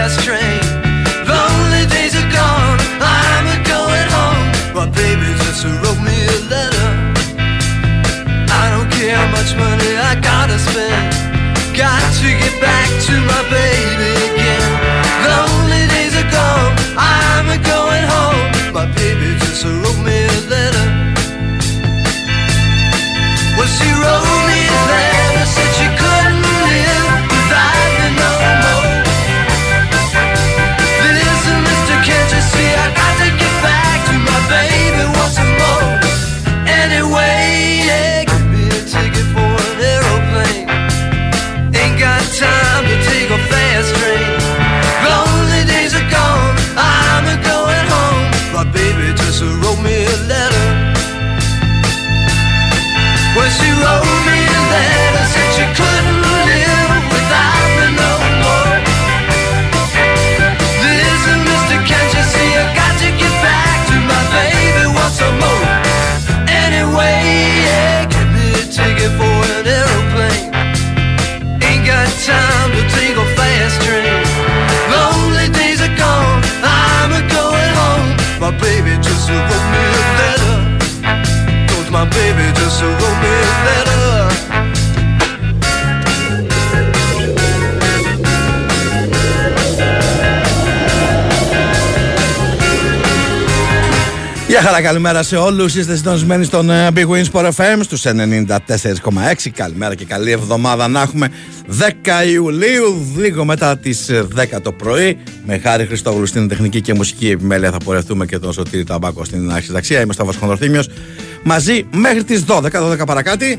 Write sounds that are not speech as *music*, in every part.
fast train. My baby just wrote me a letter. Γεια χαρά, καλημέρα σε όλους. Είστε συντονισμένοι στον ε, Big Wins Sport FM στους 94,6. Καλημέρα και καλή εβδομάδα να έχουμε 10 Ιουλίου, λίγο μετά τις 10 το πρωί. Με χάρη Χριστόγλου στην τεχνική και μουσική επιμέλεια θα πορευτούμε και τον Σωτήρη Ταμπάκο στην αρχιταξία. Είμαι στο Βασχονδορθήμιο μαζί μέχρι τις 12, 12 παρακάτι.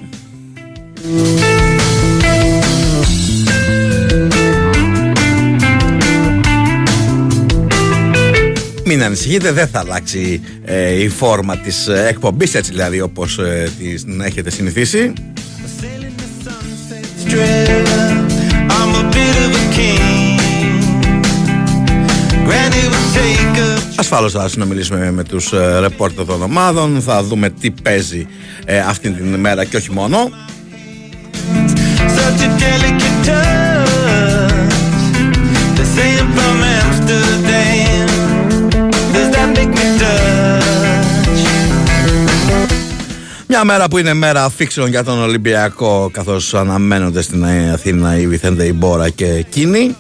Μην ανησυχείτε, δεν θα αλλάξει ε, η φόρμα της ε, εκπομπής έτσι δηλαδή όπως ε, την έχετε συνηθίσει. I'm a bit of a king. Granny would take a Ασφαλώς θα συνομιλήσουμε με τους ε, ρεπόρτερ των ομάδων, θα δούμε τι παίζει ε, αυτή την ημέρα και όχι μόνο. such a delicate touch. They say I'm from Amsterdam. Does that make me Dutch? Μια μέρα που είναι μέρα fiction για τον Ολυμπιακό καθώς αναμένονται στην ε, Αθήνα η Βιθέντε Ιμπόρα και εκείνη.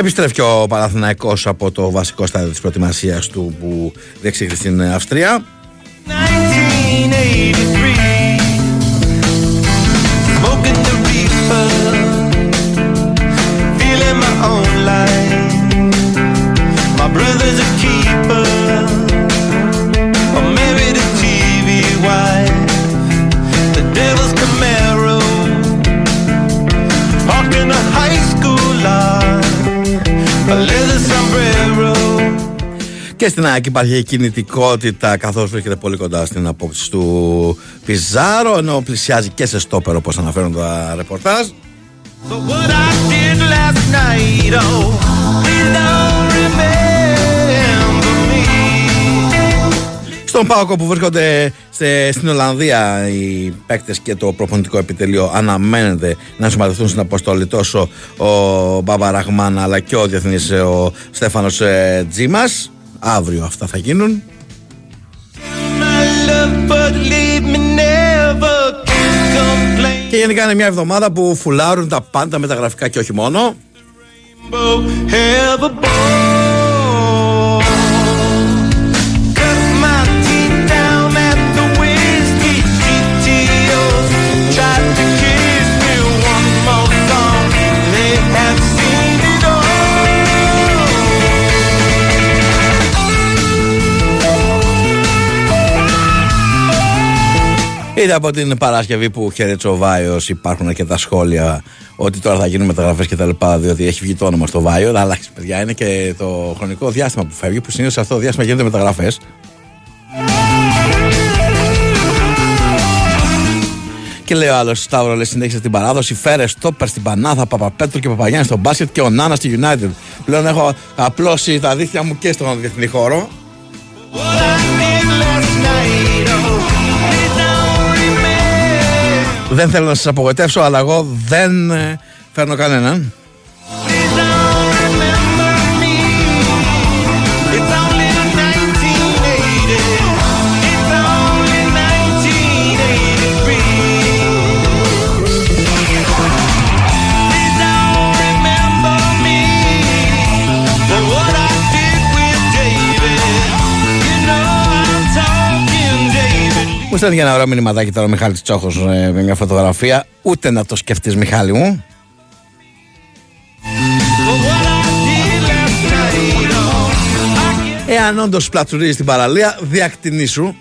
Επιστρέφει και ο Παναθηναϊκός από το βασικό στάδιο της προετοιμασίας του που διεξήχθη στην Αυστρία. 1983. Στην ΑΕΚ υπάρχει κινητικότητα καθώς βρίσκεται πολύ κοντά στην απόκτηση του Πιζάρο ενώ πλησιάζει και σε στόπερο όπως αναφέρουν τα ρεπορτάζ. But what I did last night, oh, please don't remember me. Στον Πάοκο που βρίσκονται σε- στην Ολλανδία οι παίκτες και το προπονητικό επιτελείο αναμένεται να συμμετέχουν στην αποστολή τόσο ο Μπαμπαραγμάν αλλά και ο διεθνής ε, ο Στέφανος ε, Τζίμας. Αύριο αυτά θα γίνουν. My love, but leave me never can't complain. Και γενικά είναι μια εβδομάδα που φουλάρουν τα πάντα με τα γραφικά και όχι μόνο. Είδα από την Παρασκευή που χαιρέτησε ο Βάιος υπάρχουν και τα σχόλια ότι τώρα θα γίνουν μεταγραφές και τα λοιπά, διότι έχει βγει το όνομα στο Βάιο. Αλλά εντάξει, παιδιά, είναι και το χρονικό διάστημα που φεύγει, που συνήθως σε αυτό το διάστημα γίνονται μεταγραφές. Και λέει ο άλλος Σταύρο, λέει συνέχισε την παράδοση. Φέρες στόπερ στην Πανάθα, Παπαπέτρου και Παπαγιάννης στο μπάσκετ και ο Νάνας στη United. Πλέον έχω απλώσει τα δίχτυα μου και στον διεθνή χώρο. Δεν θέλω να σας απογοητεύσω, αλλά εγώ δεν ε, φέρνω κανέναν. Μου στέλνει για ένα ωραίο μηνυματάκι τώρα ο Μιχάλης Τσόχος ε, με μια φωτογραφία. Ούτε να το σκεφτείς Μιχάλη μου. For what I did last night. Oh, I can't Εάν όντως πλατσουρίζει την παραλία, διακτηνήσου.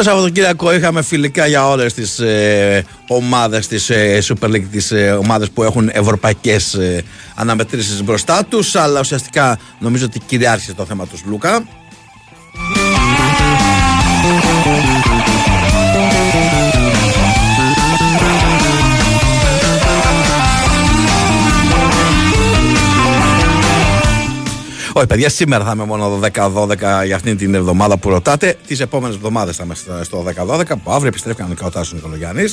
Το Σαββατοκύριακο είχαμε φιλικά για όλες τις ε, ομάδες της ε, Super League, τις ε, ομάδες που έχουν ευρωπαϊκές ε, αναμετρήσεις μπροστά τους, αλλά ουσιαστικά νομίζω ότι κυριάρχησε το θέμα τους Λούκα. Όχι, παιδιά, σήμερα θα είμαι μόνο 10-12 για αυτήν την εβδομάδα που ρωτάτε. Τις επόμενες εβδομάδες θα είμαι στο 10-12, που αύριο επιστρέφει κανονικά ο Τάσος Νικολογιάννη.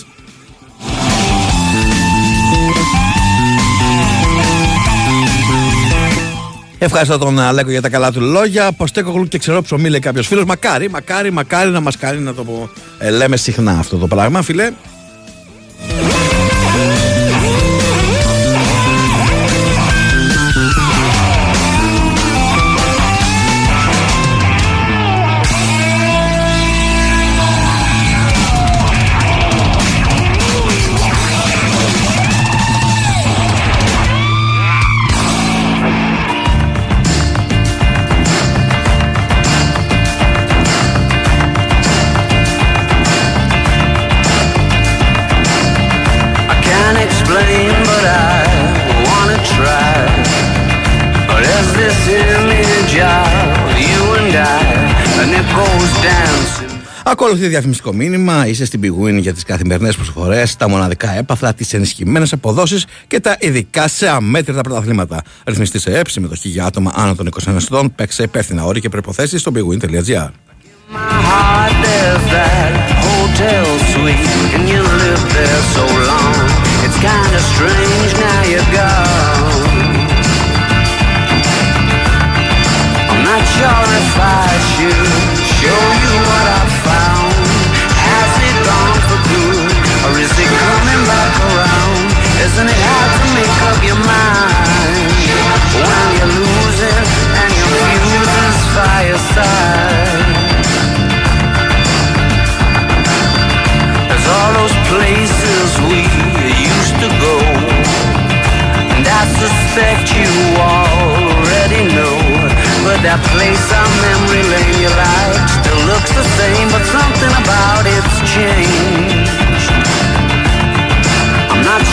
Ευχαριστώ τον Αλέκο για τα καλά του λόγια. Ποστέκογλου και ξερό ψωμί, λέει κάποιος φίλος. Μακάρι, μακάρι, μακάρι να μας κάνει να το πω. Ε, λέμε συχνά αυτό το πράγμα, φίλε. Ακολουθεί διαφημιστικό μήνυμα. Είσαι στην Big Win για τις καθημερινές προσφορές, τα μοναδικά έπαθλα, τις ενισχυμένες αποδόσεις και τα ειδικά σε αμέτρητα πρωταθλήματα. Ρυθμιστή σε ΕΠ, συμμετοχή για άτομα άνω των 21 ετών. Παίξε υπεύθυνα όροι και προποθέσει στο bigwin.gr. My heart, there's that hotel suite, and you lived there so long. It's kinda strange now you're gone. I'm not sure if I should show you Isn't it hard to make up your mind when you lose it and your fuse is fireside? There's all those places we used to go. And I suspect you already know. But that place on memory lane you like still looks the same, but something about it's changed.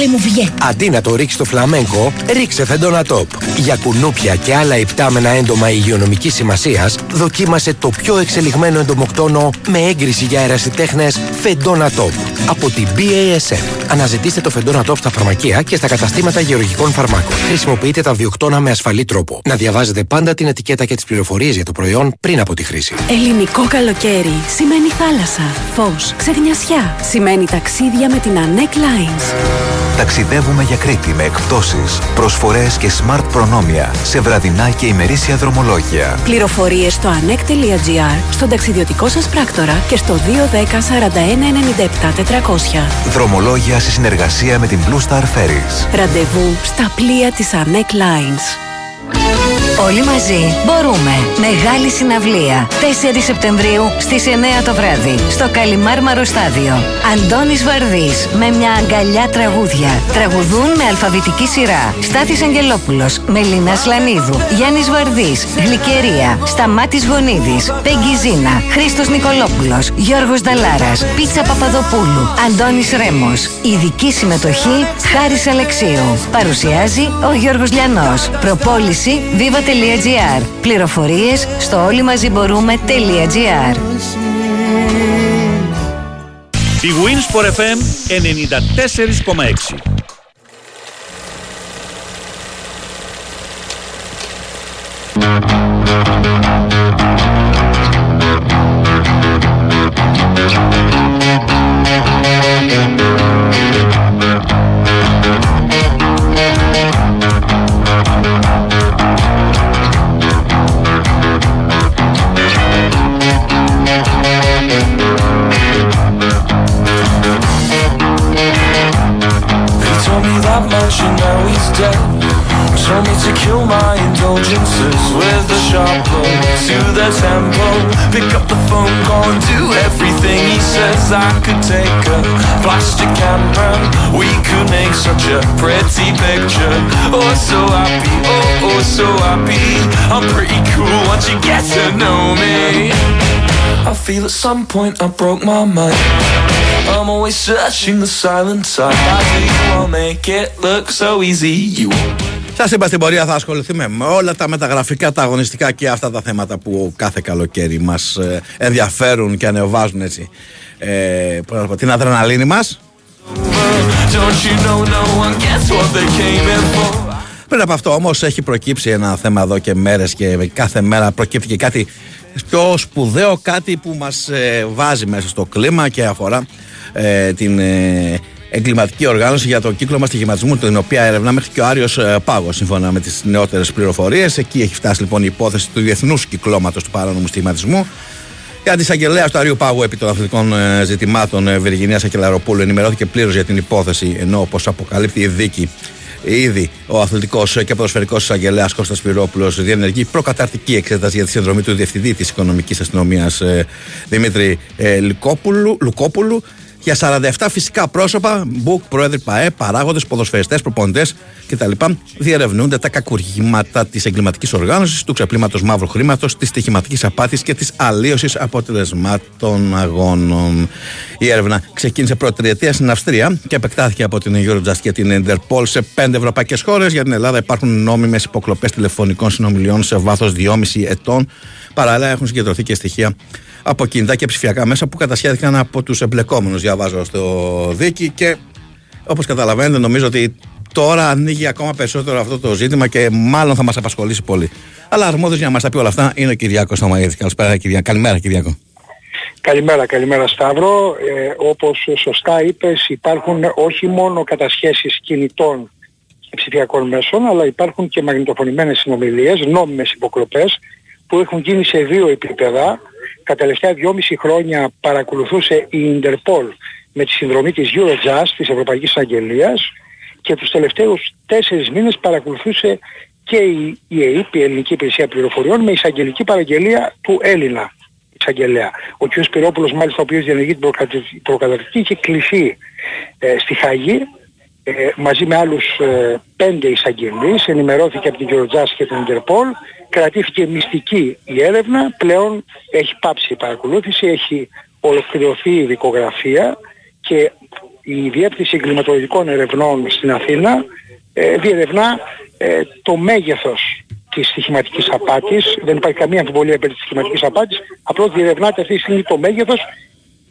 Πάλι μου βγαίνει. Αντί να το ρίξει στο φλαμέγκο, ρίξε φεντόνα τόπ. Για κουνούπια και άλλα υπτάμενα έντομα υγειονομικής σημασίας, δοκίμασε το πιο εξελιγμένο εντομοκτόνο με έγκριση για αερασιτέχνε φεντόνα τόπ. Από την BASF. Αναζητήστε το φεντόνα τόπ στα φαρμακεία και στα καταστήματα γεωργικών φαρμάκων. Χρησιμοποιείτε τα βιοκτώνα με ασφαλή τρόπο. Να διαβάζετε πάντα την ετικέτα και τις πληροφορίες για το προϊόν πριν από τη χρήση. Ελληνικό καλοκαίρι σημαίνει θάλασσα, φως, ξεγνιασιά. Σημαίνει ταξίδια με την Anec Lines. Ταξιδεύουμε για Κρήτη με εκπτώσεις, προσφορές και smart προνόμια σε βραδινά και ημερήσια δρομολόγια. Πληροφορίες στο anec.gr, στον ταξιδιωτικό σας πράκτορα και στο 210 41 97 400. Δρομολόγια σε συνεργασία με την Blue Star Ferries. Ραντεβού στα πλοία της Anec Lines. Όλοι μαζί μπορούμε. Μεγάλη συναυλία. 4 Σεπτεμβρίου στις 9 το βράδυ. Στο Καλιμάρμαρο Στάδιο. Αντώνης Βαρδής με μια αγκαλιά τραγούδια. Τραγουδούν με αλφαβητική σειρά. Στάθης Αγγελόπουλος, Μελίνας Σλανίδου, Γιάννης Βαρδής, Γλυκερία, Σταμάτης Γονίδης, Πέγγι Ζήνα, Χρήστος Νικολόπουλος, Γιώργος Δαλάρας, Πίτσα Παπαδοπούλου, Αντώνης Ρέμος. Ειδική συμμετοχή Χάρης Αλεξίου. Παρουσιάζει ο Γιώργος Λιανός. Προπόληση viva.gr. Πληροφορίες στο όλοι μαζί μπορούμε.gr. Η Winsport FM 94,6 They that much and now he's dead. Told me to kill my indulgences with a sharp blow to the tempo. Pick up the phone, call and do everything he says. I could take a plastic camera. We could make such a pretty picture. Oh, so happy, oh, oh, so happy. I'm pretty cool once you get to know me. I feel at some point I broke my mind. I'm always searching the silent side. How do you all make it look so easy? You Σας είπα στην πορεία θα ασχοληθούμε με όλα τα μεταγραφικά, τα αγωνιστικά και αυτά τα θέματα που κάθε καλοκαίρι μας ενδιαφέρουν και ανεβάζουν έτσι. Ε, πώς να το πω, την αδρεναλίνη μας. don't you know no one gets what they came in for? Πριν από αυτό όμως έχει προκύψει ένα θέμα εδώ και μέρες και κάθε μέρα προκύπτει και κάτι πιο σπουδαίο, κάτι που μας βάζει μέσα στο κλίμα και αφορά ε, την ε, εγκληματική οργάνωση για το κύκλωμα στοιχηματισμού, την οποία ερευνά μέχρι και ο Άριος Πάγος, σύμφωνα με τις νεότερες πληροφορίες. Εκεί έχει φτάσει λοιπόν η υπόθεση του διεθνούς κυκλώματος του παράνομου στοιχηματισμού. Η αντισαγγελέα του Αρίου Πάγου επί των αθλητικών ε, ζητημάτων ε, Βυργινίας Ακελαροπούλου ενημερώθηκε πλήρως για την υπόθεση, ενώ όπως αποκαλύπτει η δίκη, ήδη ο αθλητικός και ποδοσφαιρικός εισαγγελέας Κώστας Πυρόπουλος διενεργεί προκαταρτική εξέταση για τη συνδρομή του διευθυντή της οικονομικής αστυνομίας Δημήτρη ε, Λουκόπουλου, Λουκόπουλου για 47 φυσικά πρόσωπα, μπουκ, πρόεδροι ΠαΕ, παράγοντες, ποδοσφαιριστές, προπονητές κτλ. Διερευνούνται τα κακουργήματα της εγκληματικής οργάνωσης, του ξεπλήματος μαύρου χρήματος, της στοιχηματικής απάτη και της αλλίωσης αποτελεσμάτων αγώνων. Η έρευνα ξεκίνησε πρώτη τριετία στην Αυστρία και επεκτάθηκε από την Eurojust και την Interpol σε πέντε ευρωπαϊκές χώρες. Για την Ελλάδα υπάρχουν νόμιμες υποκλοπές τηλεφωνικών συνομιλιών σε βάθος 2,5 ετών. Παράλληλα, έχουν συγκεντρωθεί και στοιχεία από κινητά και ψηφιακά μέσα που κατασχέθηκαν από τους εμπλεκόμενους, διαβάζω στο δίκη. Και όπως καταλαβαίνετε, νομίζω ότι τώρα ανοίγει ακόμα περισσότερο αυτό το ζήτημα και μάλλον θα μας απασχολήσει πολύ. Αλλά αρμόδιος για να μας τα πει όλα αυτά είναι ο Κυριάκος Θωμαίδης. Καλησπέρα, Κυριακό. Καλημέρα, Κυριάκο. Καλημέρα, καλημέρα Σταύρο. Ε, όπως σωστά είπες υπάρχουν όχι μόνο κατασχέσεις κινητών και ψηφιακών μέσων αλλά υπάρχουν και μαγνητοφωνημένες συνομιλίες, νόμιμες υποκλοπές που έχουν γίνει σε δύο επίπεδα. Τα τελευταία δυόμιση χρόνια παρακολουθούσε η Interpol με τη συνδρομή της Eurojust της Ευρωπαϊκής Αγγελίας και τους τελευταίους τέσσερις μήνες παρακολουθούσε και η ΕΕΠ, η Ελληνική Υπηρεσία Πληροφοριών, με εισαγγελική παραγγελία του Έλληνα εισαγγελέα. Ο κ. Σπυρόπουλος μάλιστα ο οποίος διενεργεί την προκατε- προκαταρκτική είχε κληθεί ε, στη Χαγή ε, μαζί με άλλους ε, πέντε εισαγγελείς, ενημερώθηκε από την Eurojust και την Interpol, κρατήθηκε μυστική η έρευνα, πλέον έχει πάψει η παρακολούθηση, έχει ολοκληρωθεί η δικογραφία και η Διεύθυνση Εγκληματολογικών Ερευνών στην Αθήνα ε, διερευνά ε, το μέγεθος της στοιχηματικής απάτης. Δεν υπάρχει καμία αμφιβολία περί της στοιχηματικής απάτης. Απλώς διερευνάται αυτή τη στιγμή το μέγεθος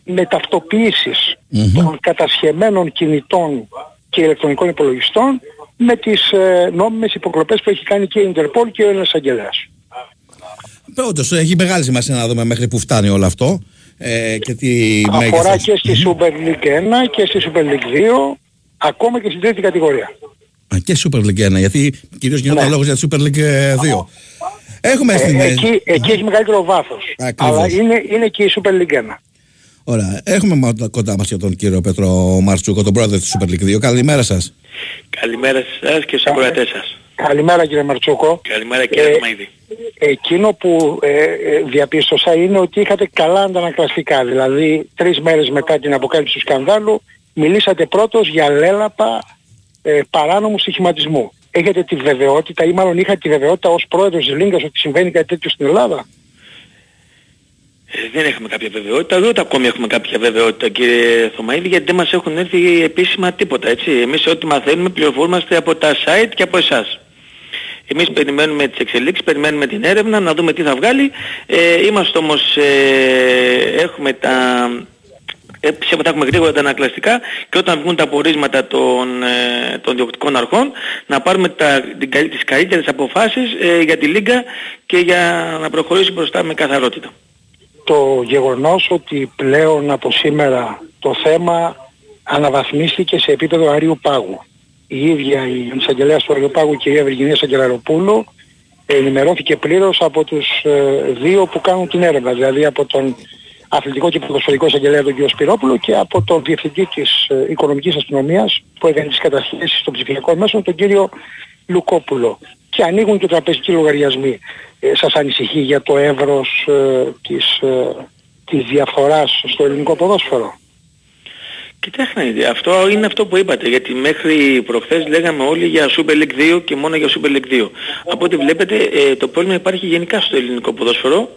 με ταυτοποιήσεις των κατασχεμένων κινητών και ηλεκτρονικών υπολογιστών με τις ε, νόμιμες υποκλοπές που έχει κάνει και η Interpol και ο Έλληνας Αγγελέας. Όντως, έχει μεγάλη σημασία να δούμε μέχρι που φτάνει όλο αυτό. Ε, και τι Αφορά μέγεθος. και στη Super League 1 και στη Super League 2, ακόμα και στην τρίτη κατηγορία. Α, και Super League 1, γιατί κυρίως γίνεται Ναι. λόγος για τη Super League ε, 2. Έχουμε Ε, στην. εκεί, εκεί έχει μεγαλύτερο βάθος. Ακριβώς. Αλλά είναι, είναι και η Super League 1. Ωραία. Έχουμε μα- κοντά μας και τον κύριο Πέτρο Μαρτσούκο, τον πρόεδρο της Super League 2. Καλημέρα σας. Καλημέρα σας και στους ακροατές σας. Καλημέρα κύριε Μαρτσούκο. Καλημέρα κύριε Ε, Θωμαίδη. Εκείνο που ε, ε, διαπίστωσα είναι ότι είχατε καλά αντανακλαστικά. Δηλαδή τρεις μέρες μετά την αποκάλυψη του σκανδάλου μιλήσατε πρώτος για λέλαπα ε, παράνομου στοιχηματισμού. Έχετε τη βεβαιότητα ή μάλλον είχατε τη βεβαιότητα ως πρόεδρος της Λίγκας ότι συμβαίνει κάτι τέτοιο στην Ελλάδα; Ε, δεν έχουμε κάποια βεβαιότητα, ούτε ακόμη έχουμε κάποια βεβαιότητα κύριε Θωμαίδη γιατί δεν μας έχουν έρθει επίσημα τίποτα έτσι. Εμείς ό,τι μαθαίνουμε πληροφορούμαστε από τα site και από εσάς. Εμείς περιμένουμε τις εξελίξεις, περιμένουμε την έρευνα, να δούμε τι θα βγάλει. Ε, είμαστε όμως, ε, έχουμε τα... Ε, πιστεύω ότι έχουμε γρήγορα τα ανακλαστικά και όταν βγουν τα απορίσματα των, ε, των διοκτικών αρχών να πάρουμε τα, την, καλύ- τις καλύτερες αποφάσεις ε, για τη Λίγκα και για να προχωρήσει μπροστά με καθαρότητα. Το γεγονός ότι πλέον από σήμερα το θέμα αναβαθμίστηκε σε επίπεδο Αρίου Πάγου. Η ίδια η εισαγγελέας του Αρίου Πάγου, η κυρία Βεργινία Σαγκελαροπούλου, ενημερώθηκε πλήρως από τους ε, δύο που κάνουν την έρευνα, δηλαδή από τον αθλητικό και ποδοσφαιρικό εισαγγελέα τον κ. Σπυρόπουλο και από τον διευθυντή της ε, οικονομικής αστυνομίας που έκανε τις κατασχέσεις των ψηφιακών μέσων, τον κύριο Λουκόπουλο. Και ανοίγουν και τραπεζικοί λογαριασμοί. Ε, σας ανησυχεί για το εύρος ε, της, ε, της διαφοράς στο ελληνικό ποδόσφαιρο; Κοιτάξτε, να δείτε, αυτό είναι αυτό που είπατε, γιατί μέχρι προχθές λέγαμε όλοι για Super League 2 και μόνο για Super League 2. Από ό,τι βλέπετε ε, το πρόβλημα υπάρχει γενικά στο ελληνικό ποδόσφαιρο,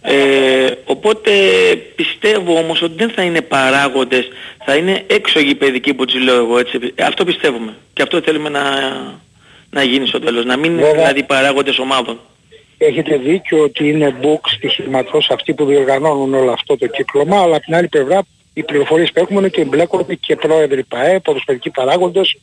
ε, οπότε πιστεύω όμως ότι δεν θα είναι παράγοντες, θα είναι έξωγοι παιδικοί που τους λέω εγώ έτσι. Ε, Αυτό πιστεύουμε και αυτό θέλουμε να, να γίνει στο τέλος, να μην είναι Βέβαια. δηλαδή παράγοντες ομάδων. Έχετε δίκιο ότι είναι book στοιχηματός αυτοί που διοργανώνουν όλο αυτό το κύκλωμα, αλλά από την άλλη πλευρά οι πληροφορίες που έχουμε είναι ότι εμπλέκονται και πρόεδροι ΠαΕ, ποδοσφαιρικοί παράγοντες,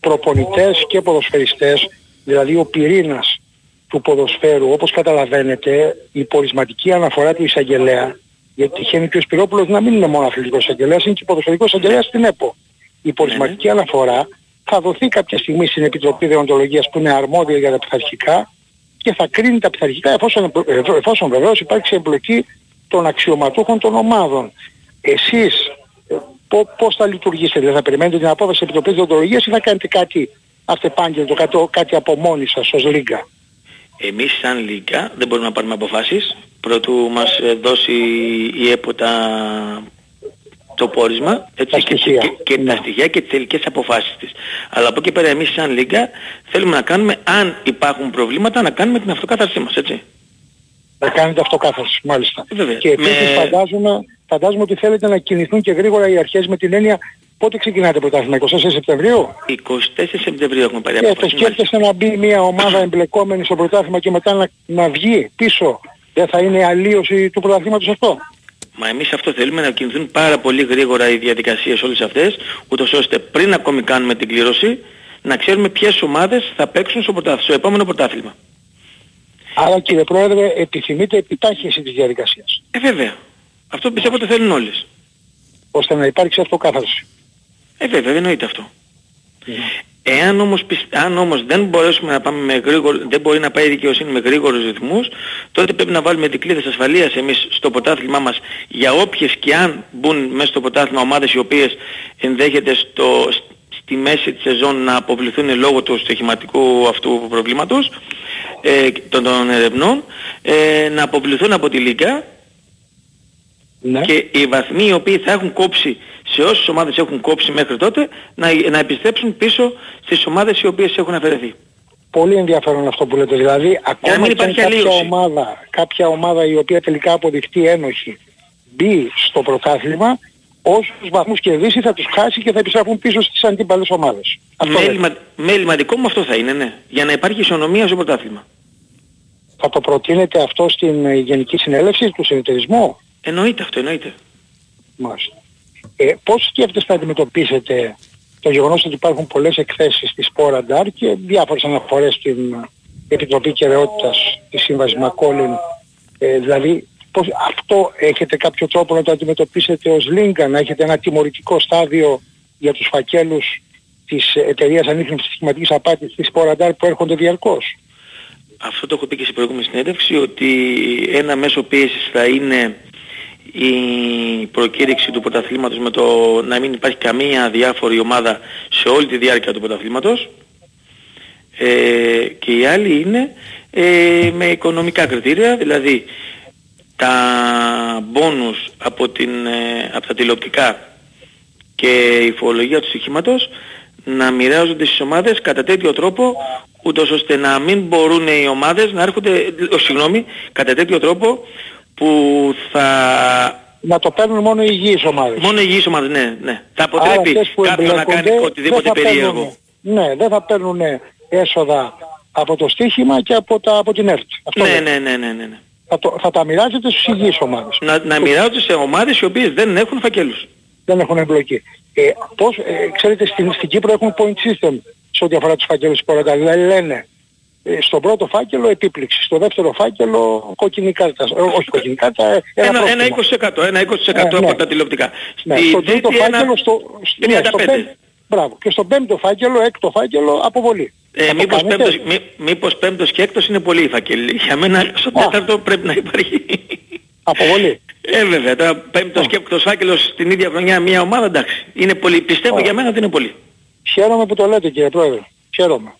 προπονητές και ποδοσφαιριστές, δηλαδή ο πυρήνας του ποδοσφαίρου, όπως καταλαβαίνετε, η πορισματική αναφορά του εισαγγελέα, γιατί τυχαίνει και ο Σπυρόπουλος να μην είναι μόνο αθλητικός εισαγγελέας, είναι και ποδοσφαιρικός εισαγγελέας στην ΕΠΟ. Η πορισματική αναφορά θα δοθεί κάποια στιγμή στην Επιτροπή Δεοντολογίας που είναι αρμόδια για τα πειθαρχικά και θα κρίνει τα πειθαρχικά εφόσον, εφ- εφόσον βεβαίως υπάρξει εμπλοκή των αξιωματούχων των ομάδων. Εσείς ε, πο- πώς θα λειτουργήσετε, δηλαδή θα περιμένετε την απόφαση της Επιτροπής Δεοντολογίας ή θα κάνετε κάτι αυτεπάγγελτο, κάτι, κάτι από μόνοι σας ως Λίγκα; Εμείς σαν Λίγκα δεν μπορούμε να πάρουμε αποφάσεις πρωτού μας ε, δώσει η ΕΠΟ τα, το πόρισμα έτσι, Τα και, στοιχεία. και, και τα στοιχεία και τις τελικές αποφάσεις της. Αλλά από εκεί πέρα εμείς σαν Λίγκα θέλουμε να κάνουμε, αν υπάρχουν προβλήματα, να κάνουμε την αυτοκάθαρσή μας, έτσι. Να κάνετε αυτοκάθαρση, μάλιστα. Ε, βέβαια. Και επίσης Με- φαντάζομαι, φαντάζομαι ότι θέλετε να κινηθούν και γρήγορα οι αρχές με την έννοια πότε ξεκινάτε πρωτάθλημα, 24 Σεπτεμβρίου; 24 Σεπτεμβρίου έχουμε πάρει Και το απόφαση. σκέφτεστε να μπει μια ομάδα εμπλεκόμενη στο πρωτάθλημα και μετά να, να βγει πίσω. Δεν θα είναι αλλίωση του πρωταθλήματος αυτό; Μα εμείς αυτό θέλουμε να κινηθούν πάρα πολύ γρήγορα οι διαδικασίες όλες αυτές, ούτως ώστε πριν ακόμη κάνουμε την κλήρωση, να ξέρουμε ποιες ομάδες θα παίξουν στο, πρωτάθλημα, στο επόμενο πρωτάθλημα. Άρα κύριε Πρόεδρε επιθυμείτε επιτάχυνση της διαδικασίας. Ε, βέβαια. Αυτό πιστεύω ότι θέλουν όλες. ώστε να υπάρξει αυτοκάθαρση. Ε, βέβαια, δεν εννοείται αυτό. Εάν όμως, πισ- αν όμως δεν μπορέσουμε να πάμε με γρήγορο, δεν μπορεί να πάει η δικαιοσύνη με γρήγορους ρυθμούς, τότε πρέπει να βάλουμε δικλείδες ασφαλείας εμείς στο πρωτάθλημά μας για όποιες και αν μπουν μέσα στο πρωτάθλημα ομάδες οι οποίες ενδέχεται στο, στη μέση της σεζόν να αποβληθούν λόγω του στοιχηματικού αυτού προβλήματος ε, των, των ερευνών, ε, να αποβληθούν από τη Λίγκα Ναι. και οι βαθμοί οι οποίοι θα έχουν κόψει σε όσες ομάδες έχουν κόψει μέχρι τότε να, να επιστρέψουν πίσω στις ομάδες οι οποίες έχουν αφαιρεθεί. Πολύ ενδιαφέρον αυτό που λέτε. Δηλαδή, ακόμα μην και αν υπάρχει κάποια αλλίωση. ομάδα, κάποια ομάδα η οποία τελικά αποδειχτεί ένοχη μπει στο πρωτάθλημα, όσους βαθμούς κερδίσει θα τους χάσει και θα επιστρέφουν πίσω στις αντίπαλες ομάδες. Αυτό λέτε. Μέλημα, μέλημα δικό μου αυτό θα είναι, ναι. Για να υπάρχει ισονομία στο πρωτάθλημα. Θα το προτείνετε αυτό στην ε, Γενική Συνέλευση του Συνεταιρισμού. Εννοείται αυτό, εννοείται. Μάλιστα. Ε, πώς σκέφτεστε να αντιμετωπίσετε το γεγονός ότι υπάρχουν πολλές εκθέσεις της Πόρανταρ και διάφορες αναφορές στην Επιτροπή Κεραιότητας της Σύμβασης Μακόλιν. Ε, δηλαδή, πώς, αυτό έχετε κάποιο τρόπο να το αντιμετωπίσετε ως Λίγκα, να έχετε ένα τιμωρητικό στάδιο για τους φακέλους της εταιρείας ανείχνευσης σχηματικής απάτης της Πόρανταρ που έρχονται διαρκώς; Αυτό το έχω πει και στην προηγούμενη συνέντευξη ότι ένα μέσο πίεσης θα είναι η προκήρυξη του πρωταθλήματος με το να μην υπάρχει καμία διάφορη ομάδα σε όλη τη διάρκεια του πρωταθλήματος. Ε, και η άλλη είναι ε, με οικονομικά κριτήρια, δηλαδή τα μπόνους από, την, ε, από τα τηλεοπτικά και η φορολογία του στοιχήματος να μοιράζονται στις ομάδες κατά τέτοιο τρόπο ούτως ώστε να μην μπορούν οι ομάδες να έρχονται, ο, συγγνώμη, κατά τέτοιο τρόπο που θα... Να το παίρνουν μόνο οι υγιείς ομάδες. Μόνο οι υγιείς ομάδες, ναι, ναι. Θα Άρα αποτρέπει αυτές που κάποιον να κάνει εμπλέκονται οτιδήποτε δεν θα περίεργο. παίρνουν- Ναι, δεν θα παίρνουν έσοδα από το στοίχημα και από, τα, από την ΕΡΤ. Αυτό Ναι, δεν. ναι, ναι, ναι, ναι. ναι. Θα, το, θα τα μοιράζετε στους υγιείς ομάδες. Να, να μοιράζονται σε ομάδες οι οποίες δεν έχουν φακέλους. Δεν έχουν εμπλοκή. Ε, πώς, ε, ξέρετε, στην, στην Κύπρο έχουν point system σε ό,τι αφορά τους φάκελους σποραντά. Δηλαδή λένε ε, στον πρώτο φάκελο επίπληξης, στο δεύτερο φάκελο κόκκινη κάρτα. Ε, όχι κόκκινη κάρτα, ε, ένα, Ένα, ένα πρόστιμο. 20%, ένα 20% Ε, ναι. από τα τηλεοπτικά. Ναι, Στη στο τρίτο τρίτη ένα φάκελο, στο, στο, ναι, στο 35. πέμπτο, μπράβο. Και στο πέμπτο φάκελο, έκτο φάκελο, αποβολή. Ε, Θα το μήπως, κάνετε; πέμπτος, μη, μήπως πέμπτος και έκτος είναι πολύ η φακέλη. Για μένα στο Α. τέταρτο πρέπει να υπάρχει. Αποβολή. Ε, βέβαια, τώρα πέμπτος και έκτος φάκελος την ίδια χρονιά μια ομάδα, εντάξει. Είναι πολύ, πιστεύω Α. για μένα ότι είναι πολύ. Χαίρομαι που το λέτε κύριε Πρόεδρε. Χαίρομαι.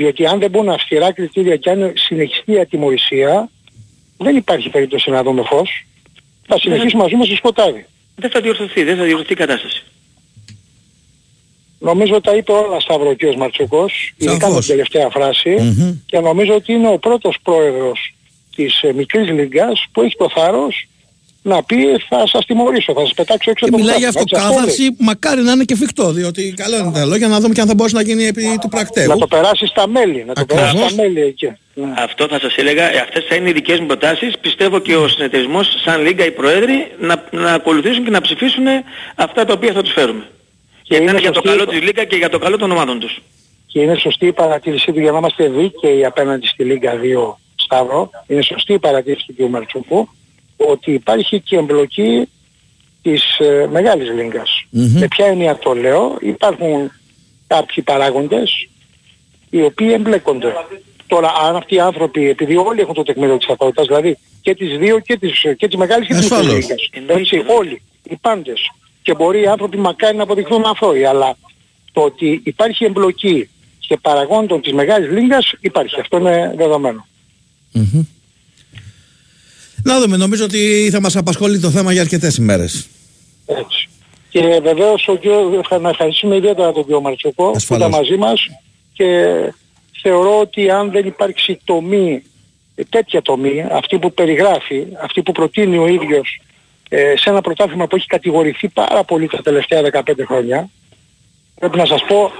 Διότι αν δεν μπουν αυστηρά κριτήρια και αν συνεχιστεί η ατιμορρησία, δεν υπάρχει περίπτωση να δούμε φως. Θα συνεχίσουμε να ζούμε στο σκοτάδι. Δεν θα διορθωθεί, δεν θα διορθωθεί η κατάσταση. Νομίζω τα είπε όλα Σταύρο ο κ. Μαρτσουκός, ειδικά με Σαφώς. την τελευταία φράση, Μμμ. και νομίζω ότι είναι ο πρώτος πρόεδρος της ε, μικρής λίγκας που έχει το θάρρος να πει θα σας τιμωρήσω, θα σας πετάξω έξω Και από το μιλάει για πρωτάθλημα». Έτσι, αυτό λέει. αυτοκάθαρση, μακάρι να είναι και φυκτό, διότι καλό είναι τα λόγια να δούμε και αν θα μπορέσει να γίνει επί του πρακτέου. Να το περάσει στα μέλη, να το Ακριβώς. περάσει στα μέλη εκεί. Ναι. Αυτό θα σας έλεγα, ε, αυτές θα είναι οι δικές μου προτάσεις. Πιστεύω και ο συνεταιρισμός σαν Λίγκα οι Προέδροι να, να ακολουθήσουν και να ψηφίσουν αυτά τα οποία θα τους φέρουμε. Γιατί είναι είναι για το σωστή καλό η- της Λίγκα και για το καλό των ομάδων τους. Και είναι σωστή η παρατήρησή του για να είμαστε δίκαιοι απέναντι στη Λίγκα 2 Σταύρο. Είναι σωστή η παρατήρηση του κ. Μαρτσουκού ότι υπάρχει και εμπλοκή της ε, μεγάλης λίγκας. Μμμ. Με ποια έννοια το λέω, υπάρχουν κάποιοι παράγοντες οι οποίοι εμπλέκονται. Τώρα αν αυτοί οι άνθρωποι, επειδή όλοι έχουν το τεκμήριο της αθωότητας, δηλαδή και τις δύο και τις, και τις μεγάλες και τις μικρές Ασφαλώς. λίγκες. Εννοείται, Έτσι, εννοείται. όλοι, οι πάντες. Και μπορεί οι άνθρωποι μακάρι να αποδειχθούν αθώοι, αλλά το ότι υπάρχει εμπλοκή και παραγόντων της μεγάλης λίγκας υπάρχει. Αυτό είναι δεδομένο. Μμμ. Να δούμε, νομίζω ότι θα μας απασχολεί το θέμα για αρκετές ημέρες. Έτσι. Και βεβαίως ο κύριο, να ευχαριστούμε ιδιαίτερα τον κύριο Μαρτσοκό που Ασφαλώς. ήταν μαζί μας και θεωρώ ότι αν δεν υπάρξει τομή, ε, τέτοια τομή, αυτή που περιγράφει, αυτή που προτείνει ο ίδιος ε, σε ένα πρωτάθλημα που έχει κατηγορηθεί πάρα πολύ τα τελευταία 15 χρόνια, πρέπει να σας πω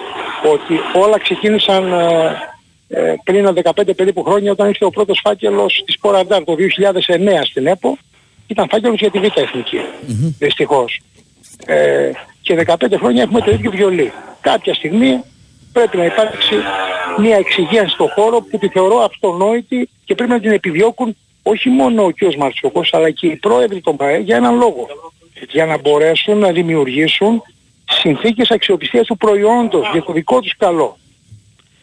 ότι όλα ξεκίνησαν ε, ε, πριν 15 περίπου χρόνια όταν ήρθε ο πρώτος φάκελος της Ποραντάρ το 2009 στην ΕΠΟ ήταν φάκελος για τη Β' Εθνική, δυστυχώς. Ε, και 15 χρόνια έχουμε το ίδιο βιολί. Κάποια στιγμή πρέπει να υπάρξει μια εξυγίανση στον χώρο που τη θεωρώ αυτονόητη και πρέπει να την επιδιώκουν όχι μόνο ο κ. Μαρτσοκός αλλά και οι πρόεδροι των ΠΑΕ για έναν λόγο. Για να μπορέσουν να δημιουργήσουν συνθήκες αξιοπιστίας του προϊόντος για το δικό τους καλό.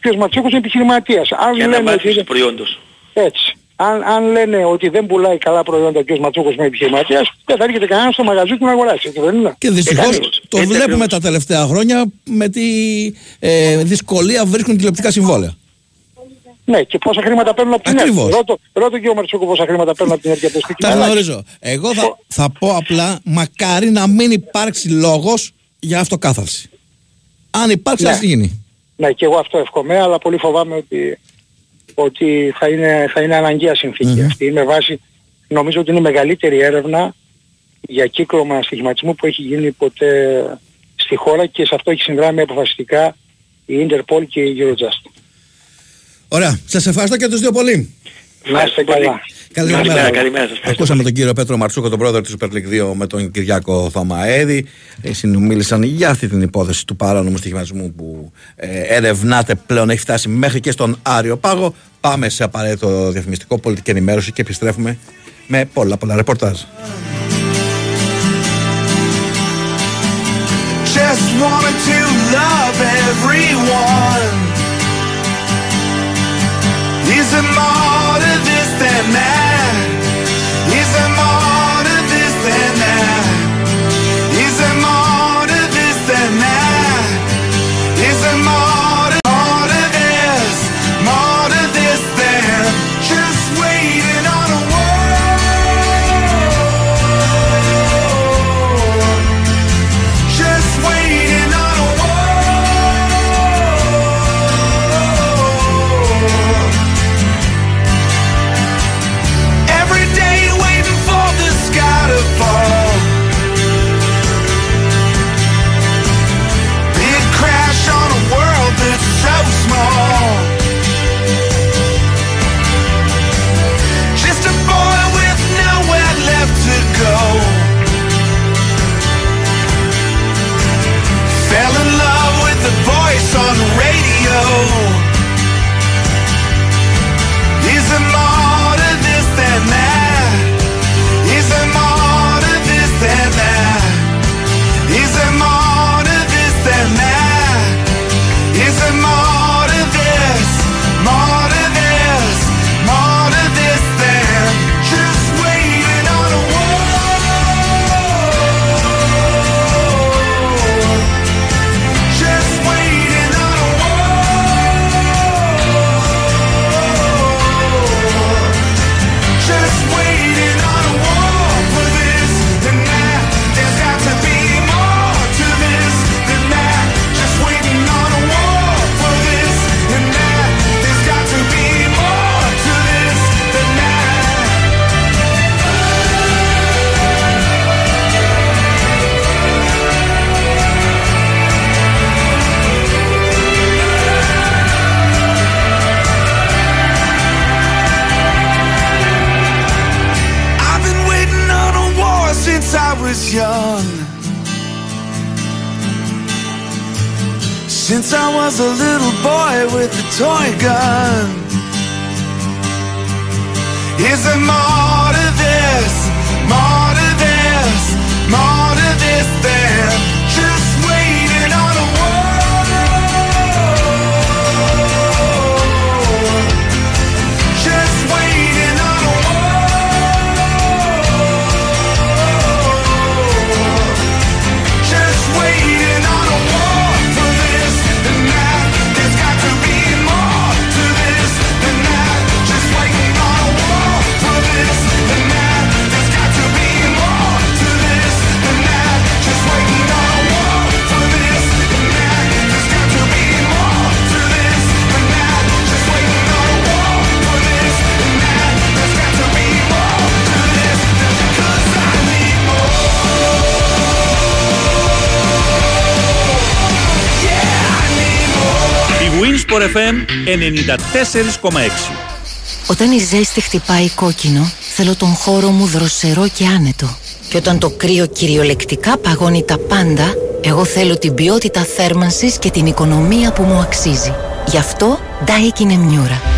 Ο κ. Μαρτσοκός είναι επιχειρηματίας. Αν Για να λένε βάθει ότι... του προϊόντος. Έτσι. Αν, αν λένε ότι δεν πουλάει καλά προϊόντα ο κ. Ματσούκος με επιχειρηματίας, δεν θα έρχεται κανένας στο μαγαζί του να αγοράσει. Έτσι δεν είναι; Και δυστυχώς ακριβώς. το Έτσι βλέπουμε ακριβώς. τα τελευταία χρόνια με τη ε, δυσκολία βρίσκουν τηλεοπτικά συμβόλαια. Ναι, και πόσα χρήματα παίρνουν από την Ακριβώς. ΕΡΤ. Ρώτα, ρώτα και ο Μαρτσούκο πόσα χρήματα παίρνουν από την ΕΡΤ για το Τα στοιχείο. γνωρίζω. Εγώ θα, θα πω απλά, μακάρι να μην υπάρξει λόγος για αυτοκάθαρση. Αν υπάρξει, Ναι. ας γίνει. Ναι, και εγώ αυτό εύχομαι, αλλά πολύ φοβάμαι ότι, ότι θα, είναι, θα είναι αναγκαία συνθήκη Μμμ. αυτή. Με βάση, νομίζω ότι είναι η μεγαλύτερη έρευνα για κύκλωμα στοιχηματισμού που έχει γίνει ποτέ στη χώρα και σε αυτό έχει συνδράμει αποφασιστικά η Interpol και η Eurojust. Ωραία. Σας ευχαριστώ και τους δύο πολύ. Να είστε πολύ. καλά. Καλημέρα. Καλημέρα, καλημέρα σας. Ακούσαμε τον κύριο Πέτρο Μαρτσούκο, τον πρόεδρο του Super League 2 με τον Κυριάκο Θωμαέδη. Ε, Συνομίλησαν για αυτή την υπόθεση του παράνομου στοιχηματισμού που ε, ερευνάται πλέον, έχει φτάσει μέχρι και στον Άριο Πάγο. Πάμε σε απαραίτητο διαφημιστικό πολιτική ενημέρωση και επιστρέφουμε με πολλά πολλά ρεπορτάζ. Just wanted to love everyone. Is there more to this mad Since I was a little boy with a toy gun. Is there more Η Winsport FM 94,6 Όταν η ζέστη χτυπάει κόκκινο, θέλω τον χώρο μου δροσερό και άνετο. Και όταν το κρύο κυριολεκτικά παγώνει τα πάντα, εγώ θέλω την ποιότητα θέρμανσης και την οικονομία που μου αξίζει. Γι' αυτό Daikin Emmiura.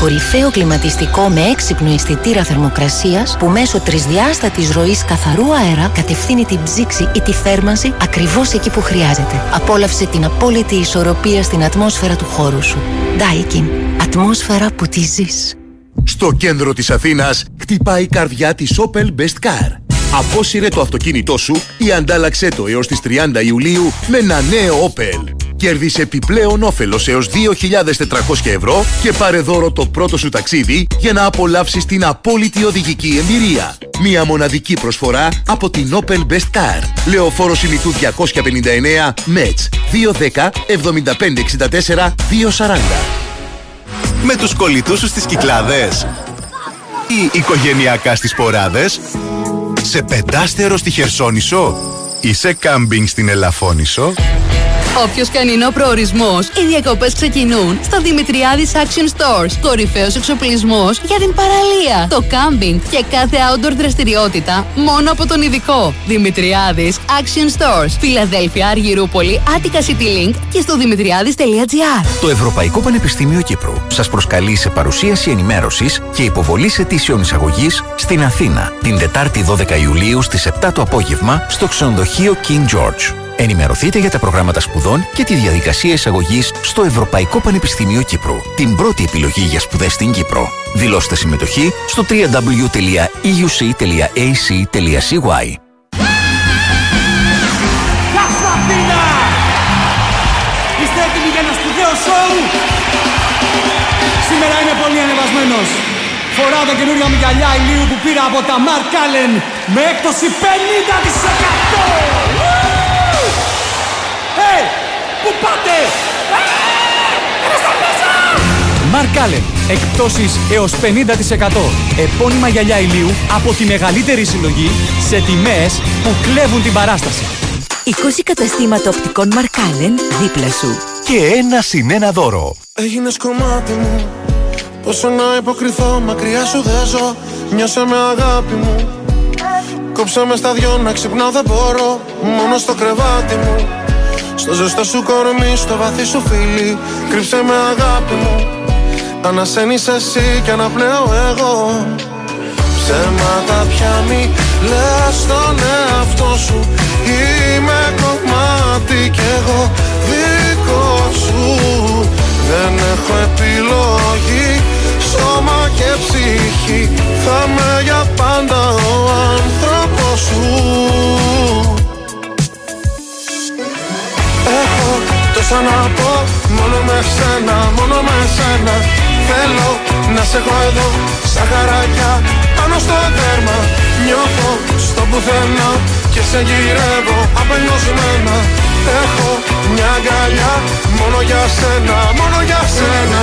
Κορυφαίο κλιματιστικό με έξυπνο αισθητήρα θερμοκρασίας που μέσω τρισδιάστατης ροής καθαρού αέρα κατευθύνει την ψήξη ή τη θέρμανση ακριβώς εκεί που χρειάζεται. Απόλαυσε την απόλυτη ισορροπία στην ατμόσφαιρα του χώρου σου. Daikin. Ατμόσφαιρα που τη ζεις. Στο κέντρο της Αθήνας χτυπάει η καρδιά της Opel Best Car. Απόσυρε το αυτοκίνητό σου ή αντάλλαξέ το έως τις 30 Ιουλίου με ένα νέο Opel. Κέρδισε επιπλέον όφελος έως 2.400 ευρώ και πάρε δώρο το πρώτο σου ταξίδι για να απολαύσεις την απόλυτη οδηγική εμπειρία. Μία μοναδική προσφορά από την Opel Best Car. Λεωφόρο Ημιτού 259 Μέτς 210 7564 240. Με τους κολλητούς σου στις Κυκλάδες ή οικογενειακά στις Ποράδες σε πεντάστερο στη Χερσόνησο ή σε κάμπινγκ στην Ελαφώνησο Όποιος κάνει είναι ο προορισμός, οι διακοπές ξεκινούν στο Δημητριάδης Action Stores. Κορυφαίος εξοπλισμός για την παραλία, το κάμπινγκ και κάθε outdoor δραστηριότητα μόνο από τον ειδικό. Δημητριάδης Action Stores. Φιλαδέλφια, Αργυρούπολη, Άτικα City Link και στο δημητριάδη.gr. Το Ευρωπαϊκό Πανεπιστήμιο Κύπρου σας προσκαλεί σε παρουσίαση ενημέρωσης και υποβολή αιτήσεων εισαγωγής στην Αθήνα την Τετάρτη 12 Ιουλίου στις 7 το απόγευμα στο ξενοδοχείο King George. Ενημερωθείτε για τα προγράμματα σπουδών και τη διαδικασία εισαγωγής στο Ευρωπαϊκό Πανεπιστήμιο Κύπρου. Την πρώτη επιλογή για σπουδές στην Κύπρο. Δηλώστε συμμετοχή στο www.euc.ac.cy. Γεια σου Αθήνα! Είστε έτοιμοι για ένα σπουδαίο σοου! Σήμερα είμαι πολύ ανεβασμένος. Φοράω τα καινούργια μου γυαλιά ηλίου που πήρα από τα Mark Allen με έκπτωση 50%! Hey! Πού πάτε! Mark Allen. Εκπτώσεις έως 50%. Επώνυμα γυαλιά ηλίου από τη μεγαλύτερη συλλογή σε τιμές που κλέβουν την παράσταση. 20 καταστήματα οπτικών Μαρκάλεν δίπλα σου. Και ένα συν ένα δώρο. Έγινες κομμάτι μου Πόσο να υποκριθώ μακριά σου δεν ζω Νιώσε με αγάπη μου Κόψε με στα δυο να ξυπνάω δεν μπορώ Μόνο στο κρεβάτι μου Στο ζεστό σου κορμί, στο βαθύ σου φίλι Κρύψε με αγάπη μου. Ανασένεις εσύ και αναπνέω εγώ. Ψέματα πια μη λες στον εαυτό σου. Είμαι κομμάτι κι εγώ δικό σου. Δεν έχω επιλογή Σώμα και ψυχή. Θα είμαι για πάντα ο άνθρωπος σου Έχω τόσα να πω Μόνο με σένα, μόνο με σένα. Θέλω να σε έχω εδώ Σαν χαράκια πάνω στο δέρμα. Νιώθω στο πουθενά Και σε γυρεύω απελπισμένα. Έχω μια αγκαλιά Μόνο για σένα, μόνο για σένα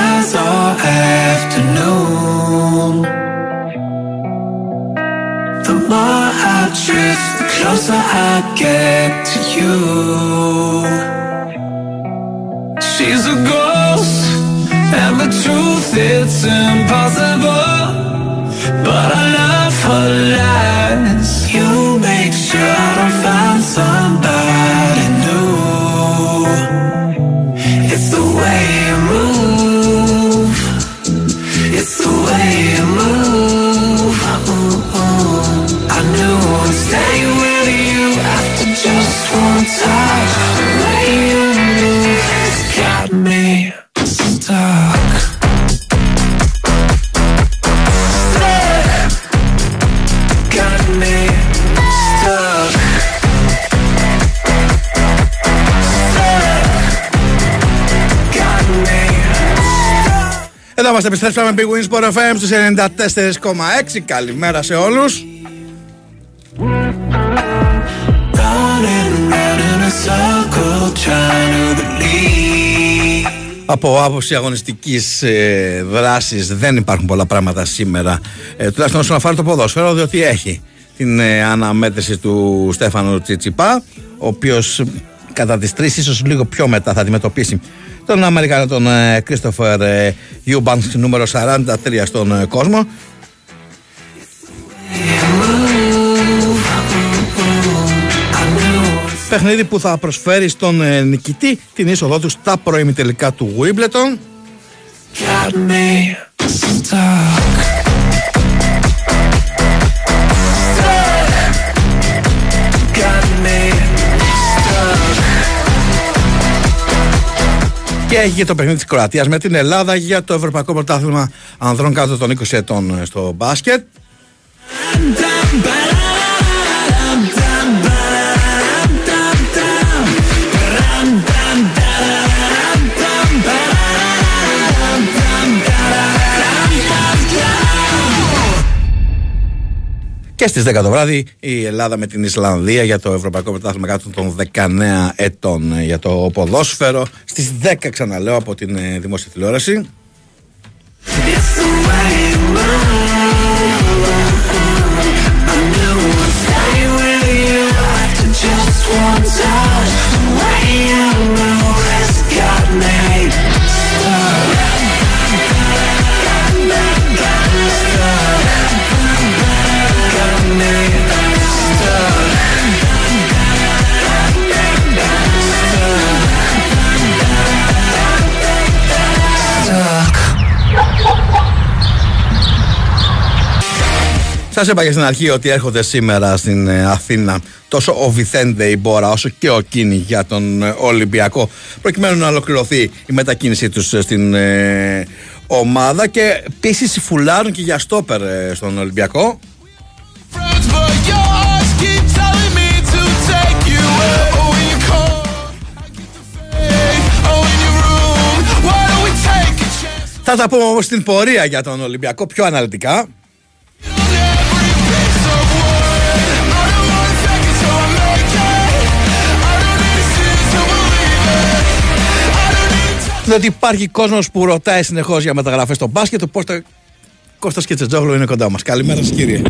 afternoon. The more I drift, the closer I get to you. She's a ghost, and the truth it's impossible. Είμαστε, επιστρέψαμε Big Wins Sport FM στους 94,6. Καλημέρα σε όλους. running round in a circle trying to believe. Από άποψη αγωνιστικής ε, δράσης δεν υπάρχουν πολλά πράγματα σήμερα. Ε, τουλάχιστον όσον αφορά το ποδόσφαιρο, διότι έχει την ε, αναμέτρηση του Στέφανου Τσιτσιπά, ο οποίος κατά τις τρεις, ίσως λίγο πιο μετά, θα αντιμετωπίσει τον Αμερικανό τον Κρίστοφερ ε, Γιουμπάνκς, νούμερο 43 στον ε, κόσμο. Παιχνίδι που θα προσφέρει στον ε, νικητή την είσοδό του στα προημιτελικά του Wimbledon. Και έχει και το παιχνίδι της Κροατίας με την Ελλάδα για το Ευρωπαϊκό Πρωτάθλημα Ανδρών κάτω των 20 ετών ε, στο μπάσκετ. Και στις 10 το βράδυ η Ελλάδα με την Ισλανδία για το Ευρωπαϊκό Πρωτάθλημα κάτω των 19 ετών ε, για το ποδόσφαιρο. Στις 10 ξαναλέω από την ε, δημόσια τηλεόραση. It's the way Σας είπα και στην αρχή ότι έρχονται σήμερα στην ε, Αθήνα τόσο ο Βιθέντε η Μπόρα όσο και ο Κίνη για τον ε, Ολυμπιακό προκειμένου να ολοκληρωθεί η μετακίνησή τους ε, στην ε, ομάδα και επίσης φουλάρουν και για στόπερ ε, στον Ολυμπιακό. Θα τα πούμε όμως στην πορεία για τον Ολυμπιακό πιο αναλυτικά. Διότι υπάρχει κόσμος που ρωτάει συνεχώς για μεταγραφές στο μπάσκετ, οπότε Κώστας Κετσετζόγλου είναι κοντά μας. Καλημέρα σας κύριε.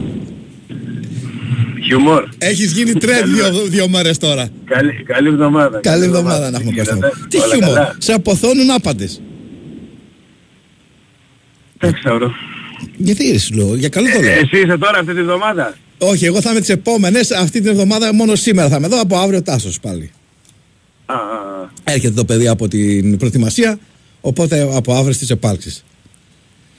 Χιουμόρ. Έχεις γίνει τρέντ δύο, δύο μέρες τώρα. Καλή, καλή εβδομάδα. Καλή εβδομάδα να έχουμε Κώστα. μου. Τι Όλα χιούμορ; καλά. Σε αποθώνουν άπαντες. Δεν ξέρω. Γιατί σου λέω, για καλό το Ε, λέω. Εσύ είσαι τώρα αυτή τη εβδομάδα; Όχι, εγώ θα είμαι τις επόμενες, αυτή την εβδομάδα μόνο σήμερα θα είμαι εδώ, από αύριο Τάσος πάλι. Α, α, α. Έρχεται το παιδί από την προετοιμασία, οπότε από αύριο στις επάλξεις.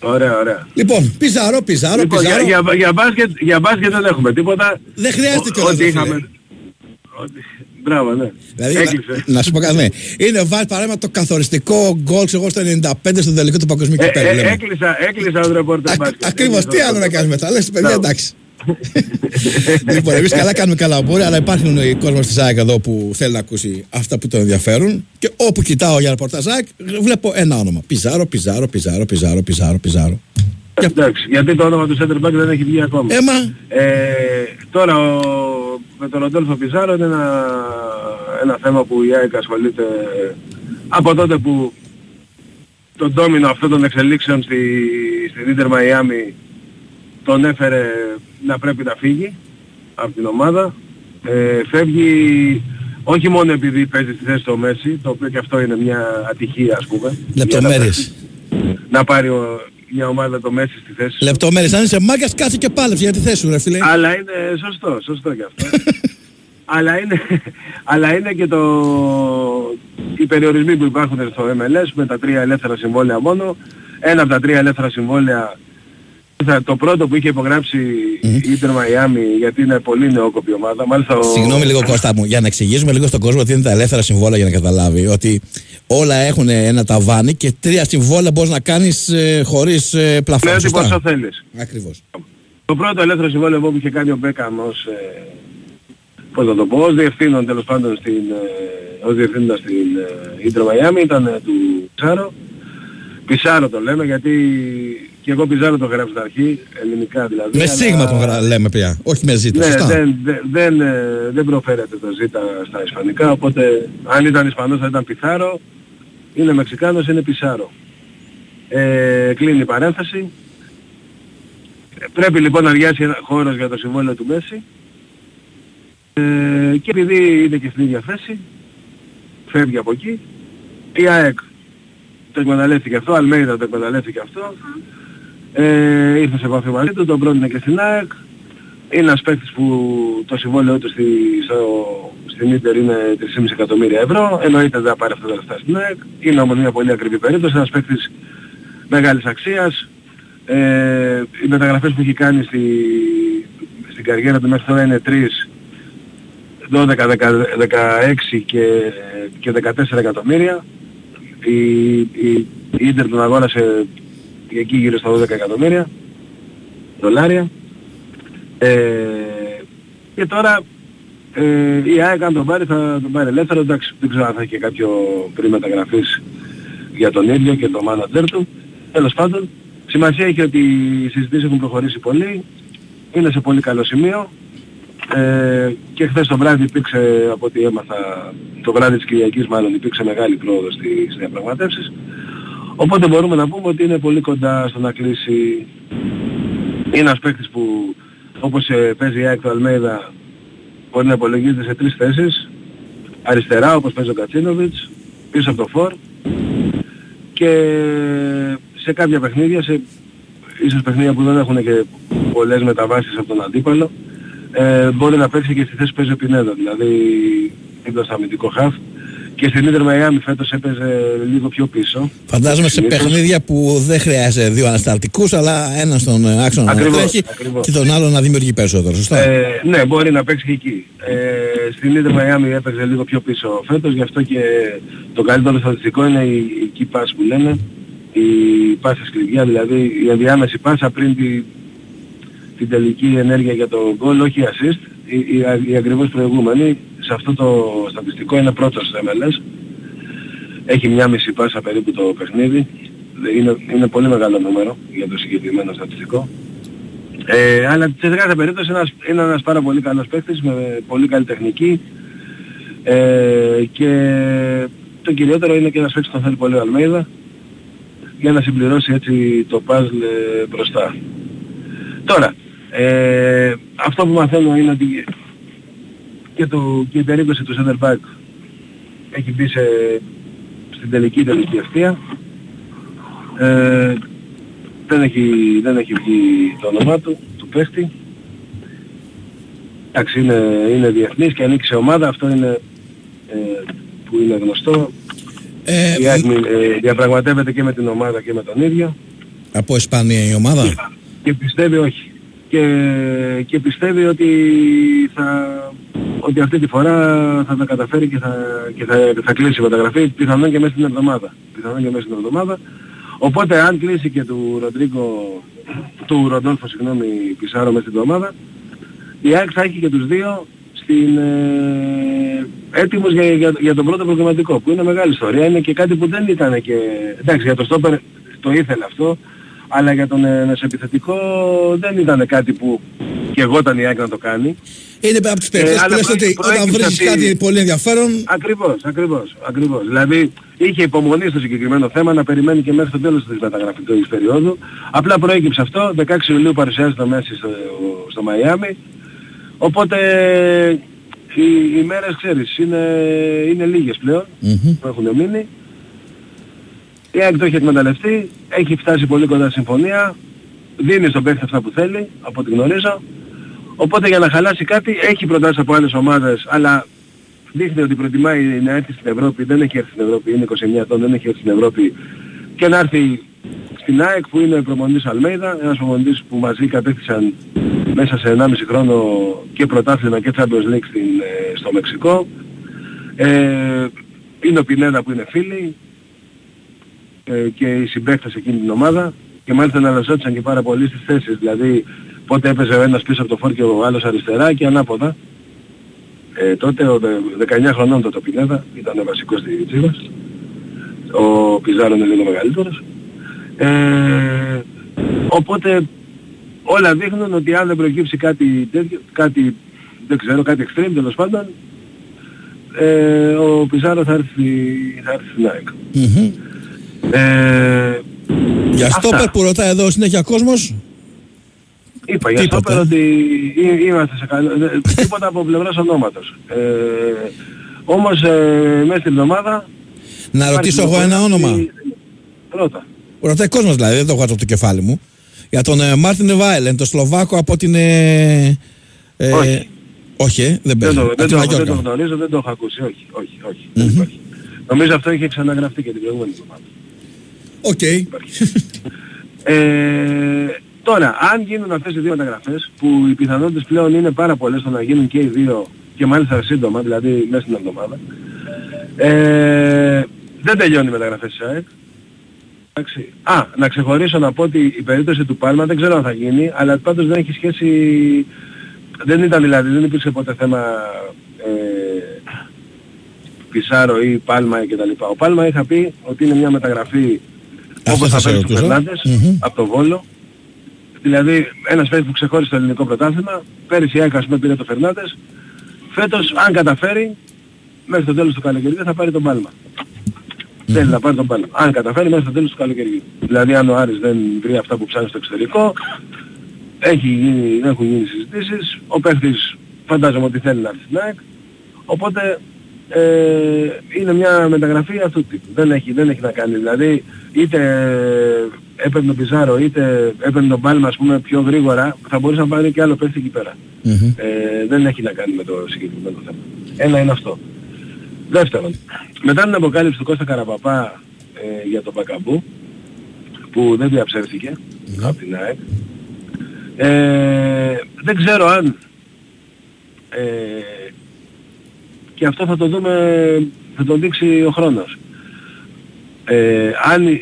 Ωραία, ωραία. Λοιπόν, πιζάρο, πιζάρο, Λοιπόν, για, πιζάρο. για, για, μπάσκετ, για μπάσκετ δεν έχουμε τίποτα. Δεν χρειάζεται Ο- κιόλας, Ό,τι ρε είχαμε. φίλε. Ό,τι- Μπράβο, ναι. Δηλαδή, Έκλεισε. να, να σου πω κάτι, ναι. Είναι βάλει παράδειγμα το καθοριστικό γκολ εγώ στο 95 στο τελικό του παγκοσμίου Ε, κυπέλλου. ε, λέμε. έκλεισα, έκλεισα το ρεπόρτερ μπάσκετ. Ακριβώς, τι Έκλεισα άλλο το- να κάνεις μετά. Λες παιδιά, Μπράβο. εντάξει. Λοιπόν, εμείς καλά κάνουμε καλά μπόρια, αλλά υπάρχουν οι κόσμος της ΑΕΚ εδώ που θέλει να ακούσει αυτά που τον ενδιαφέρουν. Και όπου κοιτάω για ρεπορτάζ ΑΕΚ, βλέπω ένα όνομα. Πιζάρο, Πιζάρο, Πιζάρο, Πιζάρο, Πιζάρο, Πιζάρο. Εντάξει, γιατί το όνομα του center back δεν έχει βγει ακόμα. Έμα. Ε, τώρα ο, με τον Ροντόλφο Πιζάρο είναι ένα, ένα θέμα που η ΑΕΚ ασχολείται από τότε που τον ντόμινο αυτό των εξελίξεων στη, στην Ίντερ Μαϊάμι τον έφερε να πρέπει να φύγει από την ομάδα. Ε, φεύγει όχι μόνο επειδή παίζει στη θέση του Μέση, το οποίο και αυτό είναι μια ατυχία ας πούμε. Λεπτομέρειες. Να πάρει ο, μια ομάδα το Μέση στη θέση του. Λεπτομέρειες. Αν είσαι μάγκας κάτσε και πάλεψε για τη θέση σου ρε φίλε. Αλλά είναι σωστό, σωστό και αυτό. *laughs* αλλά, είναι, αλλά είναι και το, οι περιορισμοί που υπάρχουν στο MLS με τα τρία ελεύθερα συμβόλαια μόνο. Ένα από τα τρία ελεύθερα συμβόλαια θα- το πρώτο που είχε υπογράψει η Ιντερ Μαϊάμι γιατί είναι πολύ νεόκοπη ομάδα. Μάλιστα ο... Συγγνώμη λίγο Κώστα μου, για να εξηγήσουμε λίγο στον κόσμο τι είναι τα ελεύθερα συμβόλαια για να καταλάβει. Ότι όλα έχουν ένα ταβάνι και τρία συμβόλαια μπορείς να κάνεις ε, χωρίς ε, πλαφόν. Ναι, ότι σωστά; πόσο θέλεις. Ακριβώς. Το πρώτο ελεύθερο συμβόλαιο που είχε κάνει ο Μπέκαμ ως, ε, πώς να το πω, ως διευθύνων τέλος πάντων στην, ε, ως διευθύνοντας στην ε, Ίντερ Μαϊάμι ήταν ε, του Πισάρο. Πισάρο το λέμε γιατί και εγώ Πισάρο το γράψω στην αρχή, ελληνικά δηλαδή. Με αλλά- σίγμα τον γρα- λέμε πια, όχι με ζήτα. Ναι, σωστά. δεν, δεν, δεν, ε, δεν προφέρεται το ζήτα στα ισπανικά, οπότε αν ήταν Ισπανός θα ήταν Πιθάρο, είναι Μεξικάνος, είναι Πισάρο. Ε, κλείνει η παρένθεση. Ε, Πρέπει λοιπόν να αδειάσει ένα χώρος για το συμβόλαιο του Μέση. Ε, και επειδή είναι και στην ίδια θέση, φεύγει από εκεί. Η ΑΕΚ το εκμεταλλεύτηκε αυτό, Αλμέιδα το εκμεταλλεύτηκε αυτό. Ε, ήρθες σε επαφή μαζί του, τον πρότεινε και στην ΑΕΚ. Είναι ένας παίκτης που το συμβόλαιο του στη, στο, στην Ίντερ είναι 3,5 εκατομμύρια ευρώ. Εννοείται δεν θα πάρει αυτά τα λεφτά στην ΑΕΚ. Είναι όμως μια πολύ ακριβή περίπτωση. Ένας παίκτης μεγάλης αξίας. Ε, οι μεταγραφές που έχει κάνει στη, στην καριέρα του μέχρι τώρα είναι 3, 12, 10, 16 και, και 14 εκατομμύρια. Η, η, η Ίντερ τον αγόρασε εκεί γύρω στα 12 εκατομμύρια δολάρια. Ε, και τώρα ε, η ΑΕΚ αν τον πάρει θα τον πάρει ελεύθερο. Εντάξει, δεν ξέρω αν θα έχει και κάποιο πριν μεταγραφής για τον ίδιο και τον μάνατζερ του. Τέλος πάντων, σημασία έχει ότι οι συζητήσεις έχουν προχωρήσει πολύ. Είναι σε πολύ καλό σημείο. Ε, και χθες το βράδυ υπήρξε, από ό,τι έμαθα, το βράδυ της Κυριακής μάλλον υπήρξε μεγάλη πρόοδος στις διαπραγματεύσεις. Οπότε μπορούμε να πούμε ότι είναι πολύ κοντά στο να κλείσει. Είναι ένας παίκτης που όπως ε, παίζει η ΑΕΚ του Αλμέιδα μπορεί να υπολογίζεται σε τρεις θέσεις. Αριστερά όπως παίζει ο Κατσίνοβιτς, πίσω από το φορ και σε κάποια παιχνίδια, σε ίσως παιχνίδια που δεν έχουν και πολλές μεταβάσεις από τον αντίπαλο, ε, μπορεί να παίξει και στη θέση που παίζει ο Πινέδα, δηλαδή δίπλα στο αμυντικό χαφ. Και στην Ίντερ Μαϊάμι φέτος έπαιζε λίγο πιο πίσω. Φαντάζομαι σε Συνήθως. παιχνίδια που δεν χρειάζεται δύο ανασταλτικούς, αλλά έναν στον ε, άξονα να Ακριβώς, τρέχει ακριβώς. και τον άλλο να δημιουργεί περισσότερο. Σωστά; Ε, ναι, μπορεί να παίξει και εκεί. Ε, στην Ίντερ Μαϊάμι έπαιξε λίγο πιο πίσω φέτος, γι' αυτό και το καλύτερο στατιστικό είναι η, η key pass που λένε, η πάσες κλειδιά, δηλαδή η ενδιάμεση πάσα πριν τη, την τελική ενέργεια για το γκολ, όχι η assist, η, η, η ακριβώς προηγούμενη, σε αυτό το στατιστικό είναι πρώτος στο MLS. Έχει μια μισή πάσα περίπου το παιχνίδι. Είναι, είναι πολύ μεγάλο νούμερο για το συγκεκριμένο στατιστικό. Ε, αλλά σε κάθε περίπτωση είναι ένας, είναι ένας πάρα πολύ καλός παίκτης με πολύ καλή τεχνική ε, και το κυριότερο είναι και ένας παίκτης που τον θέλει πολύ ο Αλμέιδα για να συμπληρώσει έτσι το puzzle ε, μπροστά. Τώρα, ε, αυτό που μαθαίνω είναι ότι και, το, και η περίπτωση του center back έχει μπει σε, στην τελική τελική ευθεία. Ε, δεν έχει, δεν έχει βγει το όνομά του, του παίχτη. Εντάξει, είναι, είναι διεθνής και ανήκει σε ομάδα, αυτό είναι ε, που είναι γνωστό. Ε, η ΑΕΚ ε, διαπραγματεύεται και με την ομάδα και με τον ίδιο Από Ισπανία η ομάδα; και πιστεύει όχι. Και, και πιστεύει ότι θα, ότι αυτή τη φορά θα τα καταφέρει και θα, και θα, θα κλείσει η μεταγραφή πιθανόν και μέσα στην εβδομάδα. Πιθανόν και μέσα στην εβδομάδα. Οπότε αν κλείσει και του Ροντρίγκο, του Ροντόλφο συγγνώμη, Πισάρο μέσα στην εβδομάδα, η ΑΕΚ θα έχει και τους δύο στην, ε, έτοιμος για, για, για τον πρώτο προγραμματικό που είναι μεγάλη ιστορία. Είναι και κάτι που δεν ήταν και... Εντάξει για το στόπερ το ήθελε αυτό αλλά για τον ε, μεσοεπιθετικό δεν ήταν κάτι που και εγώ ήταν η ΑΕΚ να το κάνει. Είναι από τις περιπτώσεις που αλλά λες ότι προέκυψε όταν βρίσκεις αυτή- κάτι πολύ ενδιαφέρον Ακριβώς, ακριβώς, ακριβώς. Δηλαδή είχε υπομονή στο συγκεκριμένο θέμα να περιμένει και μέχρι το τέλος της μεταγραφικής περίοδου. Απλά προέκυψε αυτό, 16 Ιουλίου παρουσιάζει το Μέση στο, στο Μαϊάμι. Οπότε οι, οι μέρες ξέρεις είναι, είναι λίγες πλέον που έχουν μείνει. Η ΑΕΚ το έχει εκμεταλλευτεί, έχει φτάσει πολύ κοντά στη συμφωνία, δίνει στον παίκτη αυτά που θέλει, από ό,τι γνωρίζω. Οπότε για να χαλάσει κάτι έχει προτάσεις από άλλες ομάδες, αλλά δείχνει ότι προτιμάει να έρθει στην Ευρώπη, δεν έχει έρθει στην Ευρώπη, είναι 29 ετών, δεν έχει έρθει στην Ευρώπη και να έρθει στην ΑΕΚ που είναι προπονητής Αλμέιδα, ένας προπονητής που μαζί κατέκτησαν μέσα σε 1,5 χρόνο και πρωτάθλημα και Champions League στην, ε, στο Μεξικό. Ε, είναι ο Πινέδα που είναι φίλοι ε, και οι συμπαίκτες εκείνη την ομάδα και μάλιστα αναλωσόντουσαν και πάρα πολύ στις θέσεις. Δηλαδή πότε έπαιζε ο ένας πίσω από το φόρ και ο άλλος αριστερά και ανάποδα. Ε, τότε ο δε- 19 χρονών τότε ο Πινέδα ήταν ο βασικός στη Τσίβας. Ο Πιζάρο είναι λίγο μεγαλύτερος. Ε, οπότε όλα δείχνουν ότι αν δεν προκύψει κάτι τέτοιο, κάτι, δεν ξέρω, κάτι extreme τέλος πάντων, ε, ο Πιζάρο θα έρθει, θα έρθει στην ΑΕΚ. Ε, Για αυτά. στόπερ που ρωτάει εδώ συνέχεια κόσμος Είπα για Τίποτα. στόπερ ότι εί- είμαστε σε καλό... δε- Τίποτα από πλευράς ονόματος. Ε, όμως ε, μέσα στην εβδομάδα... Να ρωτήσω εγώ ένα όνομα Πρώτα. Ρωτάει κόσμος δηλαδή, δεν το έχω από το κεφάλι μου Για τον ε, Μάρτιν Βάιλεν, το Σλοβάκο από την... Ε, ε, Όχι. όχι, ε, δεν Δεν παίζει. το, Από δεν, την το, δεν το Μαγιόρκα. γνωρίζω, δεν το έχω ακούσει. Όχι, όχι, όχι. δεν υπάρχει. Νομίζω αυτό είχε ξαναγραφτεί και την προηγούμενη εβδομάδα. Οκ. Ε, τώρα, αν γίνουν αυτές οι δύο μεταγραφές, που οι πιθανότητες πλέον είναι πάρα πολλές στο να γίνουν και οι δύο και μάλιστα σύντομα, δηλαδή μέσα στην εβδομάδα, ε, δεν τελειώνει η μεταγραφές της ΑΕΚ. Εντάξει. Α, να ξεχωρίσω να πω ότι η περίπτωση του Πάλμα δεν ξέρω αν θα γίνει, αλλά πάντως δεν έχει σχέση, δεν ήταν δηλαδή, δεν υπήρξε ποτέ θέμα ε, Πισάρο ή Πάλμα κτλ. Ο Πάλμα είχα πει ότι είναι μια μεταγραφή Αυτό όπως θα θα σε παίξει τους ρωτούσα. Φερνάντες Μμμ. από το Βόλο. Δηλαδή ένας παίκτης που ξεχώρισε το ελληνικό πρωτάθλημα, πέρυσι η ΑΕΚ ας πούμε πήρε το Φερνάντες, φέτος αν καταφέρει μέχρι το τέλος του καλοκαιριού θα πάρει τον Πάλμα. Θέλει να πάρει τον Πάλμα. Αν καταφέρει μέχρι το τέλος του καλοκαιριού. Δηλαδή αν ο Άρης δεν βρει αυτά που ψάχνει στο εξωτερικό, έχει γίνει, έχουν γίνει συζητήσεις, ο παίκτης φαντάζομαι ότι θέλει να έρθει στην ΑΕΚ, οπότε ε, είναι μια μεταγραφή αυτού του τύπου. Δεν έχει, δεν έχει να κάνει. Δηλαδή είτε έπαιρνε τον Πιζάρο είτε έπαιρνε τον Πάλμα ας πούμε πιο γρήγορα θα μπορούσε να πάρει και άλλο παίχτη εκεί πέρα. Ε, δεν έχει να κάνει με το συγκεκριμένο θέμα. Ένα είναι αυτό. Δεύτερον, μετά την αποκάλυψη του Κώστα Καραπαπά ε, για τον Μπακαμπού που δεν διαψεύθηκε από την ΑΕΚ ε, δεν ξέρω αν ε, και αυτό θα το δούμε, θα το δείξει ο χρόνος. Ε, αν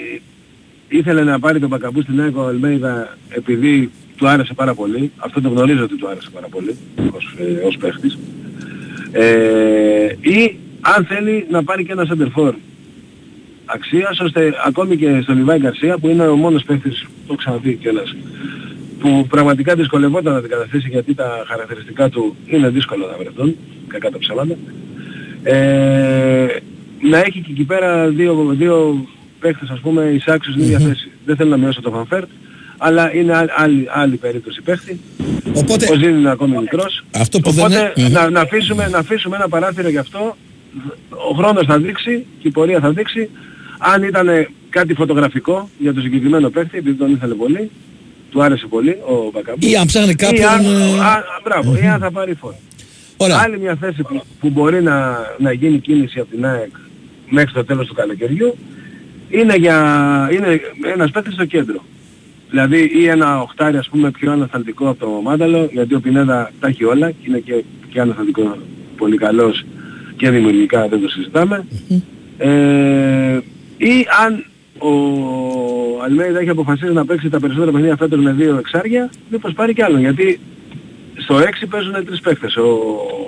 ήθελε να πάρει τον Μπακαμπού στην ΑΕΚ ο Αλμέιδα επειδή του άρεσε πάρα πολύ, αυτό το γνωρίζω ότι του άρεσε πάρα πολύ ως, ε, ως παίχτης, ε, ή αν θέλει να πάρει και ένα center αξίας, ώστε ακόμη και στο Λιβάη Γκαρσία που είναι ο μόνος παίχτης, το έχω ξαναπεί κιόλας, που πραγματικά δυσκολευόταν να την καταστήσει γιατί τα χαρακτηριστικά του είναι δύσκολο να βρεθούν, κακά τα ψέματα, ε, να έχει και εκεί πέρα δύο, δύο παίχτες ας πούμε εισάξιους στην ίδια θέση. Δεν θέλω να μειώσω τον Φαν Βέερτ, αλλά είναι άλλη, άλλη, άλλη περίπτωση παίχτη. Οπότε, Ο Ζήν είναι ακόμη μικρός. Αυτό που Οπότε δεν είναι... να, να, αφήσουμε, να αφήσουμε ένα παράθυρο γι' αυτό. Ο χρόνος θα δείξει και η πορεία θα δείξει αν ήταν κάτι φωτογραφικό για το συγκεκριμένο παίχτη, επειδή τον ήθελε πολύ, του άρεσε πολύ ο Μπακαμπού. Ή αν ψάχνει Ή κάποιον, αν, ε, α, μπράβο, ή αν θα πάρει φορ. Ωραία. Άλλη μια θέση που, που μπορεί να, να γίνει κίνηση από την ΑΕΚ μέχρι το τέλος του καλοκαιριού είναι, για, είναι ένας παίκτης στο κέντρο. Δηλαδή ή ένα οχτάρι ας πούμε πιο ανασταλτικό από το Μάνταλο γιατί ο Πινέδα τα έχει όλα και είναι και, και ανασταλτικό πολύ καλός και δημιουργικά δεν το συζητάμε. Ε, ή αν ο Αλμέιδα έχει αποφασίσει να παίξει τα περισσότερα παιχνίδια φέτος με δύο εξάρια, μήπως πάρει κι άλλο. Γιατί στο 6 παίζουν τρεις παίκτες, ο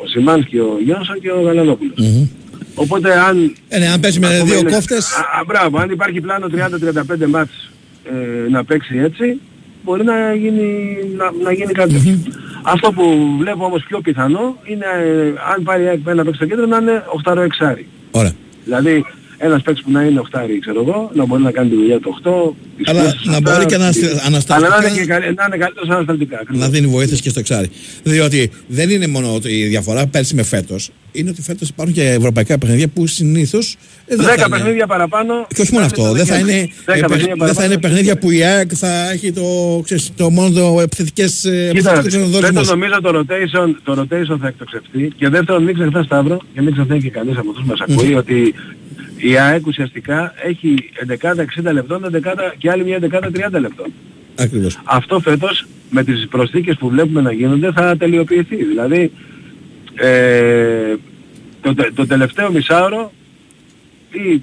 Σιμάνσκι, ο Γιόνσον και ο γαλανοπουλος Οπότε αν... Ε, ναι, αν παίζει με ας πούμε, δύο είναι- κόφτες. Α, α, μπράβο, αν υπάρχει πλάνο 30-35 μάτς ε, να παίξει έτσι, μπορεί να γίνει, να, να γίνει κάτι τέτοιο. Αυτό που βλέπω όμως πιο πιθανό είναι ε, αν πάρει ένα παίκτη στο κέντρο να είναι 8 εξάρι. Ωραία. Δηλαδή ένας παίκτης που να είναι 8 ξέρω εγώ, να μπορεί να κάνει τη δουλειά του 8, τις Αλλά πιέσεις να αυτά, μπορεί και να τις- αστε- ανασταλτικά- Αλλά να είναι, και, καλ- να είναι καλύτερος ανασταλτικά. ακριβώς. να δίνει βοήθειες και στο εξάρι. Διότι δεν είναι μόνο ότι η διαφορά πέρσι με φέτος. Είναι ότι φέτος υπάρχουν και ευρωπαϊκά παιχνίδια που συνήθως. 10 παιχνίδια παραπάνω. Και όχι μόνο αυτό. Δεν θα είναι, 10 ε, παιχ- παιχνίδια δεν θα παραπάνω. είναι παιχνίδια που η ΑΕΚ θα έχει το, ξέρεις, το μόνο το επιθετικές, ε, Κοίτα, επιθετικούς δεν το ενδορισμούς. νομίζω το rotation, το rotation θα εκτοξευτεί και δεύτερον μην ξεχνάς Σταύρο και μην ξεχνάει και κανείς από αυτούς που μας ακούει ότι η ΑΕΚ ουσιαστικά έχει 11-60 λεπτών, 11 και άλλη μια 11-30 λεπτών. Ακριβώς. Αυτό φέτος με τις προσθήκες που βλέπουμε να γίνονται θα τελειοποιηθεί. Δηλαδή ε, το, τε- το τελευταίο μισάωρο ή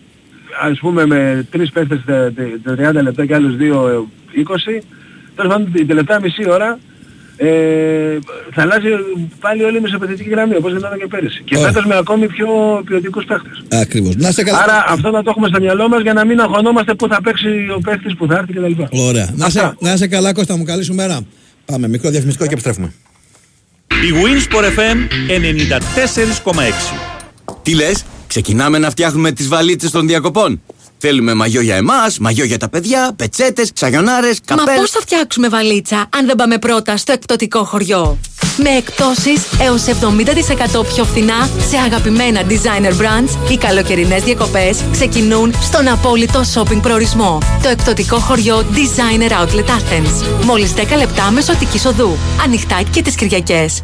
ας πούμε με τρεις παίχτες τε- τε- 30 λεπτά και άλλους δύο ε, 20 τέλος πάντων την τελευταία μισή ώρα ε, θα αλλάζει πάλι όλη η μεσοπαιδευτική γραμμή όπως γινόταν και πέρυσι. Και Ωραία. φέτος με ακόμη πιο ποιοτικούς παίχτες. Ακριβώς. Να είστε καλά. Άρα αυτό να το έχουμε στο μυαλό μας για να μην αγχωνόμαστε πού θα παίξει ο παίχτης που θα έρθει κτλ. Ωραία. Να είσαι, να είσαι καλά Κώστα μου. Καλή σου μέρα. Πάμε. Μικρό διαφημιστικό και επιστρέφουμε. Η Winsport FM 94,6. Τι λες, ξεκινάμε να φτιάχνουμε τις βαλίτσες των διακοπών; Θέλουμε μαγιό για εμάς, μαγιό για τα παιδιά, πετσέτες, σαγιονάρε, Μα καπέλ. πώς θα φτιάξουμε βαλίτσα αν δεν πάμε πρώτα στο εκπτωτικό χωριό; Με εκπτώσεις έως 70% πιο φθηνά σε αγαπημένα designer brands, οι καλοκαιρινές διακοπές ξεκινούν στον απόλυτο shopping προορισμό. Το εκπτωτικό χωριό Designer Outlet Athens. Μόλις 10 λεπτά μεσοτικής οδού. Ανοιχτά και τις Κυριακές.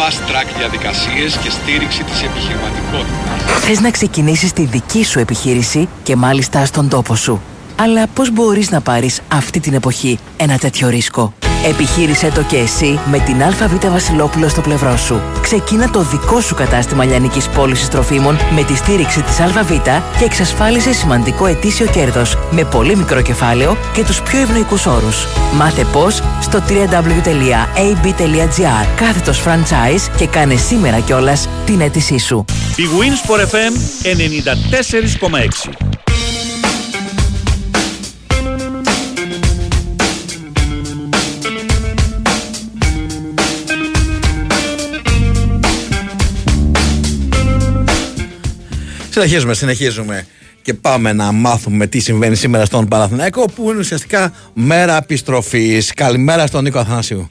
Fast track διαδικασίες και στήριξη της επιχειρηματικότητας. Θες να ξεκινήσεις τη δική σου επιχείρηση και μάλιστα στον τόπο σου. Αλλά πώς μπορείς να πάρεις αυτή την εποχή ένα τέτοιο ρίσκο; Επιχείρησέ το και εσύ με την ΑΒ Βασιλόπουλο στο πλευρό σου. Ξεκίνα το δικό σου κατάστημα λιανικής πώλησης τροφίμων με τη στήριξη της ΑΒ και εξασφάλισε σημαντικό ετήσιο κέρδος με πολύ μικρό κεφάλαιο και τους πιο ευνοϊκούς όρους. Μάθε πώς στο www.ab.gr κάθετος franchise και κάνε σήμερα κιόλας την αίτησή σου. Η Winsport FM 94,6. Συνεχίζουμε, συνεχίζουμε και πάμε να μάθουμε τι συμβαίνει σήμερα στον Παναθηναϊκό που είναι ουσιαστικά μέρα επιστροφής. Καλημέρα στον Νίκο Αθανασίου.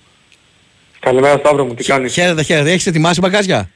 Καλημέρα Σταύρο μου, τι κάνεις; Χαίρετε, χαίρετε. Έχεις ετοιμάσει μπαγκάζια.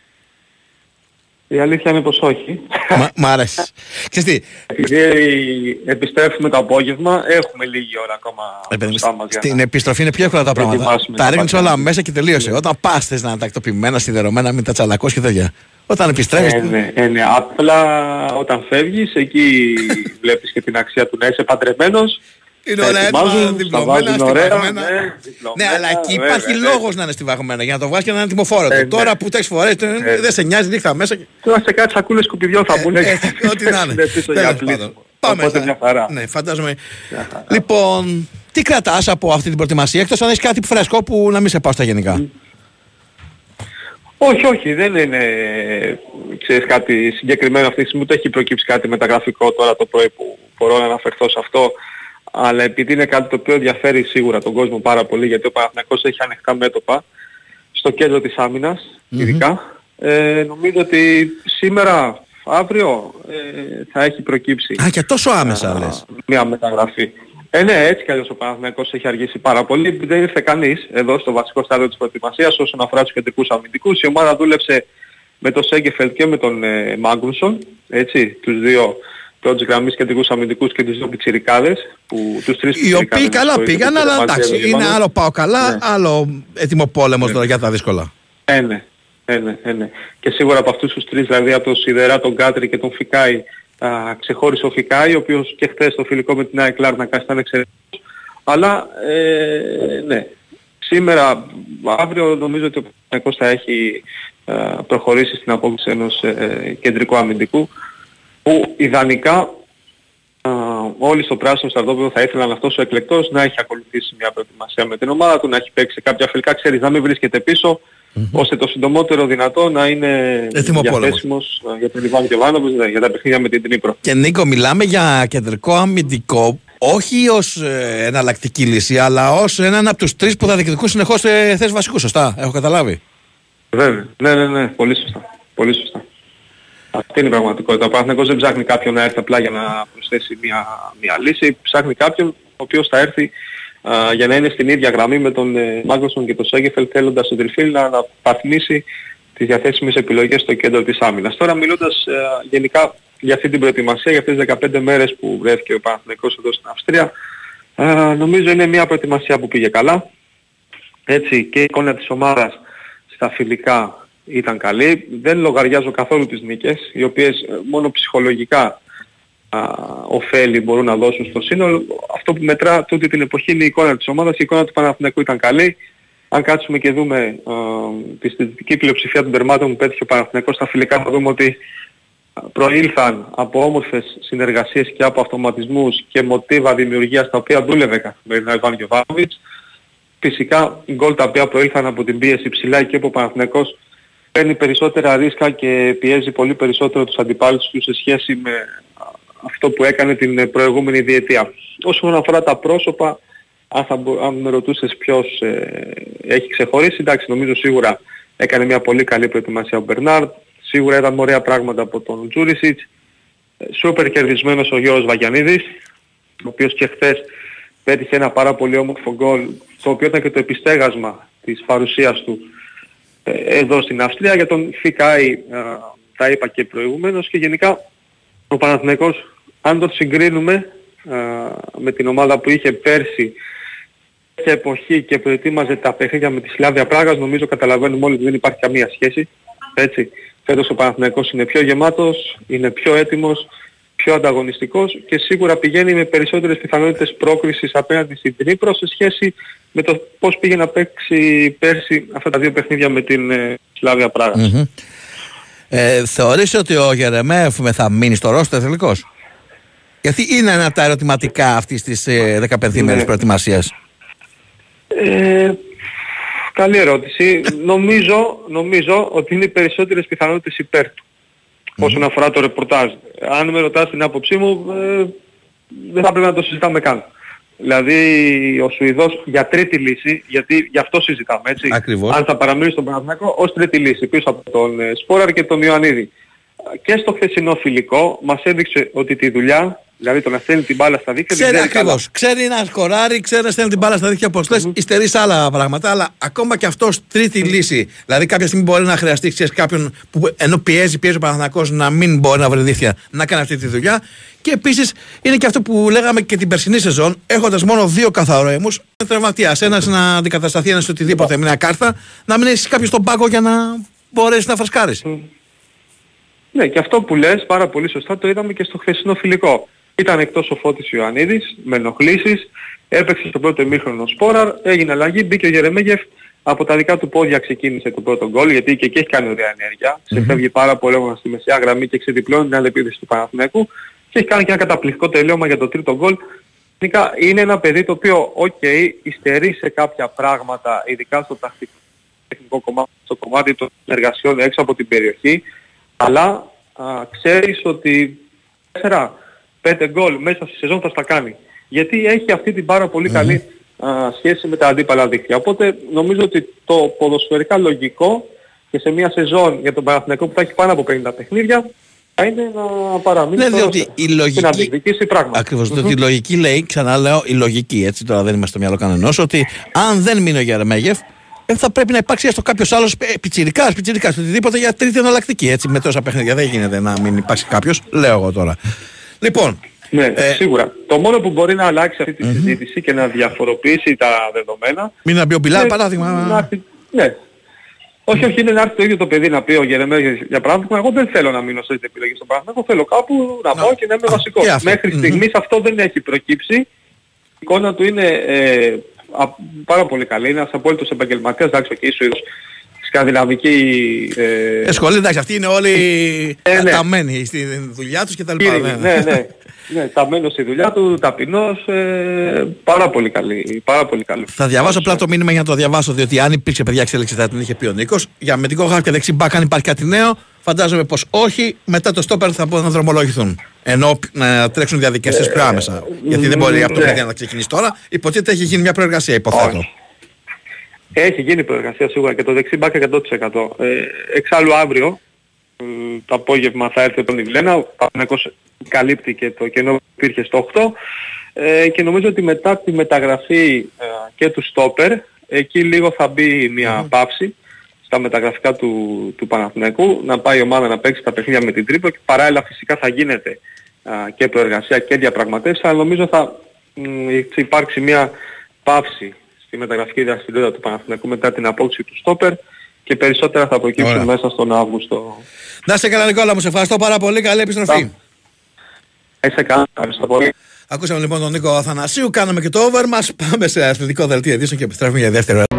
Η αλήθεια είναι πως όχι. Μα- Μ' αρέσει. Ξέρεις τι, Επειδή επιστρέφουμε το απόγευμα, έχουμε λίγη ώρα ακόμα ρε παιδί μου, μπροστά μας για στην να- επιστροφή είναι πιο εύκολα τα πράγματα. ετοιμάσουμε Τα τα ρίχνεις πάντα. όλα μέσα και τελείωσε. Όταν πας θες να είναι τακτοποιημένα, σιδερωμένα, μην τα τσαλακώσεις και τέτοια. Όταν επιστρέφεις... Ε, ναι, ε, ναι. Απλά όταν φεύγεις, εκεί βλέπεις και την αξία του να είσαι παντρεμένος. Είναι τα όλα έτοιμα, ετοιμάζουν, τα διπλωμένα, βάζουν ωραία, στιβαγμένα. ναι, Ναι, διπλωμένα, αλλά εκεί βέβαια, υπάρχει βέβαια. λόγος να είναι στιβαγμένα για να το βγάλεις και να είναι τιμοφόρο. Ε, ναι. Τώρα που τα έχεις φορέσει, δεν σε νοιάζει νύχτα μέσα. και- Τώρα σε κάτι σακούλες σκουπιδιών θα μπουν. ε, ό,τι να είναι. *laughs* πίσω για Τέλος πλήσιμο. πάντων. Πάμε. Οπότε θα- μια χαρά. Ναι, φαντάζομαι. Λοιπόν, τι κρατάς από αυτή την προετοιμασία, εκτός αν έχεις κάτι φρέσκο που να μην σε πάω στα γενικά; Όχι, όχι, δεν είναι ξέρεις, κάτι συγκεκριμένο αυτή τη στιγμή. Ούτε έχει προκύψει κάτι μεταγραφικό τώρα το πρωί που μπορώ να αναφερθώ σε αυτό. Αλλά επειδή είναι κάτι το οποίο ενδιαφέρει σίγουρα τον κόσμο πάρα πολύ, γιατί ο Παναθηναϊκός έχει ανοιχτά μέτωπα στο κέντρο της άμυνας, ειδικά, ε, νομίζω ότι σήμερα, αύριο, ε, θα έχει προκύψει Α, και τόσο άμεσα λες. μια μεταγραφή. Ε, ναι, έτσι κι αλλιώς ο Παναθηναϊκός έχει αργήσει πάρα πολύ. Δεν ήρθε κανείς εδώ στο βασικό στάδιο της προετοιμασίας όσον αφορά τους κεντρικούς αμυντικούς. Η ομάδα δούλεψε με τον Σέγκεφελτ και με τον ε, Μάγκουνσον, έτσι, τους δύο πρώτης γραμμής κεντρικούς αμυντικούς και τους δύο πιτσιρικάδες, που, τους τρεις Οι πιτσιρικάδες, οποίοι καλά συγχωρείτε, πήγαν, που αλλά ήταν μαζί εντάξει, εδώ είναι πάνω. άλλο πάω καλά, Ναι. άλλο έτοιμο πόλεμος τώρα για τα δύσκολα. Ε, ναι. Ε, ναι, ε, ναι. Και σίγουρα από αυτούς τους τρεις, δηλαδή από τον Σιδερά, τον Κάτρι και τον Φικάη, α, ξεχώρισε ο Φικάη, ο οποίος και χθες στο φιλικό με την ΑΕΚ Λάρνακα ήταν εξαιρετικός. Αλλά, ε, ναι, σήμερα, αύριο νομίζω ότι ο Παναγικός θα έχει α, προχωρήσει στην απόκτηση ενός ε, κεντρικού αμυντικού, που ιδανικά α, όλοι στο πράσινο στρατόπεδο θα ήθελαν αυτός ο εκλεκτός να έχει ακολουθήσει μια προετοιμασία με την ομάδα του, να έχει παίξει κάποια φιλικά, ξέρεις, να μην βρίσκεται πίσω, ώστε το συντομότερο δυνατό να είναι Έτοιμο πόλεμος. διαθέσιμος ε, για τον Ιβάν Κεβάνοβιτς, ναι, για τα παιχνίδια με την Τρίπρο. Και Νίκο, μιλάμε για κεντρικό αμυντικό, όχι ως εναλλακτική λύση, αλλά ως έναν από τους τρεις που θα διεκδικούν συνεχώς ε, θέσεις βασικούς. Σωστά, έχω καταλάβει; Βέβαια. Ναι, ναι, ναι. Πολύ σωστά. Πολύ σωστά. Αυτή είναι η πραγματικότητα. Ο Παναθηναϊκός δεν ψάχνει κάποιον να έρθει απλά για να προσθέσει μια, μια λύση. Ψάχνει κάποιον ο οποίος θα έρθει α, για να είναι στην ίδια γραμμή με τον ε, Μάγκοσον και τον Σέγεφελ θέλοντας τον Τριφίλ να αναπαθμίσει τις διαθέσιμες επιλογές στο κέντρο της άμυνας. Τώρα μιλώντας ε, γενικά για αυτή την προετοιμασία, για αυτές τις 15 μέρες που βρέθηκε ο Παναθηναϊκός εδώ στην Αυστρία, ε, νομίζω είναι μια προετοιμασία που πήγε καλά. Έτσι και η εικόνα της ομάδας στα φιλικά ήταν καλή. Δεν λογαριάζω καθόλου τις νίκες, οι οποίες ε, μόνο ψυχολογικά α, ωφέλη μπορούν να δώσουν στο σύνολο. Αυτό που μετρά τούτη την εποχή είναι η εικόνα της ομάδας. Η εικόνα του Παναθηναϊκού ήταν καλή. Αν κάτσουμε και δούμε α, τη στατιστική πλειοψηφία των τερμάτων που πέτυχε ο Παναθηναϊκός στα φιλικά θα δούμε ότι προήλθαν από όμορφες συνεργασίες και από αυτοματισμούς και μοτίβα δημιουργίας τα οποία δούλευε καθημερινά ο Ιβάν Γιωβάνοβιτς. Φυσικά γκολ τα οποία προήλθαν από την πίεση ψηλά και από ο Παναθηναϊκός παίρνει περισσότερα ρίσκα και πιέζει πολύ περισσότερο τους αντιπάλους του σε σχέση με αυτό που έκανε την προηγούμενη διετία. Όσον αφορά τα πρόσωπα, αν, θα, αν με ρωτούσες ποιος ε, έχει ξεχωρίσει, εντάξει νομίζω σίγουρα έκανε μια πολύ καλή προετοιμασία ο Μπερνάρντ, σίγουρα ήταν ωραία πράγματα από τον Τζούρισιτς, ε, σούπερ κερδισμένος ο Γιώργος Βαγιανίδης, ο οποίος και χθες πέτυχε ένα πάρα πολύ όμορφο γκολ, το οποίο ήταν και το επιστέγασμα της παρουσίας του ε, εδώ στην Αυστρία. Για τον Φικάη τα είπα και προηγουμένως και γενικά ο Παναθηναϊκός αν το συγκρίνουμε με την ομάδα που είχε πέρσι σε εποχή και προετοίμαζε τα παιχνίδια με τη Σλάβια Πράγας νομίζω καταλαβαίνουμε όλοι ότι δεν υπάρχει καμία σχέση. Έτσι. Φέτος ο Παναθηναϊκός είναι πιο γεμάτος, είναι πιο έτοιμος, πιο ανταγωνιστικός και σίγουρα πηγαίνει με περισσότερες πιθανότητες πρόκρισης απέναντι στην Τρίπρο σε σχέση με το πώς πήγε να παίξει πέρσι αυτά τα δύο παιχνίδια με την ε, Σλάβια Πράγας. Mm-hmm. Ε, θεωρείς ότι ο Γερεμέφ θα μείνει στο ρόστερ τελικώς. Γιατί είναι ένα από τα ερωτηματικά αυτής της ε, 15 ημέρες Ναι. προετοιμασίας. Ε, καλή ερώτηση. νομίζω, νομίζω ότι είναι οι περισσότερες πιθανότητες υπέρ του. Όσον αφορά το ρεπορτάζ. Αν με ρωτάς την άποψή μου, ε, δεν θα πρέπει να το συζητάμε καν. Δηλαδή ο Σουηδός για τρίτη λύση, γιατί γι' αυτό συζητάμε έτσι. Ακριβώς. Αν θα παραμείνει στον Παναθηναϊκό ως τρίτη λύση πίσω από τον ε, Σπόραρ και τον Ιωαννίδη. Και στο χθεσινό φιλικό μας έδειξε ότι τη δουλειά, δηλαδή το να στέλνει την μπάλα στα δίκτυα, την Ξέρει ξέρει καλά. ακριβώ. Ξέρει να σκοράρει, ξέρει να στέλνει την μπάλα στα δίχτυα όπως λες. Υστερεί σε άλλα πράγματα. Αλλά ακόμα και αυτό τρίτη λύση. Δηλαδή κάποια στιγμή μπορεί να χρειαστεί ξέρεις, κάποιον που ενώ πιέζει, πιέζει ο Παναθηναϊκός να μην μπορεί να βρει δίχτυα να κάνει αυτή τη δουλειά. Και επίσης είναι και αυτό που λέγαμε και την περσινή σεζόν, έχοντας μόνο δύο καθαρόαιμου, τραυματία. Ένας να αντικατασταθεί, ένας οτιδήποτε, μια κάρτα, να μην έχει κάποιος στον πάγκο για να μπορέσεις να φρασκάρεις. Ναι, και αυτό που λες πάρα πολύ σωστά το είδαμε και στο χθεσινό φιλικό. Ήταν εκτός ο Φώτης Ιωαννίδης με ενοχλήσεις, έπαιξε στο πρώτο ημίχρονο Σπόραρ, έγινε αλλαγή, μπήκε ο Γερεμέγεφ, από τα δικά του πόδια ξεκίνησε το πρώτο γκολ, γιατί και εκεί έχει κάνει ωραία ενέργεια. Σε φεύγει πάρα πολύ όμορφα στη μεσαία γραμμή και ξεδιπλώνει την επίδεση του Παναθηναϊκού. Και έχει κάνει και ένα καταπληκτικό τελείωμα για το τρίτο γκολ. Γενικά είναι ένα παιδί το οποίο, οκ, υστερεί σε κάποια πράγματα, ειδικά στο τακτικό τεχνικό κομμάτι, στο κομμάτι των εργασιών έξω από την περιοχή, αλλά α, ξέρεις ότι 4-5 γκολ μέσα στη σεζόν θα στα κάνει. Γιατί έχει αυτή την πάρα πολύ καλή α, σχέση με τα αντίπαλα δίκτυα. Οπότε νομίζω ότι το ποδοσφαιρικά λογικό και σε μια σεζόν για τον Παναθηναϊκό που θα έχει πάνω από 50 παιχνίδια θα είναι να παραμείνει Ναι, στο διότι ρόστερ η και να λογική. διεκδικήσει πράγματα. Ακριβώς. Διότι η λογική λέει, ξαναλέω, η λογική, έτσι τώρα δεν είμαστε στο μυαλό κανενός, ότι αν δεν μείνει ο Γερεμέγεφ, ε, θα πρέπει να υπάρξει έστω κάποιος άλλος πιτσιρικάς, πιτσιρικάς, οτιδήποτε για τρίτη εναλλακτική. Έτσι, με τόσα παιχνίδια δεν γίνεται να μην υπάρξει κάποιος. Λέω εγώ τώρα. Λοιπόν, Ναι, σίγουρα. Το μόνο που μπορεί να αλλάξει αυτή τη συζήτηση και να διαφοροποιήσει τα δεδομένα μην να μπει ο Μπιλά, Ναι, παράδειγμα. να έρθει- Ναι. Όχι, όχι, είναι να έρθει το ίδιο το παιδί να πει ο Γερεμέγεφ για παράδειγμα, εγώ δεν θέλω να μείνω σε αυτή την επιλογή στον Παναθηναϊκό, θέλω κάπου να πάω και να είμαι βασικός. και αυτό. Μέχρι Μμμ. στιγμής αυτό δεν έχει προκύψει. Η εικόνα του είναι ε, α, πάρα πολύ καλή, είναι ένας απόλυτος επαγγελματίας, εντάξει, και ίσως σκανδιναβική... Ε, Ε, σχολή, εντάξει, αυτοί είναι όλοι Ε, ναι. καταμένοι στη δουλειά τους και τα κύριοι, λοιπά. ναι, ναι. ναι, ταμένος στη δουλειά του, ταπεινός, ε, πάρα πολύ καλή, πάρα πολύ καλή. Θα διαβάσω απλά το μήνυμα για να το διαβάσω, διότι αν υπήρξε παιδιά εξέλιξη θα την είχε πει ο Νίκος. Για αμυντικό χάφ και δεξί μπακ, αν υπάρχει κάτι νέο, φαντάζομαι πως όχι. Μετά το στόπερ θα μπορούν να δρομολογηθούν. Ενώ να τρέξουν διαδικασίες πιο άμεσα. γιατί δεν μπορεί αυτό ναι. παιδιά να ξεκινήσει τώρα. Υποτίθεται έχει γίνει μια προεργασία, υποθέτω. Έχει γίνει προεργασία σίγουρα και το δεξί μπακ 100%. Ε, εξάλλου αύριο ε, το απόγευμα θα έρθει τον Ιβλένα, ο Παναγικός καλύπτει και το κενό που υπήρχε στο 8 ε, και νομίζω ότι μετά τη μεταγραφή ε, και του Στόπερ εκεί λίγο θα μπει μια παύση στα μεταγραφικά του, του Παναθηναϊκού να πάει η ομάδα να παίξει τα παιχνίδια με την Τρίπο και παράλληλα φυσικά θα γίνεται α, και προεργασία και διαπραγματεύσεις αλλά νομίζω θα μ, υπάρξει μια παύση στη μεταγραφική δραστηριότητα του Παναθηναϊκού μετά την απόκτηση του Στόπερ και περισσότερα θα προκύψουν Ωραία. μέσα στον Αύγουστο. Να είσαι καλά, Νικόλα μου, σε ευχαριστώ πάρα πολύ. Καλή επιστροφή. Είσαι καλά, ευχαριστώ πολύ. Ακούσαμε λοιπόν τον Νίκο Αθανασίου, κάναμε και το over μας, πάμε σε αθλητικό δελτίο ειδήσεων και επιστρέφουμε για δεύτερη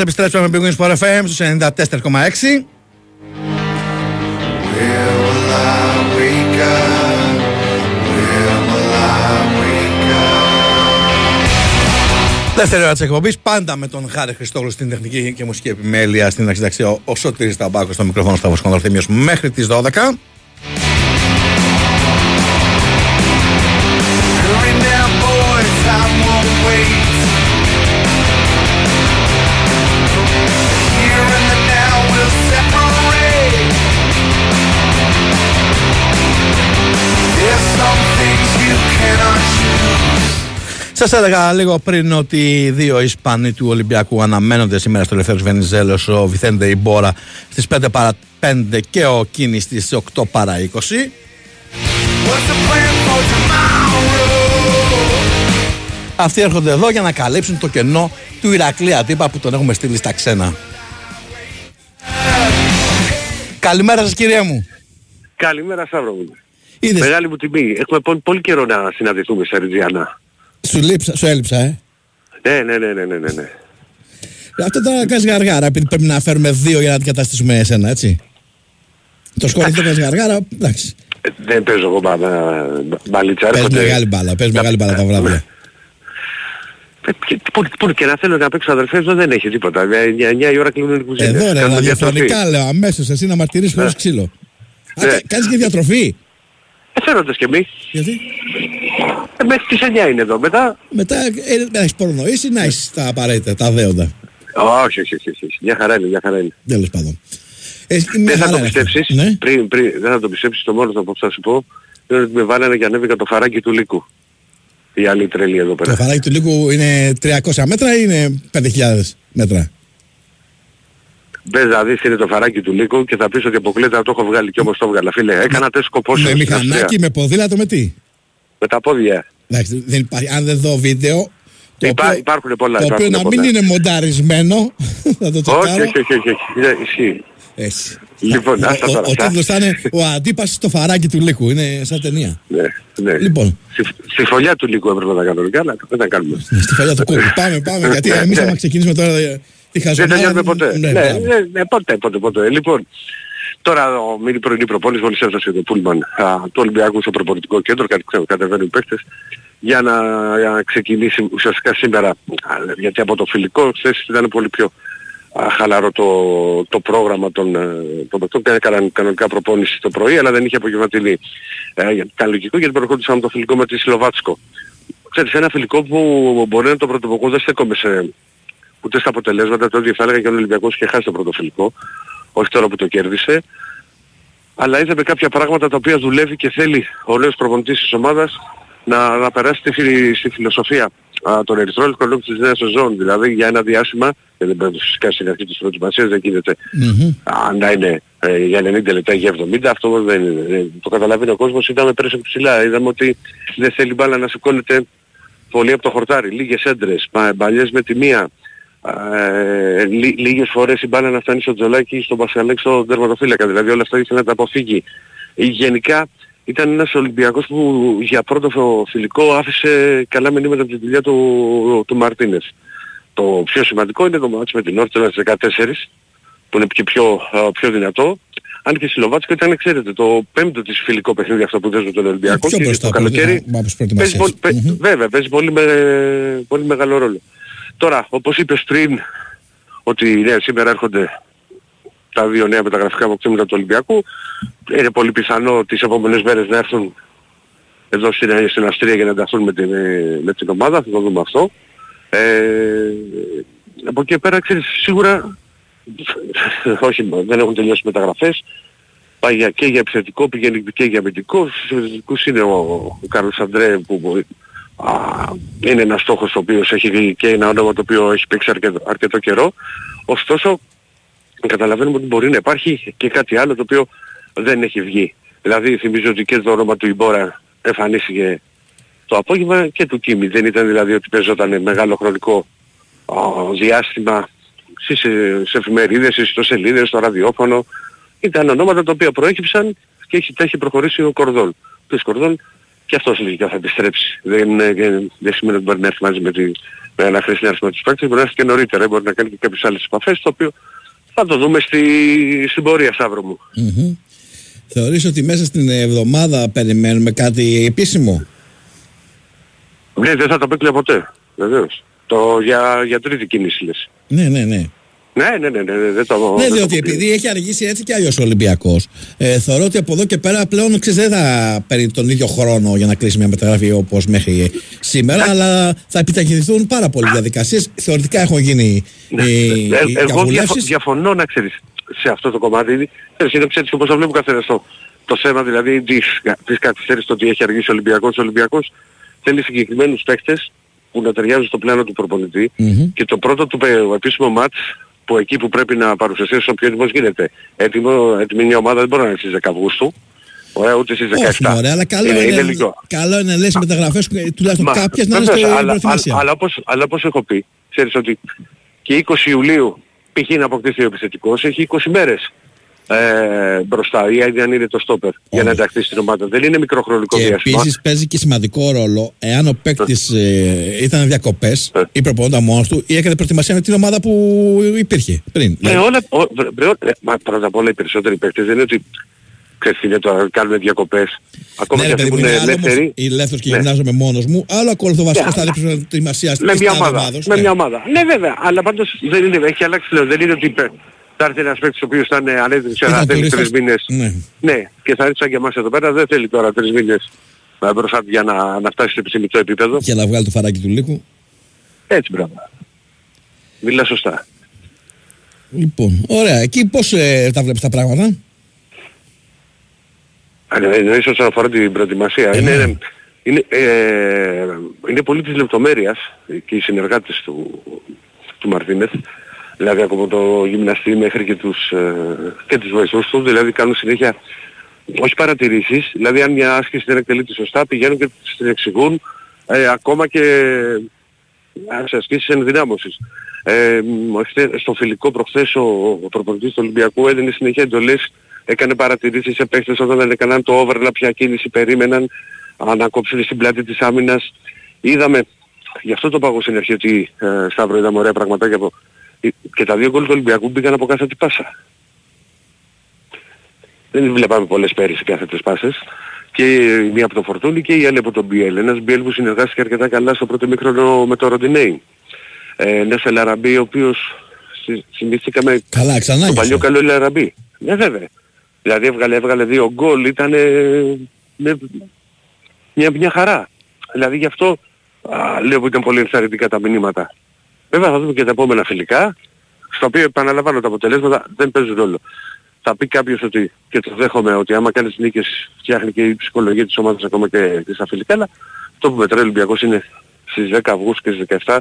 είμαστε, επιστρέψαμε με Big Wings Sport FM στους 94,6. Where will I wake up? Where will I wake up? Δεύτερη ώρα της εκπομπής, πάντα με τον Χάρη Χριστόγλου στην τεχνική και μουσική επιμέλεια στην αξιδαξία. Ο, ο Σωτήρης Ταμπάκος στο μικρόφωνο στα Βοσκονδορθήμιος μέχρι τις 12. Σας έλεγα λίγο πριν ότι οι δύο Ισπανοί του Ολυμπιακού αναμένονται σήμερα στο Ελευθέρω Βενιζέλος, ο Βιθέντε Ιμπόρα στις 5 παρα 5 και ο Κίνη στις 8 παρα 20. What's the plan for tomorrow? Αυτοί έρχονται εδώ για να καλύψουν το κενό του Ηρακλή Ατύπα που τον έχουμε στείλει στα ξένα. Καλημέρα σας κυρία μου. Καλημέρα Σταύρο μου. Είδες. Μεγάλη μου τιμή. Έχουμε πολύ, πολύ καιρό να συναντηθούμε σε Ριτζιανά. Σου, λείψα, σου έλειψα, ε. Ναι, ναι, ναι, ναι, ναι, ναι, ναι. Αυτό τώρα κάνεις γαργάρα, επειδή πρέπει να φέρουμε δύο για να αντικαταστήσουμε εσένα, έτσι. Το σκόρ δεν κάνεις γαργάρα, εντάξει. Ε, Δεν παίζω εγώ μπα, μπα, μπαλίτσα. Πες έρχονται- μεγάλη μπάλα, πες μεγάλη μπάλα τα βράδια. Ε, και- Πού πού και να θέλω να παίξω αδερφές μου δεν έχει τίποτα. 9 η ώρα κλείνουν οι κουζίνες. Εδώ ρε, Κάνουμε ραδιοφωνικά διατροφή. λέω αμέσως, εσύ να μαρτυρείς χωρίς ξύλο. Α, Ναι. κα- Κάνεις και διατροφή. Ε, φέροντες και εμείς. Γιατί; Ε, μέχρι τις 9 είναι εδώ. Μετά... Μετά ε, να έχεις προνοήσει, να έχεις τα απαραίτητα, τα δέοντα. Όχι, όχι, όχι, όχι. Μια χαρά είναι, μια χαρά είναι. Τέλος πάντων. Ε, μια Δεν θα χαρά το είναι πιστέψεις, αυτό. Ναι. πριν, πριν, δεν θα το πιστέψεις το μόνο που θα σου πω, είναι ότι με βάλανε και ανέβηκα το φαράκι του Λύκου. Η άλλη τρελή εδώ πέρα. Το φαράκι του Λύκου είναι 300 μέτρα ή είναι 5.000 μέτρα; Μπες να δεις είναι το φαράκι του Λύκου και θα πεις ότι αποκλείεται να το έχω βγάλει και όμως το βγάλα. Φίλε, έκανα τεστ σκοπός με μηχανάκι, με ποδήλατο, με τι; Με τα πόδια. Εντάξει, δεν υπάρχει, αν δεν δω βίντεο, το Υπά, οποίο, υπάρχουν πολλά. το οποίο υπάρχουν να μην πολλά. είναι μονταρισμένο, *laughs* θα το Όχι, τσεκάρω. όχι, όχι, όχι, όχι. Είναι- Ισχύει. Έτσι. Λοιπόν, Ο, άστα ο, τώρα. ο τίτλος θα είναι «Ο αντίπασης στο φαράκι του Λύκου». Είναι σαν ταινία. Ναι, ναι. Λοιπόν. Στη, στη φωλιά του Λύκου έπρεπε να τα κανονικά, αλλά δεν τα κάνουμε. Στη φαλιά του κόκκου. πάμε, πάμε, γιατί Ναι, εμείς ναι. άμα ξεκινήσουμε τώρα ε, τη Δεν χαζομάρα... τελειώνουμε ποτέ. Ναι, Ναι, μπράβο. ναι, ναι, ποτέ, ποτέ, ποτέ. Λοιπόν, τώρα ο μήνυ πρωινή προπόνηση μόλις έφτασε το Πούλμαν α, του Ολυμπιακού στο προπονητικό κέντρο, κάτι ξέρω, κατεβαίνουν οι παίχτες, για να, για να ξεκινήσει ουσιαστικά σήμερα, α, γιατί από το φιλικό χθες ήταν πολύ πιο α, χαλαρό το, το πρόγραμμα των, ε, των παιχτών και έκαναν κανονικά προπόνηση το πρωί αλλά δεν είχε απογευματινή. Ε, για- ήταν λογικό γιατί προχώρησαμε το φιλικό με τη Σλοβάτσκο. Ξέρεις, ένα φιλικό που μπορεί να το πρωτοποκώ δεν στέκομαι σε, ούτε στα αποτελέσματα, το ίδιο θα έλεγα και ο Ολυμπιακός είχε χάσει το πρώτο φιλικό, όχι τώρα που το κέρδισε, αλλά είδαμε κάποια πράγματα τα οποία δουλεύει και θέλει ο νέος προπονητής της ομάδας να, να περάσει στη, φιλ- στη φιλοσοφία α, των ερυθρών λόγω της νέας σεζόν. Δηλαδή για ένα διάστημα, και δεν πρέπει φυσικά στην αρχή της προετοιμασίας δεν γίνεται αν να είναι ε, για 90 λεπτά ή για 70, αυτό δεν είναι. Ε, Το καταλαβαίνει ο κόσμος, είδαμε πέρυσι από ψηλά. Είδαμε ότι δεν θέλει μπάλα να σηκώνεται πολύ από το χορτάρι. Λίγες έντρες, μα- μπαλιές με τη μία. Ε, λί, λίγες φορές η μπάλα να φτάνει στο τζολάκι ή στον Πασχαλέκ στο τερματοφύλακα. Δηλαδή όλα αυτά ήθελε να τα αποφύγει. Ε, Γενικά ήταν ένας Ολυμπιακός που για πρώτο φω- φιλικό άφησε καλά μηνύματα από τη δουλειά του, του Μαρτίνες. Το πιο σημαντικό είναι το μάτς με την Όρτελα στις 14 που είναι και πιο, α, πιο δυνατό. Αν και στη Λοβάτσκα ήταν, ξέρετε, το πέμπτο της φιλικό παιχνίδι αυτό που δέσμε τον Ολυμπιακό Πιο και μπροστά το από καλοκαίρι από τις παίζει προετοιμασίες. πολύ, παί- βέβαια, παίζει πολύ, με, πολύ μεγάλο ρόλο. Τώρα, όπως είπες πριν, ότι ναι, σήμερα έρχονται τα δύο νέα μεταγραφικά αποκτήματα του Ολυμπιακού, είναι πολύ πιθανό τις επόμενες μέρες να έρθουν εδώ στην, στην Αυστρία για να ενταχθούν με την, με την ομάδα, θα το δούμε αυτό. Ε, από εκεί και πέρα, ξέρεις, σίγουρα, *laughs* όχι, δεν έχουν τελειώσει οι μεταγραφές, πάει για, και για επιθετικό, πηγαίνει και για αμυντικό. Στους επιθετικούς είναι ο, ο Κάρλος Αντρέ που μπορεί- α, είναι ένας στόχος ο οποίος έχει βγει και ένα όνομα το οποίο έχει παίξει αρκετό, αρκετό καιρό. Ωστόσο, καταλαβαίνουμε ότι μπορεί να υπάρχει και κάτι άλλο το οποίο δεν έχει βγει. Δηλαδή θυμίζω ότι και το όνομα του Ιμπόρα εμφανίστηκε το απόγευμα και του Κίμη. Δεν ήταν δηλαδή ότι παίζονταν μεγάλο χρονικό α, διάστημα στις, ε, σε εφημερίδες, στις ιστοσελίδες, στο ραδιόφωνο. Ήταν ονόματα τα οποία προέκυψαν και έχει, τα έχει προχωρήσει ο Κορδόν. Ο Κορδόν; Και αυτός λογικά θα επιστρέψει. Δεν, ε, δεν, δεν σημαίνει ότι μπορεί να έρθει μαζί με, τη, με ένα χρήσιμο αριθμό με τους παίκτες, μπορεί να έρθει και νωρίτερα, μπορεί να κάνει και κάποιες άλλες επαφές, το οποίο θα το δούμε στη, στην πορεία, Σαύρο μου. Μμμ. Θεωρείς ότι μέσα στην εβδομάδα περιμένουμε κάτι επίσημο; Ναι, δεν θα το απέκλεια ποτέ, βεβαίως. Το, για, για τρίτη κίνηση λες. Ναι, ναι, ναι. Ναι, ναι, ναι, ναι, ναι, δεν το... Ναι, δεν το διότι αποκλείω. επειδή έχει αργήσει έτσι και αλλιώς ο Ολυμπιακός, ε, θεωρώ ότι από εδώ και πέρα πλέον ξέρεις, δεν θα παίρνει τον ίδιο χρόνο για να κλείσει μια μεταγραφή όπως μέχρι σήμερα, αλλά θα επιταχυνθούν πάρα πολλοί διαδικασίες. Θεωρητικά έχουν γίνει Ναι, ε, ε, οι εγώ διαφο- διαβουλεύσεις. διαφωνώ να ξέρεις σε αυτό το κομμάτι. Ξέρεις, είναι ξέρεις όπως το βλέπω καθένας το, το θέμα δηλαδή της, της καθυστέρησης το ότι έχει αργήσει ο Ολυμπιακός. Ο Ολυμπιακός θέλει συγκεκριμένους παίκτες που να ταιριάζουν στο πλάνο του προπονητη και το πρώτο του πε- επίσημο μάτς που εκεί που πρέπει να παρουσιαστείς όσο πιο έτοιμος γίνεται. Έτοιμο, έτοιμη μια ομάδα δεν μπορεί να είναι στις 10 Αυγούστου. Ωραία, ούτε στις 17. Όχι, μωρέ, αλλά καλό είναι, είναι λίγο. καλό είναι να λες μεταγραφές τουλάχιστον Μα, κάποιες να είναι βεβαίως, στην αλλά, προετοιμασία. αλλά, αλλά, όπως, αλλά όπως έχω πει, ξέρεις ότι και 20 Ιουλίου π.χ. να αποκτήσει ο επιθετικός έχει 20 μέρες ε, μπροστά ή αν είναι το στόπερ για να ενταχθεί στην ομάδα. Δεν είναι μικροχρονικό Και διάστημα. επίσης παίζει και σημαντικό ρόλο εάν ο παίκτης ε, ήταν διακοπές ή προπονούντα μόνος του ή έκανε προετοιμασία με την ομάδα που υπήρχε πριν. Ναι, Δηλαδή, όλα, ο, βρε- βρε- ε, μα πρώτα απ' όλα οι περισσότεροι παίκτες δεν είναι ότι ξέρεις τι είναι τώρα, κάνουμε διακοπές. Ακόμα ναι, και ρε αυτοί παιδί που μου, είναι είναι άλλο όμως ελεύθεροι. ελεύθερο και Ναι. γυμνάζομαι μόνος μου, άλλο ακολουθώ βασικός Ναι, στάδιο προετοιμασία με μια ομάδα. ομάδος, με ναι. μια ομάδα. Ναι βέβαια, αλλά πάντως δεν είναι, έχει αλλάξει πλέον. Δεν είναι ότι είπε, θα έρθει ένας παίκτης ο οποίος θα είναι ανέτοιμος και θα Ήταν θέλει τουρίστας. τρεις μήνες. Ναι. Ναι, και θα έρθει σαν και εμάς εδώ πέρα, δεν θέλει τώρα τρεις μήνες να μπροστά του για να, να φτάσει σε επιθυμητό επίπεδο. Και να βγάλει το φαράκι του λύκου. Έτσι μπράβο. Μιλά σωστά. Λοιπόν, ωραία. Εκεί πώς ε, τα βλέπεις τα πράγματα; Αν εννοείς όσον αφορά την προετοιμασία. είναι, είναι, ε, είναι πολύ της λεπτομέρειας και οι συνεργάτες του, του Μαρτίνεθ. Δηλαδή από το γυμναστή μέχρι και τους, ε, και τους βοηθούς τους. Δηλαδή κάνουν συνέχεια όχι παρατηρήσεις. Δηλαδή αν μια άσκηση δεν εκτελείται σωστά πηγαίνουν και τους την εξηγούν ε, ακόμα και ε, σε ασκήσεις ενδυνάμωσης. Ε, μ, χθε- στο φιλικό προχθές ο, ο προπονητής του Ολυμπιακού έδινε συνέχεια εντολές, έκανε παρατηρήσεις σε παίχτες όταν δεν έκαναν το overlap, ποια κίνηση περίμεναν, ανακόψουν στην πλάτη της άμυνας. Είδαμε, γι' αυτό το πάγω στην αρχή ότι ε, Σταύρο είδαμε ωραία πραγματάκια από, και τα δύο γκολ του Ολυμπιακού μπήκαν από κάθε πάσα. Δεν βλέπαμε πολλές πέρυσι κάθετες πάσες. Και η μία από το Φορτούνι και η άλλη από τον Μπιέλ. Ένας Μπιέλ που συνεργάστηκε αρκετά καλά στο πρώτο μικρόνο με το Ροντινέι. Ε, ένας Ελαραμπή ο οποίος συ- θυμηθήκαμε Καλά, ξανά τον για παλιό αυτό. καλό Ελαραμπή. Ναι βέβαια. Δηλαδή έβγαλε, έβγαλε δύο γκολ, ήταν μια, μια χαρά. Δηλαδή γι' αυτό α, λέω που ήταν πολύ ενθαρρυντικά τα μηνύματα. Βέβαια θα δούμε και τα επόμενα φιλικά, στα οποία επαναλαμβάνω τα αποτελέσματα δεν παίζουν ρόλο. Θα πει κάποιος ότι, και το δέχομαι, ότι άμα κάνεις νίκες φτιάχνει και η ψυχολογία της ομάδας ακόμα και, και στα φιλικά, αλλά αυτό που μετράει ο Ολυμπιακός είναι στις 10 Αυγούστου και στις 17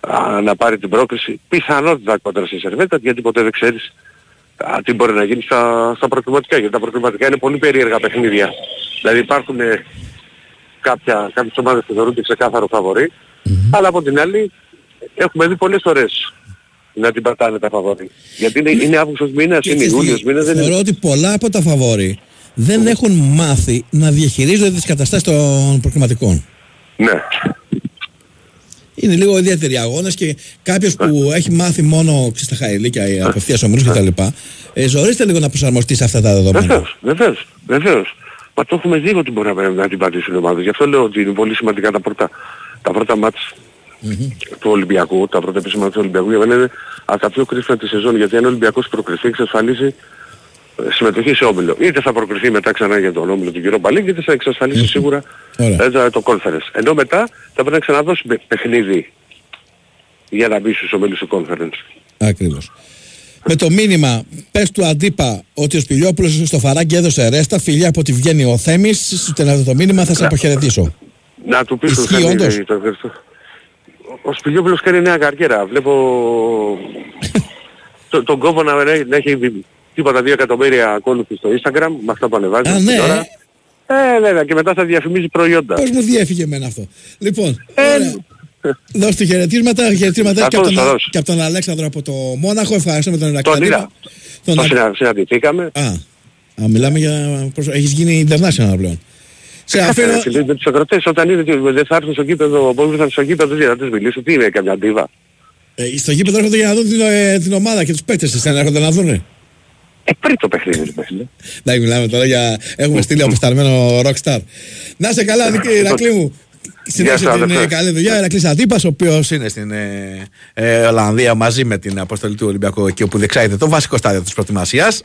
α, να πάρει την πρόκληση. Πιθανότητα κόντρα στη Σερβέτα, γιατί ποτέ δεν ξέρεις α, τι μπορεί να γίνει στα, στα προκριματικά. Γιατί τα προκριματικά είναι πολύ περίεργα παιχνίδια. Δηλαδή υπάρχουν ε, κάποια, κάποιες ομάδες που θεωρούνται ξεκάθαρο φαβορί, αλλά από την άλλη έχουμε δει πολλές φορές να την πατάνε τα φαβορί. Γιατί είναι, είναι Αύγουστος μήνας, Και είναι ξέρεις τι, Ιούλιος μήνας, δεν Θεωρώ είναι... ότι πολλά από τα φαβόρη δεν έχουν μάθει να διαχειρίζονται τις καταστάσεις των προκριματικών. Ναι. Είναι λίγο ιδιαίτεροι αγώνες και κάποιος που έχει μάθει μόνο ξέρεις, τα χαϊλίκια, απευθείας ομίλου κτλ. Ε, ζωρίστε λίγο να προσαρμοστεί σε αυτά τα δεδομένα. Βεβαίως, βεβαίως, βεβαίως. Μα το έχουμε δει ότι μπορεί να, να την πατήσουν οι ομάδες. Γι' αυτό λέω ότι είναι πολύ σημαντικά τα πρώτα, τα πρώτα μάτς του Ολυμπιακού, τα πρώτα επίσημα του Ολυμπιακού, για μένα είναι από τα πιο κρίσιμα της σεζόν, γιατί αν ο Ολυμπιακός προκριθεί εξασφαλίσει ε, συμμετοχή σε όμιλο. Είτε θα προκριθεί μετά ξανά για τον όμιλο του κ. Παλίγκ, είτε θα εξασφαλίσει σίγουρα ε, το- το conference. Ενώ μετά θα πρέπει να ξαναδώσει παι- παιχνίδι για να μπει στους ομίλους του conference. Ακριβώς. Με το μήνυμα, πες του αντίπα ότι ο Σπηλιόπουλος στο φαράκι έδωσε ρέστα, φιλιά από τη βγαίνει ο Θέμης. Σου αυτό το μήνυμα θα σε αποχαιρετήσω. Να του πεις Ισχύει στον Θέμη, όντως; το ευχαριστώ. Ο Σπηλιόπουλος κάνει νέα καριέρα. Βλέπω *laughs* το, τον κόβο να, έχει- να έχει τίποτα 2 εκατομμύρια ακόλουθους στο Instagram με αυτά που ανεβάζει Α, στην ναι, ώρα. Ε, ναι, ναι, και μετά θα διαφημίζει προϊόντα. Πώς μου διέφυγε εμένα αυτό. Λοιπόν, ωραία. Δώσ' του χαιρετίσματα, χαιρετίσματα Θα και, από δώσω, τον, θα δώσω. και από τον Αλέξανδρο από το Μόναχο. Ευχαριστούμε τον Τον Ηρακλή. είδα. Τον Τον Α- συνα- συναντηθήκαμε. Α, α, μιλάμε για. προσ- Έχεις γίνει international πλέον. Σε αφήνω. Έφερε φίλε, με τους ακροτές όταν είδε ότι δεν θα έρθουν στο γήπεδο, πώς ήρθαν στο γήπεδο για να τους μιλήσω, τι είναι, καμιά ντίβα. Ε, στο γήπεδο έρχονται για να δουν την, ε, την ομάδα και τους παίκτες. Εσένα έρχονται να δουν. Ε, πριν το παιχνίδι, ρε φίλε. Εντάξει, μιλάμε τώρα για. Έχουμε στείλει αποσταλμένο rockstar. Να σε καλά, Νίκη, Ηρακλή μου. Συνέχισε Γεια την σας, ε, αδερφέ. καλή δουλειά. Ηρακλής Αντίπας, ο οποίος είναι στην ε, ε, Ολλανδία μαζί με την αποστολή του Ολυμπιακού εκεί όπου διεξάγεται το βασικό στάδιο της προετοιμασίας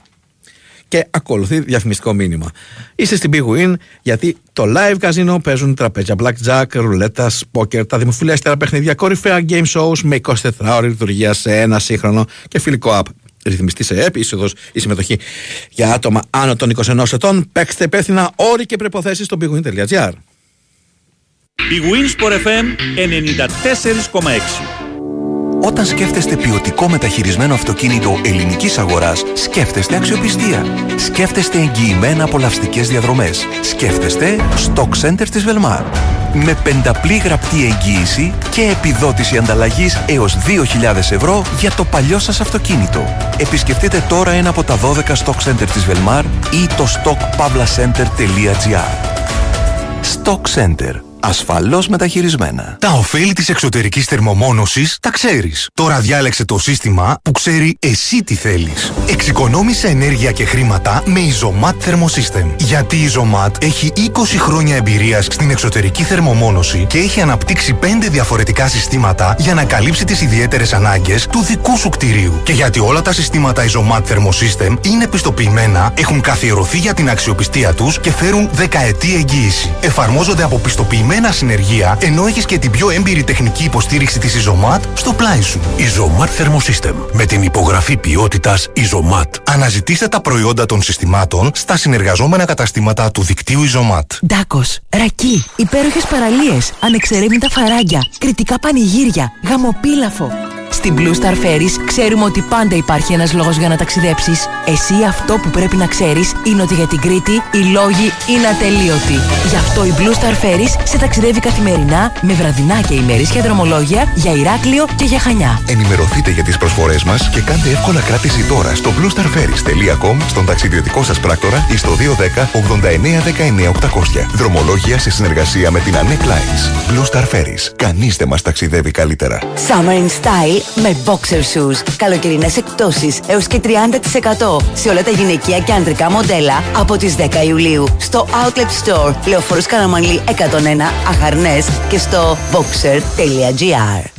και ακολουθεί διαφημιστικό μήνυμα. Είστε στην Big Win γιατί το live casino παίζουν τραπέζια blackjack, ρουλέτα, poker, τα δημοφιλέστερα παιχνίδια, κορυφαία game shows με 24 ώρες λειτουργία σε ένα σύγχρονο και φιλικό app. Ρυθμιστή σε ΕΠ, είσοδος ή συμμετοχή για άτομα άνω των 21 ετών. Παίξτε υπεύθυνα όροι και προποθέσει στο bigwin.gr. Η Winsport FM 94,6. Όταν σκέφτεστε ποιοτικό μεταχειρισμένο αυτοκίνητο ελληνικής αγοράς, σκέφτεστε αξιοπιστία. Σκέφτεστε εγγυημένα απολαυστικές διαδρομές. Σκέφτεστε Stock Center της Velmar. Με πενταπλή γραπτή εγγύηση και επιδότηση ανταλλαγής έως 2.000 ευρώ για το παλιό σας αυτοκίνητο. Επισκεφτείτε τώρα ένα από τα 12 Stock Center της Velmar ή το stockpavlacenter.gr Stock Center. Ασφαλώς μεταχειρισμένα. Τα ωφέλη της εξωτερικής θερμομόνωσης τα ξέρεις. Τώρα διάλεξε το σύστημα που ξέρει εσύ τι θέλεις. Εξοικονόμησε ενέργεια και χρήματα με Isomat Thermosystem. Γιατί η Isomat έχει 20 χρόνια εμπειρίας στην εξωτερική θερμομόνωση και έχει αναπτύξει 5 διαφορετικά συστήματα για να καλύψει τις ιδιαίτερες ανάγκες του δικού σου κτηρίου. Και γιατί όλα τα συστήματα Isomat Thermosystem είναι πιστοποιημένα, έχουν καθιερωθεί για την αξιοπιστία τους και φέρουν δεκαετή εγγύηση. Εφαρμόζονται από πιστοποιημένα συνεργεία, ενώ έχεις και την πιο έμπειρη τεχνική υποστήριξη της Isomat στο πλάι σου. Isomat Thermosystem. Με την υπογραφή ποιότητας Isomat. Αναζητήστε τα προϊόντα των συστημάτων στα συνεργαζόμενα καταστήματα του δικτύου Isomat. Ντάκος, ρακί, υπέροχες παραλίες, ανεξερεύνητα φαράγγια, κριτικά πανηγύρια, γαμοπίλαφο. Στην Blue Star Ferries ξέρουμε ότι πάντα υπάρχει ένας λόγος για να ταξιδέψεις. Εσύ αυτό που πρέπει να ξέρεις είναι ότι για την Κρήτη οι λόγοι είναι ατελείωτοι. Γι' αυτό η Blue Star Ferries σε ταξιδεύει καθημερινά με βραδινά και ημερήσια δρομολόγια για Ηράκλειο και για Χανιά. Ενημερωθείτε για τις προσφορές μας και κάντε εύκολα κράτηση τώρα στο bluestarferries.com, στον ταξιδιωτικό σας πράκτορα ή στο 210 89 19 800. Δρομολόγια σε συνεργασία με την Anec Lines. Blue Star Ferries. Κανείς δεν μας ταξιδεύει καλύτερα. Summer in Style με boxer shoes. Καλοκαιρινές εκπτώσεις έως και 30% σε όλα τα γυναικεία και ανδρικά μοντέλα από τις 10 Ιουλίου στο Outlet Store Λεωφόρος Καραμανλή 101 Αχαρνές και στο boxer.gr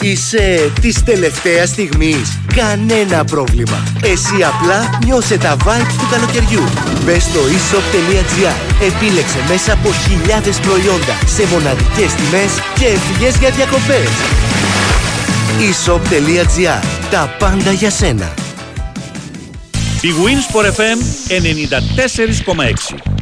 Είσαι της τελευταίας στιγμής. Κανένα πρόβλημα. Εσύ απλά νιώσε τα vibes του καλοκαιριού. Μπες στο eShop.gr. Επίλεξε μέσα από χιλιάδες προϊόντα σε μοναδικές τιμές και έφυγες για διακοπές. eShop.gr. Τα πάντα για σένα. Η Winsport FM 94,6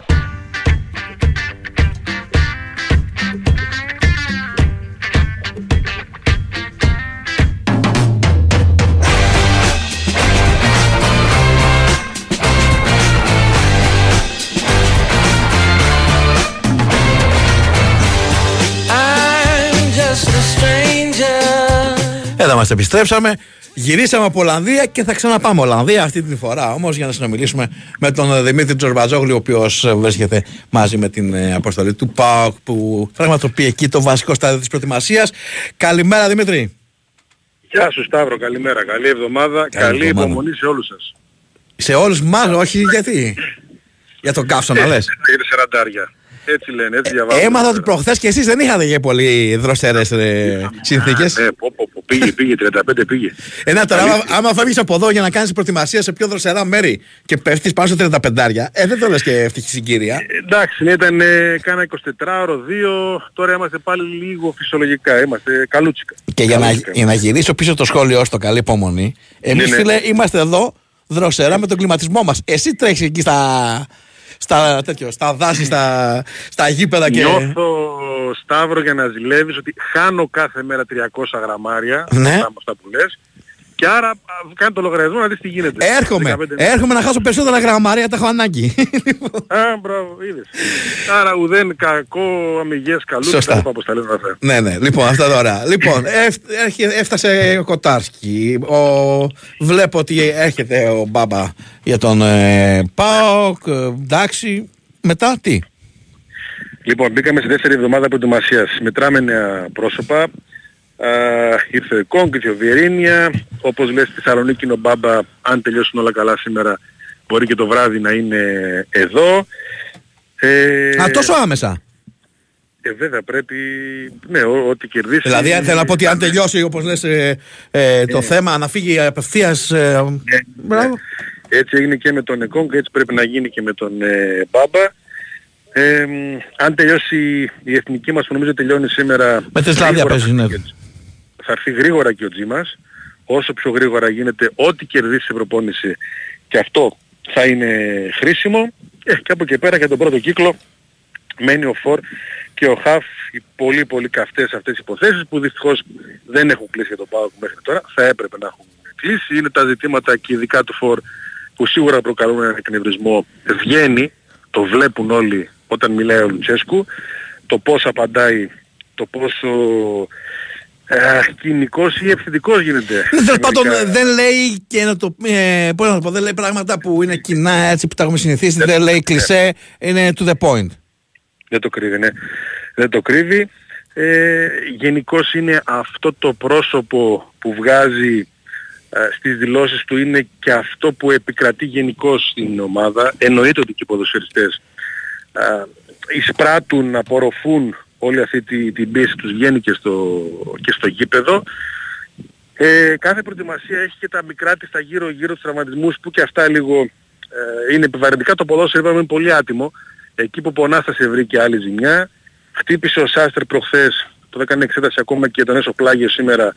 stranger. Εδώ μας επιστρέψαμε. Γυρίσαμε από Ολλανδία και θα ξαναπάμε Ολλανδία αυτή την φορά όμως για να συνομιλήσουμε με τον ε, Δημήτρη Τζορμπατζόγλου, ο οποίος βρίσκεται μαζί με την ε, αποστολή του ΠΑΟΚ που πραγματοποιεί εκεί το βασικό στάδιο της προετοιμασίας. Καλημέρα Δημήτρη. Γεια σου Σταύρο, καλημέρα. Καλή εβδομάδα. Καλή, εβδομάδα. υπομονή σε όλους σας. Σε όλους μας, όχι γιατί. Για τον καύσωνα λες. Έχετε σαραντάρια. Έτσι λένε, έτσι διαβάζω. Έμαθα ότι προχθές και εσείς δεν είχατε και πολύ δροσερές συνθήκες. Ναι, πω, πω, πω, πήγε, πήγε, 35 πήγε. Ένα τώρα, άμα, Αλήθεια. άμα φεύγεις από εδώ για να κάνεις προετοιμασία σε πιο δροσερά μέρη και πέφτεις πάνω στο 35, ε, δεν το λες και ευτυχή συγκύρια. Εντάξει, ναι, ήταν ε, κάνα 24ωρο, 2, τώρα είμαστε πάλι λίγο φυσιολογικά, είμαστε καλούτσικα. Και για να, για να γυρίσω πίσω το σχόλιο στο καλή υπομονή, εμείς Ναι, ναι. φίλε είμαστε εδώ δροσερά με τον κλιματισμό μας. Εσύ τρέχεις εκεί στα, στα, τέτοιο, στα δάση, στα, στα γήπεδα και. Νιώθω Σταύρο για να ζηλεύεις ότι χάνω κάθε μέρα 300 γραμμάρια, Ναι. αυτά με αυτά που λες, και άρα α, κάνει το λογαριασμό να δεις τι γίνεται. Έρχομαι, 15 μέρες. έρχομαι να χάσω περισσότερα γραμμάρια, τα έχω ανάγκη. Α, μπράβο, είδες. Άρα ουδέν κακό, αμυγές, καλούς, Σωστά. τα λοιπά, όπως τα λένε αυτά. ναι, ναι, λοιπόν, αυτά τώρα. λοιπόν, έφ- έρχε- έφτασε ο Κοτάρσκι. Ο, βλέπω ότι έρχεται ο Μπάμπα για τον ε, ΠΑΟΚ. ε, εντάξει, μετά τι; Λοιπόν, μπήκαμε στη δεύτερη εβδομάδα προετοιμασίας. Μετράμε νέα πρόσωπα. Α, ήρθε ο Κόγκ, ήρθε ο Βιερίνια. Όπως λες στη Θεσσαλονίκη είναι ο Μπάμπα, αν τελειώσουν όλα καλά σήμερα, μπορεί και το βράδυ να είναι εδώ. Ε, Α, τόσο άμεσα. Ε, βέβαια πρέπει, ναι, ό, ό,τι κερδίσει. Δηλαδή, θέλω να πω ότι αν τελειώσει, όπως λες, ε, ε, το θέμα, να φύγει απευθείας. Ε, μπράβο. Έτσι έγινε και με τον Εκόνγκ, έτσι πρέπει να γίνει και με τον ε, Μπάμπα. Ε, μ, αν τελειώσει η εθνική μας που νομίζω τελειώνει σήμερα... Με τη Σλάβια γρήγορα παίζεις, ναι. Θα έρθει γρήγορα και ο Τζίμας. Όσο πιο γρήγορα γίνεται, ό,τι κερδίσει σε προπόνηση και αυτό θα είναι χρήσιμο. Ε, και από εκεί πέρα για τον πρώτο κύκλο μένει ο Φορ και ο Χαφ οι πολύ πολύ καυτές αυτές οι υποθέσεις που δυστυχώς δεν έχουν κλείσει για τον ΠΑΟΚ μέχρι τώρα. Θα έπρεπε να έχουν κλείσει. Είναι τα ζητήματα και ειδικά του Φορ που σίγουρα προκαλούν έναν εκνευρισμό. Βγαίνει, το βλέπουν όλοι όταν μιλάει ο Λουτσέσκου, το πώς απαντάει, το πόσο ε, κοινικός ή ευθυντικός γίνεται. Τέλο πάντων, Μερικά- δεν λέει και να το. Ε, πώς να το πω, δεν λέει πράγματα που είναι κοινά έτσι που τα έχουμε συνηθίσει. Δεν λέει κλισέ, είναι to the point. Δεν το κρύβει, ναι. Δεν το κρύβει. Ε, γενικώς είναι αυτό το πρόσωπο που βγάζει ε, στις δηλώσεις του είναι και αυτό που επικρατεί γενικώς στην ομάδα. Εννοείται ότι και οι ποδοσφαιριστές ε, εισπράττουν, απορροφούν όλη αυτή τη, την πίεση τους βγαίνει και στο, και στο γήπεδο. Ε, κάθε προετοιμασία έχει και τα μικρά της τα γύρω γύρω τους τραυματισμούς που και αυτά λίγο ε, είναι επιβαρυντικά. Το ποδόσφαιρο είπαμε είναι πολύ άτιμο. Εκεί που πονάς θα σε βρει και άλλη ζημιά. Χτύπησε ο Σάστερ προχθές, το έκανε εξέταση ακόμα και τον έσω πλάγιο σήμερα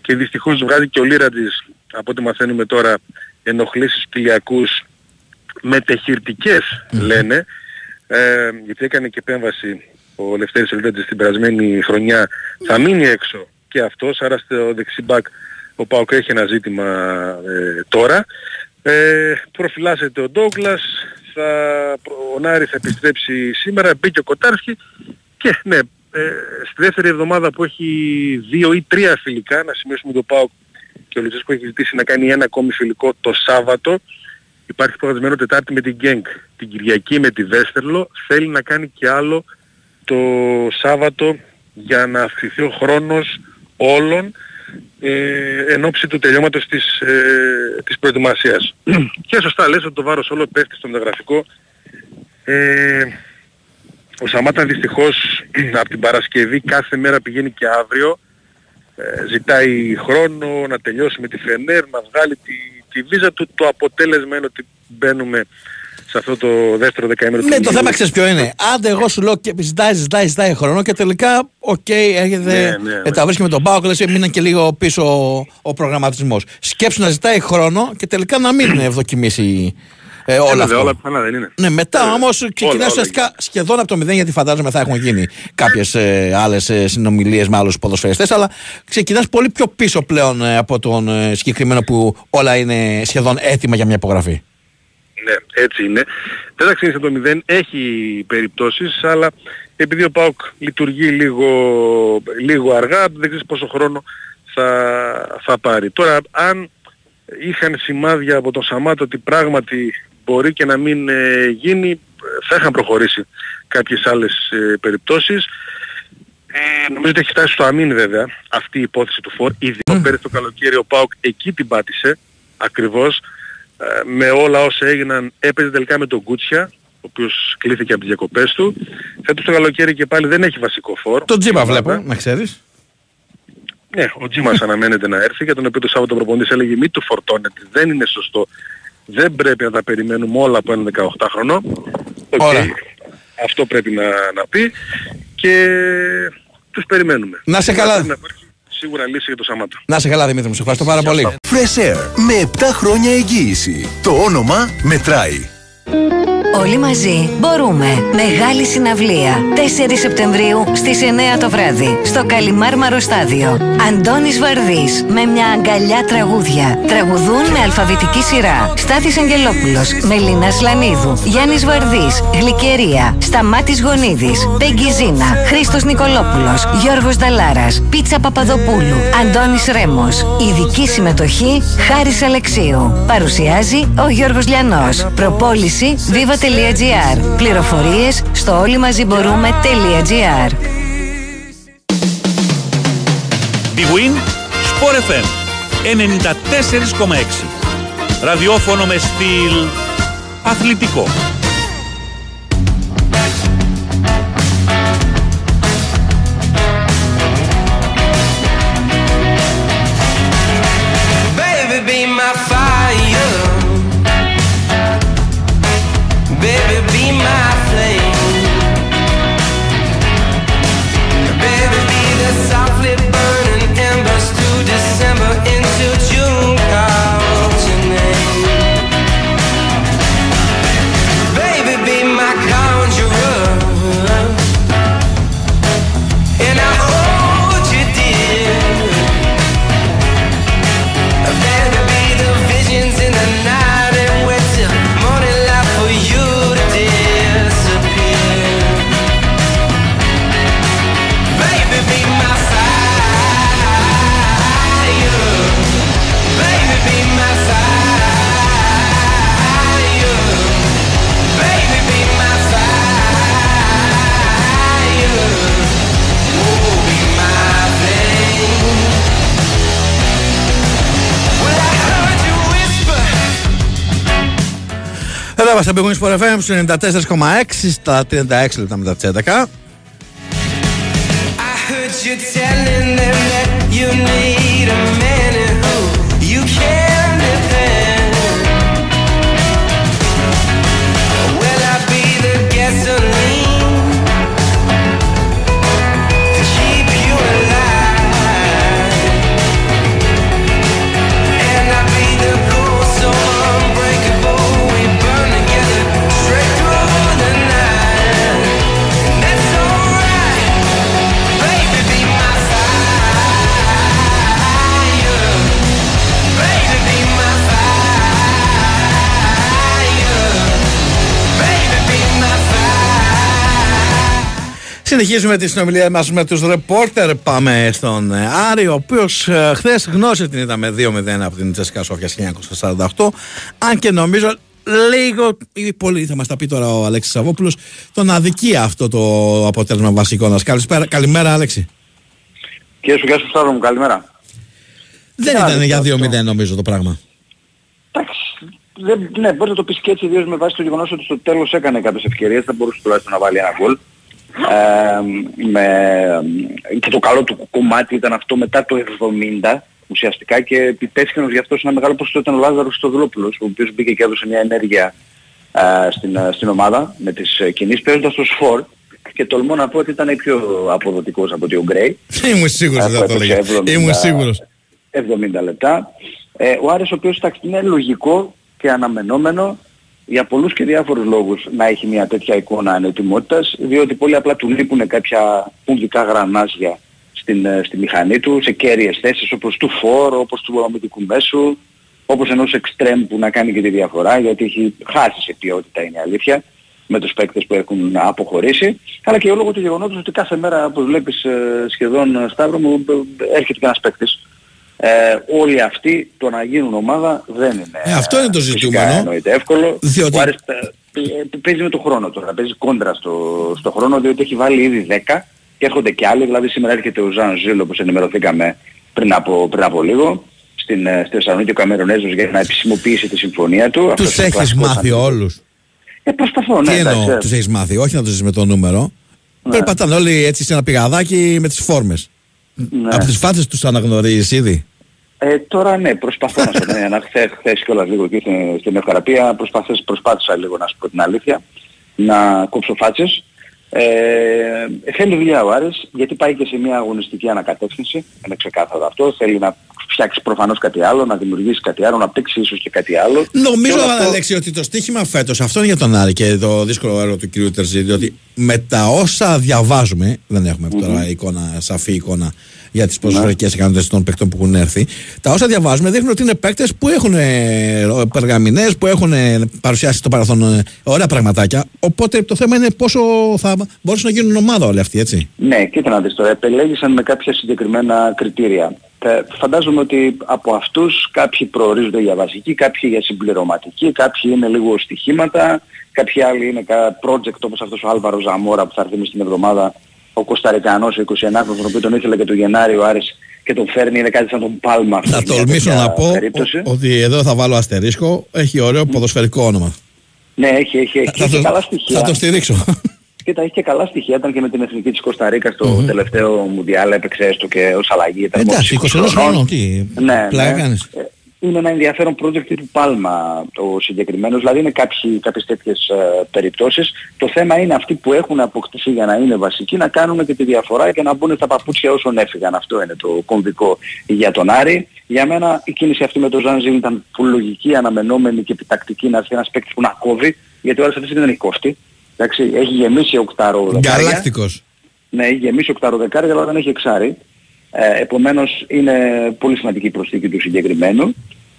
και δυστυχώς βγάζει και ο Λίρατζης από ό,τι μαθαίνουμε τώρα ενοχλήσεις κοιλιακούς μετεχειρτικές λένε ε, γιατί έκανε και επέμβαση ο Λευτέρης Ελβέντης την περασμένη χρονιά θα μείνει έξω και αυτός άρα στο δεξί μπακ ο Πάοκ έχει ένα ζήτημα ε, τώρα. Ε, προφυλάσσεται ο Ντόγκλας θα, ο Νάρη θα επιστρέψει σήμερα μπήκε ο Κοτάρσκι και ναι ε, στη δεύτερη εβδομάδα που έχει δύο ή τρία φιλικά να σημειώσουμε το ΠΑΟΚ και ο Λουτσέσκο έχει ζητήσει να κάνει ένα ακόμη φιλικό το Σάββατο. Υπάρχει προγραμματισμένο Τετάρτη με την Γκένκ την Κυριακή με τη Βέστερλο θέλει να κάνει και άλλο το Σάββατο για να αυξηθεί ο χρόνος όλων ε, εν όψει του τελειώματος της, ε, της προετοιμασίας. *clears throat* και σωστά λες ότι το βάρος όλο πέφτει στο μεταγραφικό. Ε, ο Σαμάτα δυστυχώς *clears throat* από την Παρασκευή κάθε μέρα πηγαίνει και αύριο. ε, ζητάει χρόνο να τελειώσει με τη Φενέρ, να βγάλει τη, τη βίζα του. Το αποτέλεσμα είναι ότι μπαίνουμε σε αυτό το δεύτερο δεκαήμερο Ναι, του το γύρου. θέμα ξέρεις ποιο είναι. Άντε, εγώ σου λέω και ζητάει, ζητάει, ζητάει χρόνο και τελικά, οκ, έρχεται. Ναι, ναι, ε, ναι. τα βρίσκει με τον Πάο και λε, μείναν και λίγο πίσω ο, ο προγραμματισμός. Σκέψου να ζητάει χρόνο και τελικά να μην *clears throat* ευδοκιμήσει ε, Ε, όλα βέβαια, αυτά. όλα πιθανά δεν είναι. Ναι, μετά όμως ξεκινάει όλα, ουσιαστικά σχεδόν από το μηδέν, γιατί φαντάζομαι θα έχουν γίνει κάποιες ε, άλλες συνομιλίες με άλλους ποδοσφαιριστές, αλλά ξεκινάς πολύ πιο πίσω πλέον ε, από τον ε, συγκεκριμένο που όλα είναι σχεδόν έτοιμα για μια υπογραφή. Ναι, έτσι είναι. Δεν θα ξεκινήσει από το μηδέν, έχει περιπτώσεις, αλλά επειδή ο ΠΑΟΚ λειτουργεί λίγο, λίγο αργά, δεν ξέρεις πόσο χρόνο θα, θα πάρει. Τώρα, αν είχαν σημάδια από τον Σαμάτο ότι πράγματι μπορεί και να μην ε, γίνει, ε, θα είχαν προχωρήσει κάποιες άλλες ε, περιπτώσεις. Ε, νομίζω ότι έχει φτάσει στο αμήν βέβαια αυτή η υπόθεση του Φορ. Ήδη mm. πέρυσι το καλοκαίρι ο ΠΑΟΚ εκεί την πάτησε ακριβώς ε, με όλα όσα έγιναν έπαιζε τελικά με τον Κούτσια ο οποίος κλείθηκε από τις διακοπές του. Φέτος το καλοκαίρι και πάλι δεν έχει βασικό φόρ. Το τζίμα Ομάδα. βλέπω, να ξέρεις. Ναι, ο Τζίμας *laughs* αναμένεται να έρθει για τον οποίο το Σάββατο προπονητής έλεγε μη του φορτώνετε, δεν είναι σωστό. Δεν πρέπει να τα περιμένουμε όλα από έναν 18χρονο. Οκ, Ωραία. Αυτό πρέπει να, να πει και τους περιμένουμε. Να 'σαι καλά. Πρέπει Να υπάρχει σίγουρα λύση για τον Σαμάτα. Να 'σαι καλά, Δημήτρη μου, σε ευχαριστώ πάρα πολύ. Fresh Air με 7 χρόνια εγγύηση. Το όνομα μετράει. Όλοι μαζί μπορούμε. Μεγάλη συναυλία. 4 Σεπτεμβρίου στις 9 το βράδυ. Στο Καλιμάρμαρο Στάδιο. Αντώνης Βαρδής με μια αγκαλιά τραγούδια. Τραγουδούν με αλφαβητική σειρά. Στάθης Αγγελόπουλος, Μελίνα Σλανίδου, Γιάννης Βαρδής, Γλυκερία, Σταμάτης Γονίδης, Πέγγι Ζήνα, Χρήστος Νικολόπουλος, Γιώργος Δαλάρας, Πίτσα Παπαδοπούλου, Αντώνης Ρέμος. Ειδική συμμετοχή Χάρης Αλεξίου. Παρουσιάζει ο Γιώργος Λιανός. Προπόληση viva.gr. Πληροφορίες στο όλοι μαζί μπορούμε.gr. Big Win, Sport FM 94,6. Ραδιόφωνο με στυλ αθλητικό. Είμαστε στο Big Win Sport FM στου 94,6 στα 36 λεπτά μετά τις 11. Συνεχίζουμε τη συνομιλία μας με τους ρεπόρτερ. Πάμε στον ε, Άρη, ο οποίος χθες γνώρισε την είδαμε 2-0 από την Τσέσικα Σόφια 1948. Αν και νομίζω λίγο ή πολύ θα μας τα πει τώρα ο Αλέξης Σαββόπουλος, τον αδικεί αυτό το αποτέλεσμα βασικό μα. Καλησπέρα, καλημέρα, Αλέξη. Και σου, γεια σου Σταύρο μου, καλημέρα. Δεν Ναι, ήταν για αυτό. 2-0 νομίζω το πράγμα. Εντάξει, δεν, ναι, μπορεί να το πεις και έτσι, ιδίως με βάση το γεγονός ότι στο τέλος έκανε κάποιες ευκαιρίες, θα μπορούσε τουλάχιστον να βάλει ένα γκολ. Ε, με, και το καλό του κομμάτι ήταν αυτό μετά το 70 ουσιαστικά και υπεύθυνος γι' αυτό σε ένα μεγάλο ποσοστό ήταν ο Λάζαρος Στοδρόπουλος ο οποίος μπήκε και έδωσε μια ενέργεια ε, στην, ε, στην ομάδα με τις ε, κινήσεις παίζοντας το σφορ και τολμώ να πω ότι ήταν πιο αποδοτικός από ότι ο Γκρέι. *laughs* Ήμουν σίγουρος ότι θα το Έπαιξε έλεγε. 70 Ήμουν σίγουρος. 70 λεπτά. Ε, ο Άρης ο οποίος εντάξει, είναι λογικό και αναμενόμενο για πολλούς και διάφορους λόγους να έχει μια τέτοια εικόνα ανετοιμότητας διότι πολύ απλά του λείπουν κάποια πουλδικά γρανάζια στην, ε, στη μηχανή του σε κέρυες θέσεις όπως του φόρ, όπως του αμυντικού μέσου όπως ενός εξτρέμ που να κάνει και τη διαφορά γιατί έχει χάσει σε ποιότητα είναι η αλήθεια με τους παίκτες που έχουν αποχωρήσει. Αλλά και λόγω του γεγονότος ότι κάθε μέρα όπως βλέπεις ε, σχεδόν ε, Σταύρο μου ε, έρχεται και ένας παίκτης ε, όλοι αυτοί το να γίνουν ομάδα δεν είναι Ε, αυτό είναι το φυσικά ζητούμενο. εννοείται εύκολο. Διότι- Ο Άρης παι- παι- παίζει με το χρόνο τώρα, παίζει κόντρα στο, στο χρόνο διότι έχει βάλει ήδη 10 και έρχονται και άλλοι, δηλαδή σήμερα έρχεται ο Ζαν Ζήλ όπως ενημερωθήκαμε πριν από, πριν από λίγο στην, ε, στη Θεσσαλονίκη ο Καμερονέζος για να επισημοποιήσει τη συμφωνία του. Αυτός Τους είναι έχεις κλασικός μάθει αντίπαλος. όλους. Ε, προσπαθώ, ναι, Τι εννοώ, εντάξει, ε. τους έχεις μάθει, όχι να τους ζεις με το νούμερο. Περπατάνε όλοι έτσι σε ένα πηγαδάκι με τις φόρμες. Ναι. Από τις φάτσες τους αναγνωρίζεις ήδη; Ε, τώρα ναι, προσπαθώ να σου πω, ναι, *laughs* να χθες, χθες κιόλας λίγο εκεί στην, στην Ευχαραπία, προσπαθές, προσπάθησα λίγο να σου πω την αλήθεια, να κόψω φάτσες. Ε, θέλει δουλειά ο Άρης, γιατί πάει και σε μια αγωνιστική ανακατεύθυνση, είναι ξεκάθαρο αυτό, θέλει να φτιάξει προφανώς κάτι άλλο, να δημιουργήσει κάτι άλλο, να παίξει ίσως και κάτι άλλο. Νομίζω, Και όλο αυτό- Αλέξη, ότι το στίχημα φέτος, αυτό είναι για τον Άρη και το δύσκολο έργο του κ. Τερζίδη, ότι με τα όσα διαβάζουμε, δεν έχουμε τώρα εικόνα, σαφή εικόνα για τις ποδοσφαιρικές ικανότητες των παικτών που έχουν έρθει, τα όσα διαβάζουμε δείχνουν ότι είναι παίκτες που έχουν ε, περγαμηνές, που έχουν ε, παρουσιάσει στο παρελθόν ε, ωραία πραγματάκια. Οπότε το θέμα είναι πόσο θα μπορούσαν να γίνουν ομάδα όλοι αυτοί, έτσι. Ναι, κοίτα να δεις τώρα, επελέγησαν με κάποια συγκεκριμένα κριτήρια. Ε, φαντάζομαι ότι από αυτούς κάποιοι προορίζονται για βασική, κάποιοι για συμπληρωματική, κάποιοι είναι λίγο στοιχήματα, κάποιοι άλλοι είναι κα- project όπως αυτός ο Άλβαρο Ζαμόρα που θα έρθει μες στην εβδομάδα, ο Κωνσταρικανός, ο 29χρονος, τον οποίο τον ήθελε και το Γενάρη ο Άρης και τον φέρνει, είναι κάτι σαν τον Πάλμα. αυτός, Θα μια τολμήσω τέτοια να πω περίπτωση. ο- ότι εδώ θα βάλω αστερίσκο, έχει ωραίο ποδοσφαιρικό όνομα. Ναι, έχει, έχει, έχει, Θα έχει το- καλά στοιχεία. Θα το στηρίξω. *laughs* Κοίτα, έχει και καλά στοιχεία. Ήταν και με την εθνική της Κωνσταντίνα στο τελευταίο Μουντιάλ, έπαιξε έστω και ως αλλαγή. Ήταν Εντάξει, 20 21 χρόνων, τι, Ναι, πλάκα ναι. κάνεις. Ε, Είναι ένα ενδιαφέρον project του Πάλμα το συγκεκριμένο, δηλαδή είναι κάποιοι, κάποιες τέτοιες ε, περιπτώσεις. Το θέμα είναι αυτοί που έχουν αποκτήσει για να είναι βασικοί να κάνουν και τη διαφορά και να μπουν στα παπούτσια όσων έφυγαν. Αυτό είναι το κομβικό για τον Άρη. Για μένα η κίνηση αυτή με τον Ζανζίλ ήταν πολύ λογική, αναμενόμενη και επιτακτική να έρθει ένας παίκτης που να κόβει, γιατί ο Άρης αυτή τη στιγμή δεν έχει κόφτη. Εντάξει, έχει γεμίσει οκταροδεκάρια. Γκαλάκτικος. Ναι, έχει γεμίσει οκταροδεκάρια, αλλά δεν έχει εξάρι. Ε, επομένως είναι πολύ σημαντική η προσθήκη του συγκεκριμένου.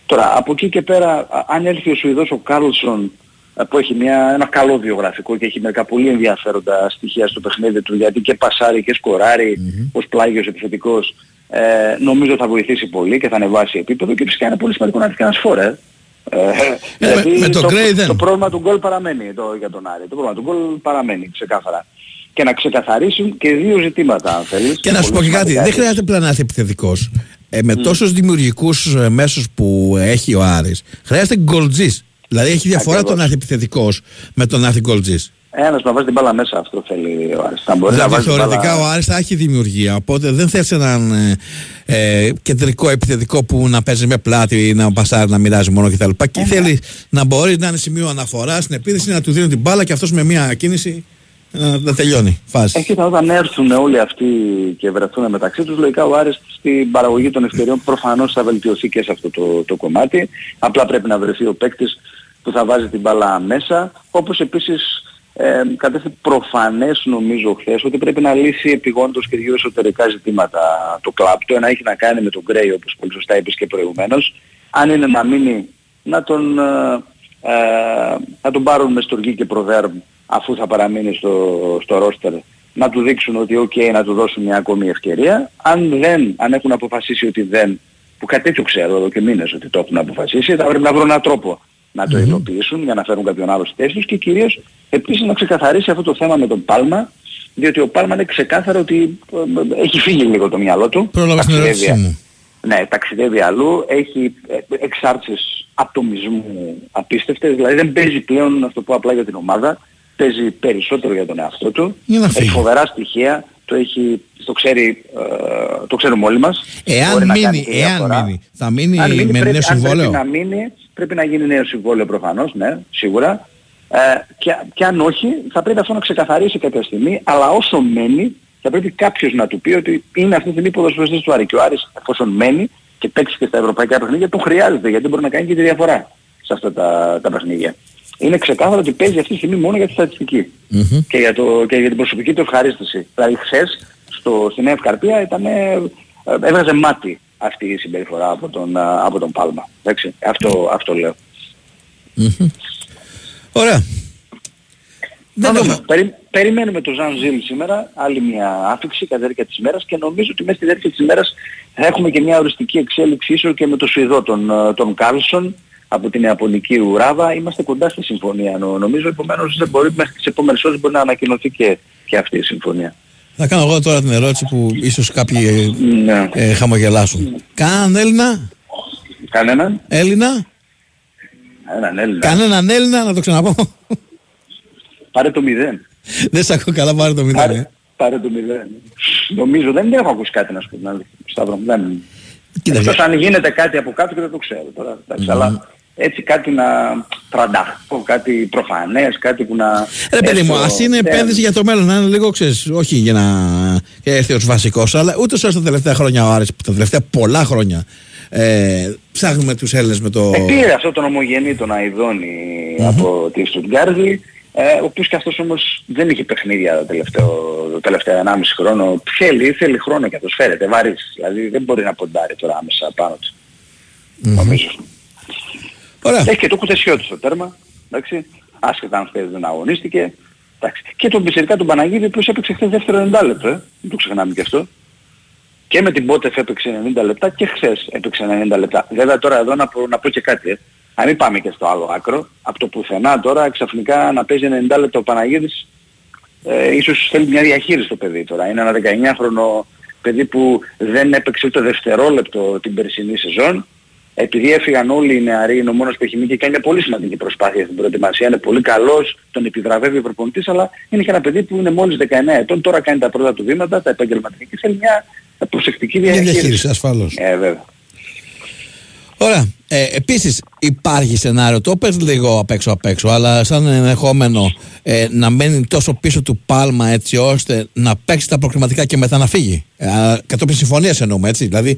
Τώρα, από εκεί και πέρα, α- αν έρθει ο Σουηδός ο Κάρλσον ε, που έχει μια, ένα καλό βιογραφικό και έχει μερικά πολύ ενδιαφέροντα στοιχεία στο παιχνίδι του γιατί και πασάρει και σκοράρει ως πλάγιος επιθετικός ε, νομίζω θα βοηθήσει πολύ και θα ανεβάσει επίπεδο και φυσικά είναι πολύ σημαντικό να έρθει και ένας φόρε. Ε, γιατί με- με τον το, Gray δεν. το πρόβλημα του γκολ παραμένει το, για τον Άρη. Το πρόβλημα του γκολ παραμένει ξεκάθαρα. Και να ξεκαθαρίσουν και δύο ζητήματα αν θέλεις. Και να σου πω Πολύ και κάτι, σημαντικά, δεν έτσι. χρειάζεται πλέον να είσαι επιθετικός. Ε, με τόσους δημιουργικούς ε, μέσους που έχει ο Άρης, χρειάζεται γκολτζής. Δηλαδή έχει διαφορά Ακριβώς. το να έρθει επιθετικός με το να έρθει γκολτζής. Ένας να βάζει την μπάλα μέσα αυτό θέλει ο Άρης. Θα μπορεί να Δηλαδή βάζει την θεωρητικά μπάλα... ο Άρης θα έχει δημιουργία, οπότε δεν θες έναν ε, ε, κεντρικό επιθετικό που να παίζει με πλάτη, να πασάρει, να μοιράζει μόνο κτλ. Ε, Και ναι. θέλει να μπορεί να είναι σημείο αναφοράς στην επίθεση, να του δίνουν την μπάλα και αυτός με μια κίνηση να, να τελειώνει. Φάση. Ε, κοίτα, όταν έρθουν όλοι αυτοί και βρεθούν μεταξύ τους, λογικά ο Άρης στην παραγωγή των ευκαιριών προφανώς θα βελτιωθεί και σε αυτό το, το κομμάτι. Απλά πρέπει να βρεθεί ο παίκτης που θα βάζει την μπάλα μέσα. Όπως επίσης ε, κατέστη προφανές νομίζω χθες ότι πρέπει να λύσει επιγόντως και δύο εσωτερικά ζητήματα το κλαμπ. Το ένα έχει να κάνει με τον Γκρέι όπως πολύ σωστά είπες και προηγουμένως. Αν είναι να μείνει να τον, ε, ε, να τον πάρουν μες στοργή και προδέρμ αφού θα παραμείνει στο, στο ρόστερ να του δείξουν ότι ok να του δώσουν μια ακόμη ευκαιρία. Αν δεν, αν έχουν αποφασίσει ότι δεν, που κάτι τέτοιο ξέρω εδώ και μήνες ότι το έχουν αποφασίσει, θα πρέπει να βρουν έναν τρόπο να το υλοποιήσουν για να φέρουν κάποιον άλλο στη θέση τους και κυρίως επίσης να ξεκαθαρίσει αυτό το θέμα με τον Πάλμα διότι ο Πάλμα είναι ξεκάθαρο ότι ε, ε, έχει φύγει λίγο το μυαλό του. Πρόλαβα στην Ταξιδεύει- ερώτησή μου. ναι, ταξιδεύει αλλού, έχει ε, εξάρτησης ατομισμού απίστευτες, δηλαδή δεν παίζει πλέον, να το πω απλά για την ομάδα, παίζει περισσότερο για τον εαυτό του. Για να Έχει φύγει. φοβερά στοιχεία, το, έχει, το, ξέρει, ε, το ξέρουμε όλοι μας. Εάν Μπορεί να κάνει μείνει, τη εάν διαφορά. μείνει, θα μείνει Αν μείνει, με πρέπει, νέο αν συμβόλαιο; πρέπει να μείνει, πρέπει να γίνει νέο συμβόλαιο προφανώς, ναι, σίγουρα. Ε, και, και αν όχι, θα πρέπει αυτό να ξεκαθαρίσει κάποια στιγμή, αλλά όσο μένει, θα πρέπει κάποιος να του πει ότι είναι αυτή τη στιγμή ποδοσφαιριστής του Άρη. Και ο Άρης, εφόσον μένει και παίξει και στα ευρωπαϊκά παιχνίδια, τον χρειάζεται, γιατί μπορεί να κάνει και τη διαφορά σε αυτά τα, τα παιχνίδια. Είναι ξεκάθαρο ότι παίζει αυτή τη στιγμή μόνο για τη στατιστική και, για το, και για την προσωπική του ευχαρίστηση. Δηλαδή χθες στο, στη Νέα Ευκαρπία ήταν, ε, έβγαζε μάτι αυτή η συμπεριφορά από τον, α, από τον Πάλμα. Εντάξει, αυτό, αυτό λέω. Ωραία. Δεν δούμε. Περι, περιμένουμε τον Ζαν Ζήλ σήμερα, άλλη μια άφηξη κατά τη διάρκεια της ημέρας και νομίζω ότι μέσα στη διάρκεια της ημέρας θα έχουμε και μια οριστική εξέλιξη ίσως και με το Σουηδό τον, ε, τον Κάλσον από την Ιαπωνική Ουράβα. Είμαστε κοντά στη συμφωνία νο- νομίζω, επομένως δεν μπορεί, μέχρι τις επόμενες ώρες μπορεί να ανακοινωθεί και, και αυτή η συμφωνία. Θα κάνω εγώ τώρα την ερώτηση που ίσως κάποιοι Ναι. ε, ε, χαμογελάσουν. Κανέναν Έλληνα, Κανέναν, Έλληνα, έναν Έλληνα. κανέναν Έλληνα, να το ξαναπώ. Πάρε το μηδέν. Δεν σε ακούω καλά, πάρε το μηδέν. Πάρε, ε. πάρε το μηδέν. Νομίζω, δεν έχω ακούσει κάτι να σου πω την αλήθεια. Σταύρο, δεν... Κοίταξε. Εκτός αν γίνεται κάτι από κάτω και δεν το ξέρω τώρα. εντάξει, Αλλά έτσι κάτι να τρανταχτώ, κάτι προφανές, κάτι που να... Ρε παιδί μου, έστω- ας είναι δεν- επένδυση για το μέλλον, να είναι λίγο ξέρεις, όχι για να έρθει ως βασικός, αλλά ούτε όσο τα τελευταία χρόνια ο Άρης, τα τελευταία πολλά χρόνια, ε, ψάχνουμε τους Έλληνες με το. Ε, πήρε αυτό τον ομογενή τον Αϊδόνη από τη Στουτγκάρδη, ε, ο οποίος και αυτός όμως δεν είχε παιχνίδια το τελευταίο, το τελευταίο 1,5 χρόνο. Θέλει, θέλει χρόνο και αυτός φέρεται βαρύς. Δηλαδή δεν μπορεί να ποντάρει τώρα άμεσα πάνω του. Νομίζω. Ωραία. Έχει και το κουτεσιώτη στο τέρμα. Εντάξει. Άσχετα αν χθες δεν αγωνίστηκε. Εντάξει. Και τον Πισερικά τον Παναγίδη, ο οποίος έπαιξε χθες δεύτερο 90 λεπτό. Ε. Δεν το ξεχνάμε και αυτό. Και με την Πότεφ έπαιξε 90 λεπτά και χθες έπαιξε 90 λεπτά. Βέβαια τώρα εδώ να πω, να πω και κάτι. Ε. Να μην πάμε και στο άλλο άκρο. Από το πουθενά τώρα ξαφνικά να παίζει 90 λεπτά ο Παναγίδης ε, ίσως θέλει μια διαχείριση το παιδί τώρα. Είναι ένα 19χρονο παιδί που δεν έπαιξε ούτε δευτερόλεπτο την περσινή σεζόν. Επειδή έφυγαν όλοι οι νεαροί, είναι ο μόνος που έχει μείνει και κάνει μια πολύ σημαντική προσπάθεια στην προετοιμασία. Είναι πολύ καλός, τον επιβραβεύει ο προπονητής, αλλά είναι και ένα παιδί που είναι μόλις 19 ετών. Τώρα κάνει τα πρώτα του βήματα, τα επαγγελματικά και θέλει μια προσεκτική Μια διαχείριση. διαχείριση, ασφαλώς. Ε, βέβαια. Ωραία. Ε, Επίσης, υπάρχει σενάριο, το πες λίγο απ' έξω απ' έξω, αλλά σαν ενδεχόμενο ε, να μένει τόσο πίσω του πάλμα έτσι ώστε να παίξει τα προκριματικά και μετά να φύγει. Ε, α, κατόπιν συμφωνίας εννοούμε, έτσι. Δηλαδή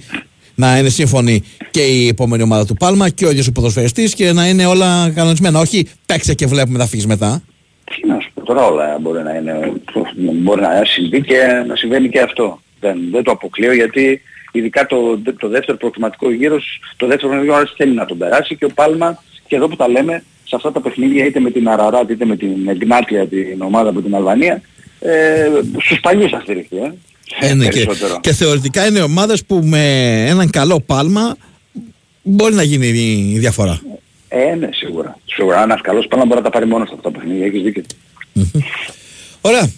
να είναι σύμφωνη και η επόμενη ομάδα του Πάλμα και ο ίδιος ο ποδοσφαιριστής και να είναι όλα κανονισμένα. Όχι παίξε και βλέπουμε να φύγεις μετά. Τι να σου πω τώρα όλα μπορεί να είναι, μπορεί να συμβεί και να συμβαίνει και αυτό. Δεν, δεν το αποκλείω γιατί ειδικά το, το δεύτερο προκριματικό γύρος, το δεύτερο προκριματικό γύρος θέλει να τον περάσει και ο Πάλμα και εδώ που τα λέμε σε αυτά τα παιχνίδια είτε με την Αραράτ είτε με την Εγνάτια την ομάδα από την Αλβανία ε, στους παλιούς θα στηριχθεί. Ε. Ε, ναι, και, Περισσότερο. και θεωρητικά είναι ομάδες που με έναν καλό Πάλμα μπορεί να γίνει η διαφορά. Ε, ναι, σίγουρα. Σίγουρα. Αν ένας καλός Πάλμα μπορεί να τα πάρει μόνος σε αυτά τα παιχνίδια. Έχεις δίκιο. Ωραία.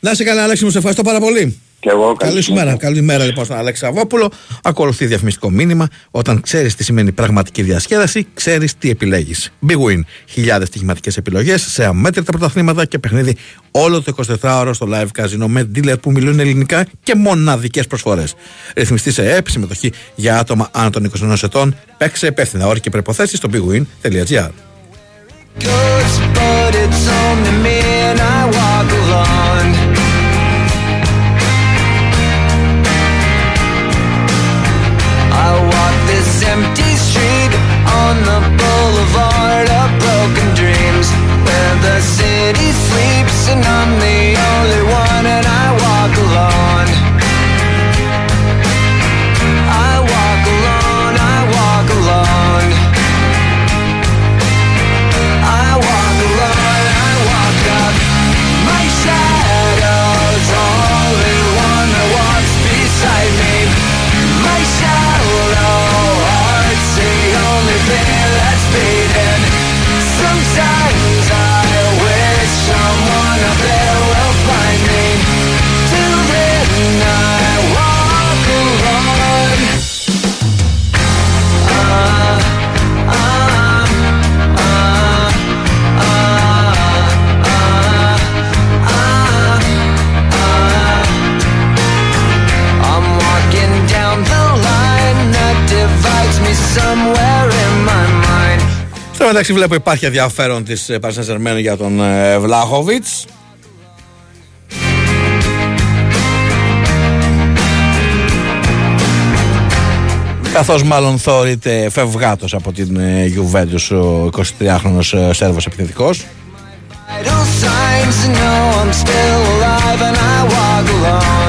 Να είσαι καλά, Αλέξη μου, σε ευχαριστώ πάρα πολύ. Και εγώ Καλή σου μέρα. Καλή μέρα λοιπόν στον Αλέξη Σαββόπουλο. Ακολουθεί διαφημιστικό μήνυμα. Όταν ξέρεις τι σημαίνει πραγματική διασκέδαση, ξέρεις τι επιλέγεις. Big Win. Χιλιάδες στοιχηματικές επιλογές σε αμέτρητα πρωταθλήματα και παιχνίδι όλο το 24ωρο στο live casino με dealer που μιλούν ελληνικά και μοναδικές προσφορές. Ρυθμιστή σε ΕΠ, συμμετοχή για άτομα άνω των 21 ετών. Παίξε υπεύθυνα όροι και προποθέσει στο bigwin.gr. Goes, and I Στο μεταξύ βλέπω υπάρχει ενδιαφέρον της ε, Paris Saint-Germain για τον ε, Βλάχοβιτς. Καθώς μάλλον θεωρείται φευγάτος από την ε, Juventus ο 23χρονος ε, Σέρβος επιθετικός. Vital signs to know I'm still alive and I walk alone.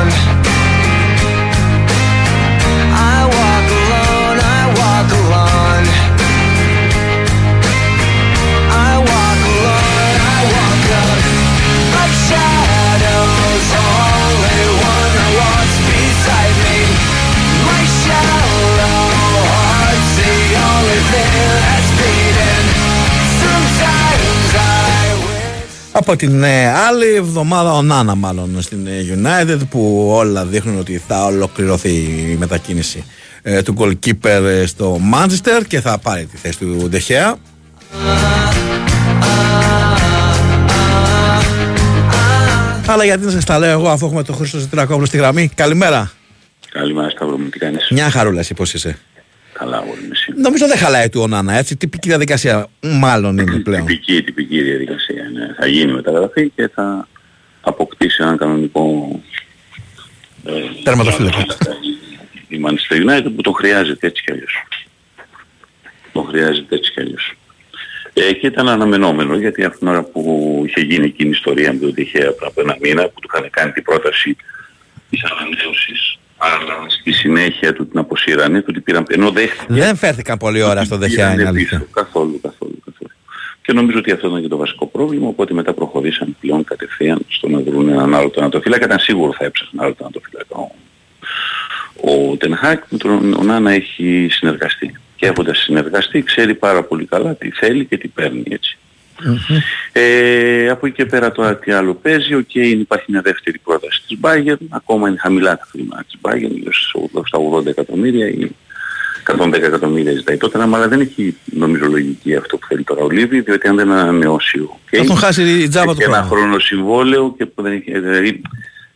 Από την ε, άλλη εβδομάδα ο Νάνα μάλλον στην ε, United που όλα δείχνουν ότι θα ολοκληρωθεί η μετακίνηση ε, του goalkeeper ε, στο Manchester και θα πάρει τη θέση του Ντεχέα. Αλλά γιατί να σας τα λέω εγώ αφού έχουμε τον Χρήστο Ζητρακόπουλο στη γραμμή. Καλημέρα. Καλημέρα Σταύρο μου, τι κάνεις; Μια χαρούλα εσύ πώς είσαι; Καλά αγόρι μου, εσύ. Νομίζω δεν χαλάει του ο Νάνα έτσι. Τυπική διαδικασία μάλλον είναι πλέον. Τυπική, τυπική διαδικασία. Ναι. Θα γίνει μεταγραφή και θα αποκτήσει έναν κανονικό ε, Τερματοφύλακα. η Manchester United που το χρειάζεται έτσι κι αλλιώς. Το χρειάζεται έτσι κι αλλιώς. Ε, και ήταν αναμενόμενο γιατί αυτήν την ώρα που είχε γίνει εκείνη η ιστορία με τον Τυχαία πριν από ένα μήνα που του είχαν κάνει την πρόταση της ανανέωσης αλλά στη συνέχεια του την αποσύρανε, του την πήραν ενώ δέχτηκε Δεν φέρθηκαν πολλή ώρα στο Δεχέα είναι Πήρανε αλήθεια. πίσω. Καθόλου, καθόλου, καθόλου. Και νομίζω ότι αυτό ήταν και το βασικό πρόβλημα, οπότε μετά προχωρήσαν πλέον κατευθείαν στο να βρουν έναν άλλο τερματοφύλακα. Ήταν σίγουρο θα έψαχναν άλλο τερματοφύλακα. Ο, ο Τεν Χαγκ με τον Ονάνα έχει συνεργαστεί. Και έχοντας συνεργαστεί ξέρει πάρα πολύ καλά τι θέλει και τι παίρνει έτσι. Ε, από εκεί και πέρα τώρα τι άλλο παίζει, οκ, υπάρχει μια δεύτερη πρόταση της Bayern, ακόμα είναι χαμηλά τα χρήματα της Bayern, γύρω στους- στα 80 εκατομμύρια ή 110 εκατομμύρια ζητάει τότε, αλλά δεν έχει νομίζω λογική αυτό που θέλει τώρα ο Λίβι, διότι αν δεν ανανεώσει ο Θα τον χάσει η τζάμπα του έχει ένα χρόνου. χρόνο συμβόλαιο και που δεν έχει, δηλαδή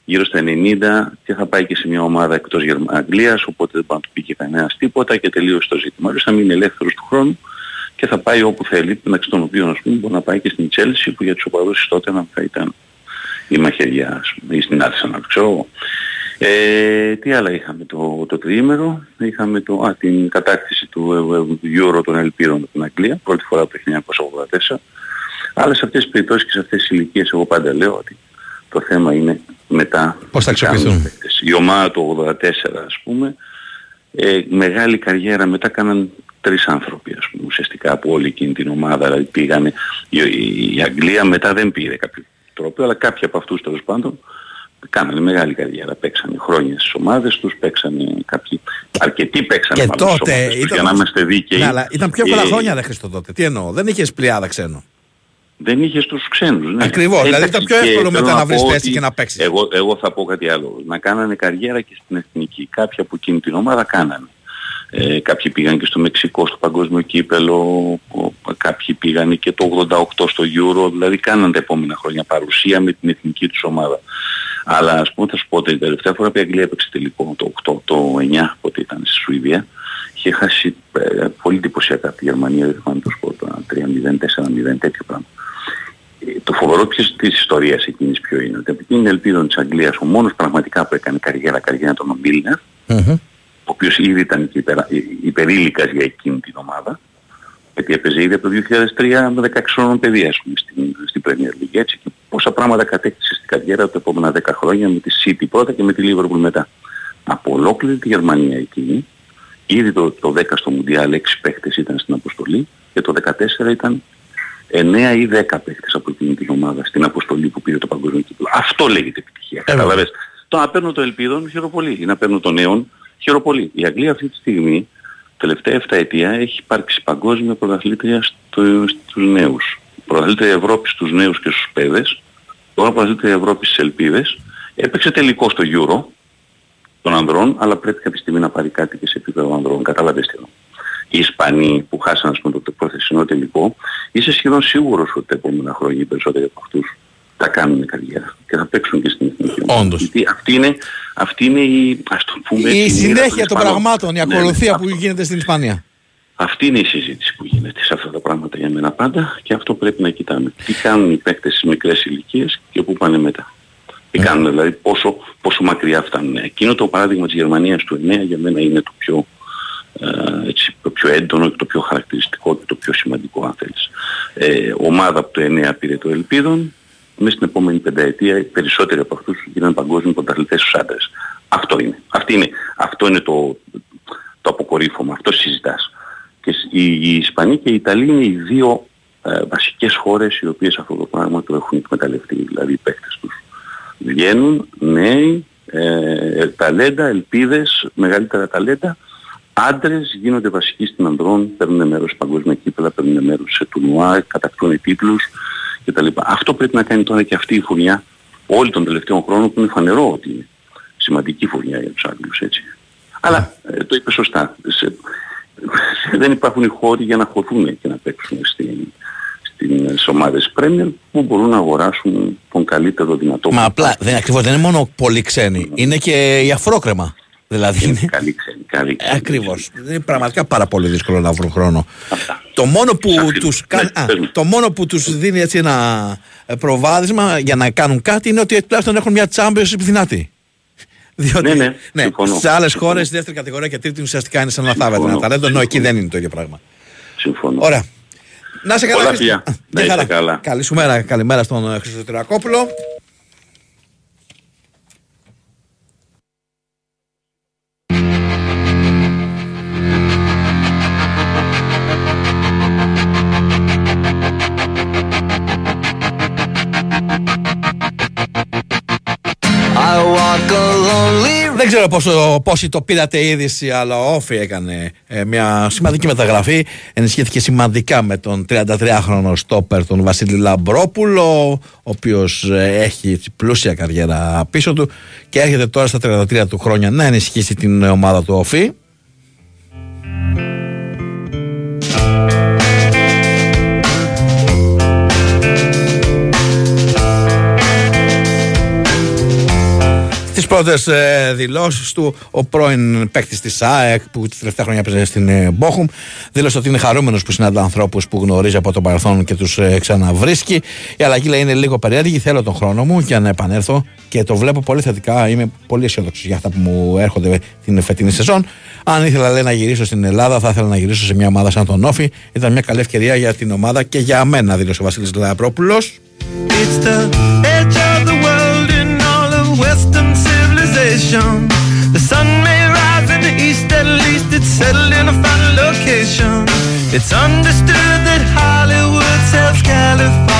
γύρω στα 90 και θα πάει και σε μια ομάδα εκτός Γερμα- Αγγλίας, οπότε δεν μπορεί να του πει και κανένας τίποτα και τελείωσε το ζήτημα. Αλλιώς θα μείνει ελεύθερος του χρόνου και θα πάει όπου θέλει, μεταξύ των οποίων ας πούμε μπορεί να πάει και στην Chelsea που για τους οπαδούς τότε να θα ήταν η μαχαιριά ας πούμε, ή στην Arsenal, ξέρω εγώ. Ε, τι άλλα είχαμε το, το τριήμερο, είχαμε το, α, την κατάκτηση του, ε, ε, του Euro των Ελπίδων από την Αγγλία, πρώτη φορά από το 1984. Αλλά σε αυτές τις περιπτώσεις και σε αυτές τις ηλικίες εγώ πάντα λέω ότι το θέμα είναι μετά Πώς θα τι κάνουν αξιοποιηθούν; οι παίκτες. Η ομάδα του 84 ας πούμε, ε, μεγάλη καριέρα μετά κάναν τρεις άνθρωποι ας πούμε ουσιαστικά από όλη εκείνη την ομάδα δηλαδή πήγανε η, η, η Αγγλία μετά δεν πήρε κάποιο τρόπο αλλά κάποιοι από αυτούς τέλος πάντων κάνανε μεγάλη καριέρα παίξανε χρόνια στις ομάδες τους παίξανε κάποιοι αρκετοί παίξανε Και μάλλον στις τότε ομάδες τους, ήταν- για να είμαστε δίκαιοι Ναι, αλλά ήταν πιο πολλά Ε, χρόνια ρε Χριστό τότε. Τι εννοώ, δεν είχες πλειάδα ξένο. δεν είχες τους ξένους, ναι. Ακριβώς, δηλαδή Εντάξει, ήταν πιο και εύκολο θέλω μετά να πω βρεις θέση ότι και να παίξεις. Εγώ, εγώ θα πω κάτι άλλο. Να κάνανε καριέρα και στην εθνική. Κάποιοι από εκείνη την ομάδα κάνανε. Ε, κάποιοι πήγαν και στο Μεξικό στο παγκόσμιο κύπελο, ο- κάποιοι πήγαν και το 88 στο Euro, δηλαδή κάναν τα επόμενα χρόνια παρουσία με την εθνική τους ομάδα. Αλλά ας πούμε θα σου πω ότι την τελευταία φορά που η Αγγλία έπαιξε τελικό, το 8, το 9, πότε ήταν στη Σουηδία, είχε χάσει ε, πολύ εντυπωσιακά από τη Γερμανία, δεν θυμάμαι το σκορ, τώρα, 3-0, 4-0, τέτοιο πράγμα. Ε, Το φοβερό της, της ιστορίας εκείνης ποιο είναι, ότι από εκείνη την ελπίδα της Αγγλίας ο μόνος πραγματικά που έκανε καριέρα, καριέρα ήταν ο Μίλνερ, ο οποίος ήδη ήταν και υπερα, ε, υπερήλικας για εκείνη την ομάδα, γιατί έπαιζε ήδη από το 2003 με 16 χρόνων παιδί, ας πούμε, στην, στην Premier League, έτσι, και πόσα πράγματα κατέκτησε στην καριέρα του τα επόμενα 10 χρόνια με τη City πρώτα και με τη Liverpool μετά. Από ολόκληρη τη Γερμανία εκείνη, ήδη το, το 10 στο Μουντιάλ 6 παίχτες ήταν στην αποστολή και το 14 ήταν 9 ή 10 παίχτες από εκείνη την ομάδα στην αποστολή που πήρε το παγκόσμιο κύπελο. Αυτό λέγεται επιτυχία. Καταλαβες. Το να παίρνω το ελπίδων χειροπολί ή να παίρνω το νέον χειροπολί. Η Αγγλία αυτή τη στιγμή, τελευταία 7 ετία, έχει υπάρξει παγκόσμια πρωταθλήτρια στο, στους νέους. Πρωταθλήτρια Ευρώπης στους νέους και στους παιδες. Τώρα πρωταθλήτρια Ευρώπης στις ελπίδες. Έπαιξε τελικό στο Euro των ανδρών, αλλά πρέπει κάποια στιγμή να πάρει κάτι και σε επίπεδο ανδρών. Κατάλαβες τι εννοώ. Οι Ισπανοί που χάσαν ας πούμε, το προθεσινό τελικό, είσαι σχεδόν σίγουρος ότι τα επόμενα χρόνια οι περισσότεροι από αυτούς θα κάνουν καριέρα και θα παίξουν και στην εθνική ομάδα. Όντως. Γιατί αυτή είναι, αυτή είναι η, ας το πούμε, Η έτσι, μοίρα συνέχεια των Ισπανών. πραγμάτων, η Ναι, ναι, ακολουθία αυτό. που γίνεται στην Ισπανία. Αυτή είναι η συζήτηση που γίνεται σε αυτά τα πράγματα για μένα πάντα και αυτό πρέπει να κοιτάμε. Τι κάνουν οι παίκτες στις μικρές ηλικίες και πού πάνε μετά. Τι κάνουν δηλαδή, πόσο, πόσο μακριά φτάνουν. Εκείνο το παράδειγμα της Γερμανίας του 9 για μένα είναι το πιο, ε, έτσι, το πιο έντονο και το πιο χαρακτηριστικό και το πιο σημαντικό αν θέλεις. Ε, ομάδα από το 9 πήρε το Ελπίδων, μέσα στην επόμενη πενταετία οι περισσότεροι από αυτούς γίνανε παγκόσμιοι πρωταθλητές στους άντρες. Αυτό είναι. Αυτή είναι. Αυτό είναι το, το αποκορύφωμα. Αυτό συζητάς. Και σ- οι, οι Ισπανοί και οι Ιταλοί είναι οι δύο ε, βασικές χώρες οι οποίες αυτό το πράγμα το έχουν εκμεταλλευτεί. Δηλαδή οι παίκτες τους. Βγαίνουν νέοι, ε, ταλέντα, ελπίδες, μεγαλύτερα ταλέντα. Άντρες γίνονται βασικοί στην ανδρών, παίρνουν μέρος σε παγκόσμια κύπελα, παίρνουν μέρος σε τουρνουά, κατακτούν τίτλους κτλ. Αυτό πρέπει να κάνει τώρα και αυτή η φουρνιά όλη των τελευταίων χρόνων που είναι φανερό ότι είναι σημαντική φουρνιά για τους Άγγλους έτσι. Αλλά ε, το είπε σωστά. Σε- δεν υπάρχουν οι χώροι για να χωθούν και να παίξουν στην, στην, στις ομάδες Premier που μπορούν να αγοράσουν τον καλύτερο δυνατό. Μα απλά δεν, ακριβώς, δεν είναι μόνο πολύ ξένοι, είναι και η αφρόκρεμα. Δηλαδή είναι. Καλή ξένη, καλή ξένη. Ακριβώς. Είναι πραγματικά πάρα πολύ δύσκολο να βρουν χρόνο. Το μόνο που τους, κα- α, το μόνο που τους δίνει έτσι ένα ε, προβάδισμα για να κάνουν κάτι είναι ότι τουλάχιστον έχουν μια championship δυνατή. Διότι Ναι, ναι, συμφωνώ. σε άλλες χώρες, δεύτερη κατηγορία και τρίτη ουσιαστικά είναι σαν να θάβεται ένα ταλέντο, ενώ εκεί δεν είναι το ίδιο πράγμα. Συμφωνώ. Ωραία. Να σε καλά. Πολλά Χρήστο. φιλιά. Α, Να μια είστε χαρά. καλά. Καλή σου μέρα. Καλημέρα στον ε, Δεν ξέρω πόσο, πόσοι το πήρατε η είδηση, αλλά ο Όφη έκανε ε, μια σημαντική μεταγραφή. Ενισχύθηκε σημαντικά με τον 33χρονο στόπερ, τον Βασίλη Λαμπρόπουλο, ο οποίος έχει έτσι πλούσια καριέρα πίσω του και έρχεται τώρα στα 33 του χρόνια να ενισχύσει την ομάδα του Όφη. Πρώτε ε, δηλώσεις του, ο πρώην παίκτης της ΑΕΚ, που τη τελευταία χρόνια παίζει στην ε, Μπόχουμ, δήλωσε ότι είναι χαρούμενος που συναντά ανθρώπους που γνωρίζει από το παρελθόν και τους ε, ξαναβρίσκει. Η αλλαγή λέει είναι λίγο περίεργη. Θέλω τον χρόνο μου για να επανέλθω και το βλέπω πολύ θετικά. Είμαι πολύ αισιόδοξος για αυτά που μου έρχονται την φετινή σεζόν. Αν ήθελα λέει, να γυρίσω στην Ελλάδα, θα ήθελα να γυρίσω σε μια ομάδα σαν τον Όφη. Ήταν μια καλή ευκαιρία για την ομάδα και για μένα, δήλωσε ο Βασίλης Λαπρόπουλο. The sun may rise in the east, at least it's settled in a final location. It's understood that Hollywood sells Californication.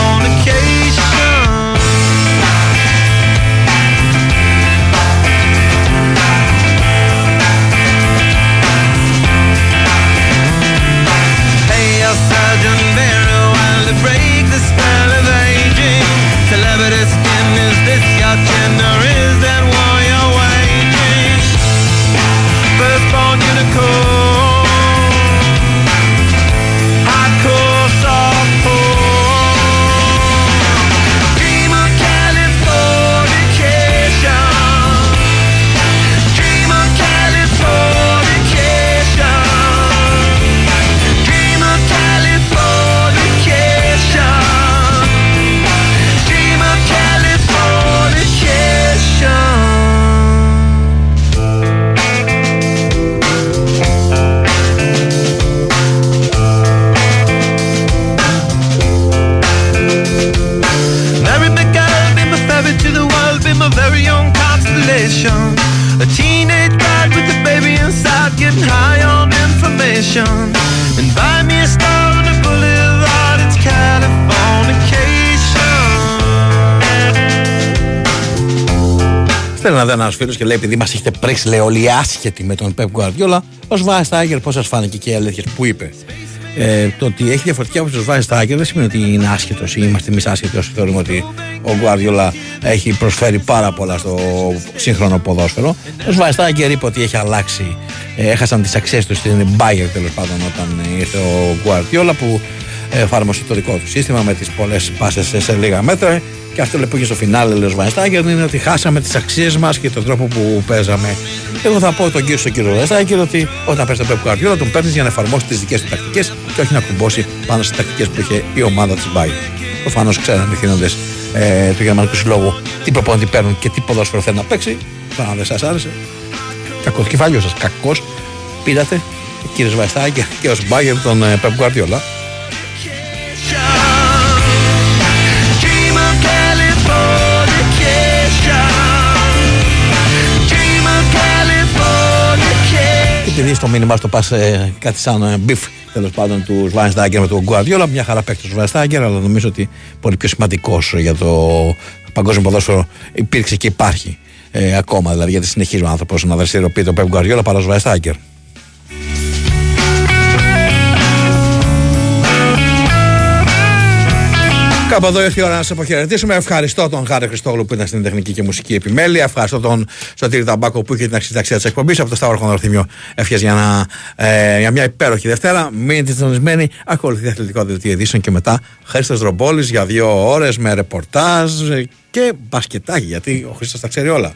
Στέλνει να δει ένας φίλος και λέει: Επειδή μας έχετε πρίξει, λέει όλοι οι άσχετοι με τον Πεπ Γκουαρδιόλα, ο Σβάιστάγερ, πώς σας φάνηκε και οι αλήθειες που είπε. Ε, το ότι έχει διαφορετική άποψη ο Σβάιστάγερ δεν σημαίνει ότι είναι άσχετος ή είμαστε εμείς άσχετοι όσοι θεωρούμε ότι ο Γκουαρδιόλα έχει προσφέρει πάρα πολλά στο σύγχρονο ποδόσφαιρο. Ο Σβάιστάγερ είπε ότι έχει αλλάξει. Ε, έχασαν τις αξίες τους στην Bayern τέλος πάντων όταν ήρθε ο Γκουαρδιόλα που εφάρμοσε το δικό του σύστημα με τις πολλές πάσες σε λίγα μέτρα. Και αυτό λοιπόν και στο φινάλε, λέει ο Σβανιστάκερ, είναι ότι χάσαμε τις αξίες μας και τον τρόπο που παίζαμε. Εγώ θα πω τον κύριο, στον κύριο Σβανιστάκερ ότι όταν παίζει τον Πεπ Guardiola τον παίρνεις για να εφαρμόσεις τις δικές του τακτικές και όχι να κουμπώσει πάνω στις τακτικές που είχε η ομάδα της Μπάι. Προφανώς ξέραν οι θύνοντες ε, του Γερμανικού Συλλόγου τι προπονητή παίρνουν και τι ποδόσφαιρο θέλουν να παίξει. Τώρα αν δεν σας άρεσε, κακό κεφάλιο σας, κακός πήρατε κύριε Σβανιστάκερ και ως Μπάγκερ τον ε, Πεπ Californication. Και επειδή στο μήνυμα στο πα ε, κάτι σαν ε, beef τέλος πάντων του Σβαϊνστάιγκερ με τον Γκουαρδιόλα, μια χαρά παίκτης του Σβαϊνστάιγκερ, αλλά νομίζω ότι πολύ πιο σημαντικός για το παγκόσμιο ποδόσφαιρο υπήρξε και υπάρχει ε, ακόμα. Δηλαδή γιατί συνεχίζει ο άνθρωπος να δραστηριοποιεί τον Πεπ Γκουαρδιόλα παρά ο Σβαϊνστάιγκερ. Κάπου εδώ ήρθε η ώρα να σας αποχαιρετήσουμε. Ευχαριστώ τον Χάρη Χριστόγλου που ήταν στην τεχνική και μουσική επιμέλεια. Ευχαριστώ τον Σωτήρη Ταμπάκο που είχε την αξιταξία της εκπομπής. Από το Σταύρο Χονορθυμιό ευχές για, να, ε, για μια υπέροχη Δευτέρα. Μείνετε συντονισμένοι. Ακολουθεί αθλητικό δελτίο ειδήσεων και μετά Χρήστος Δρομπόλη για δύο ώρες με ρεπορτάζ και μπασκετάκι γιατί ο Χρήστος τα ξέρει όλα.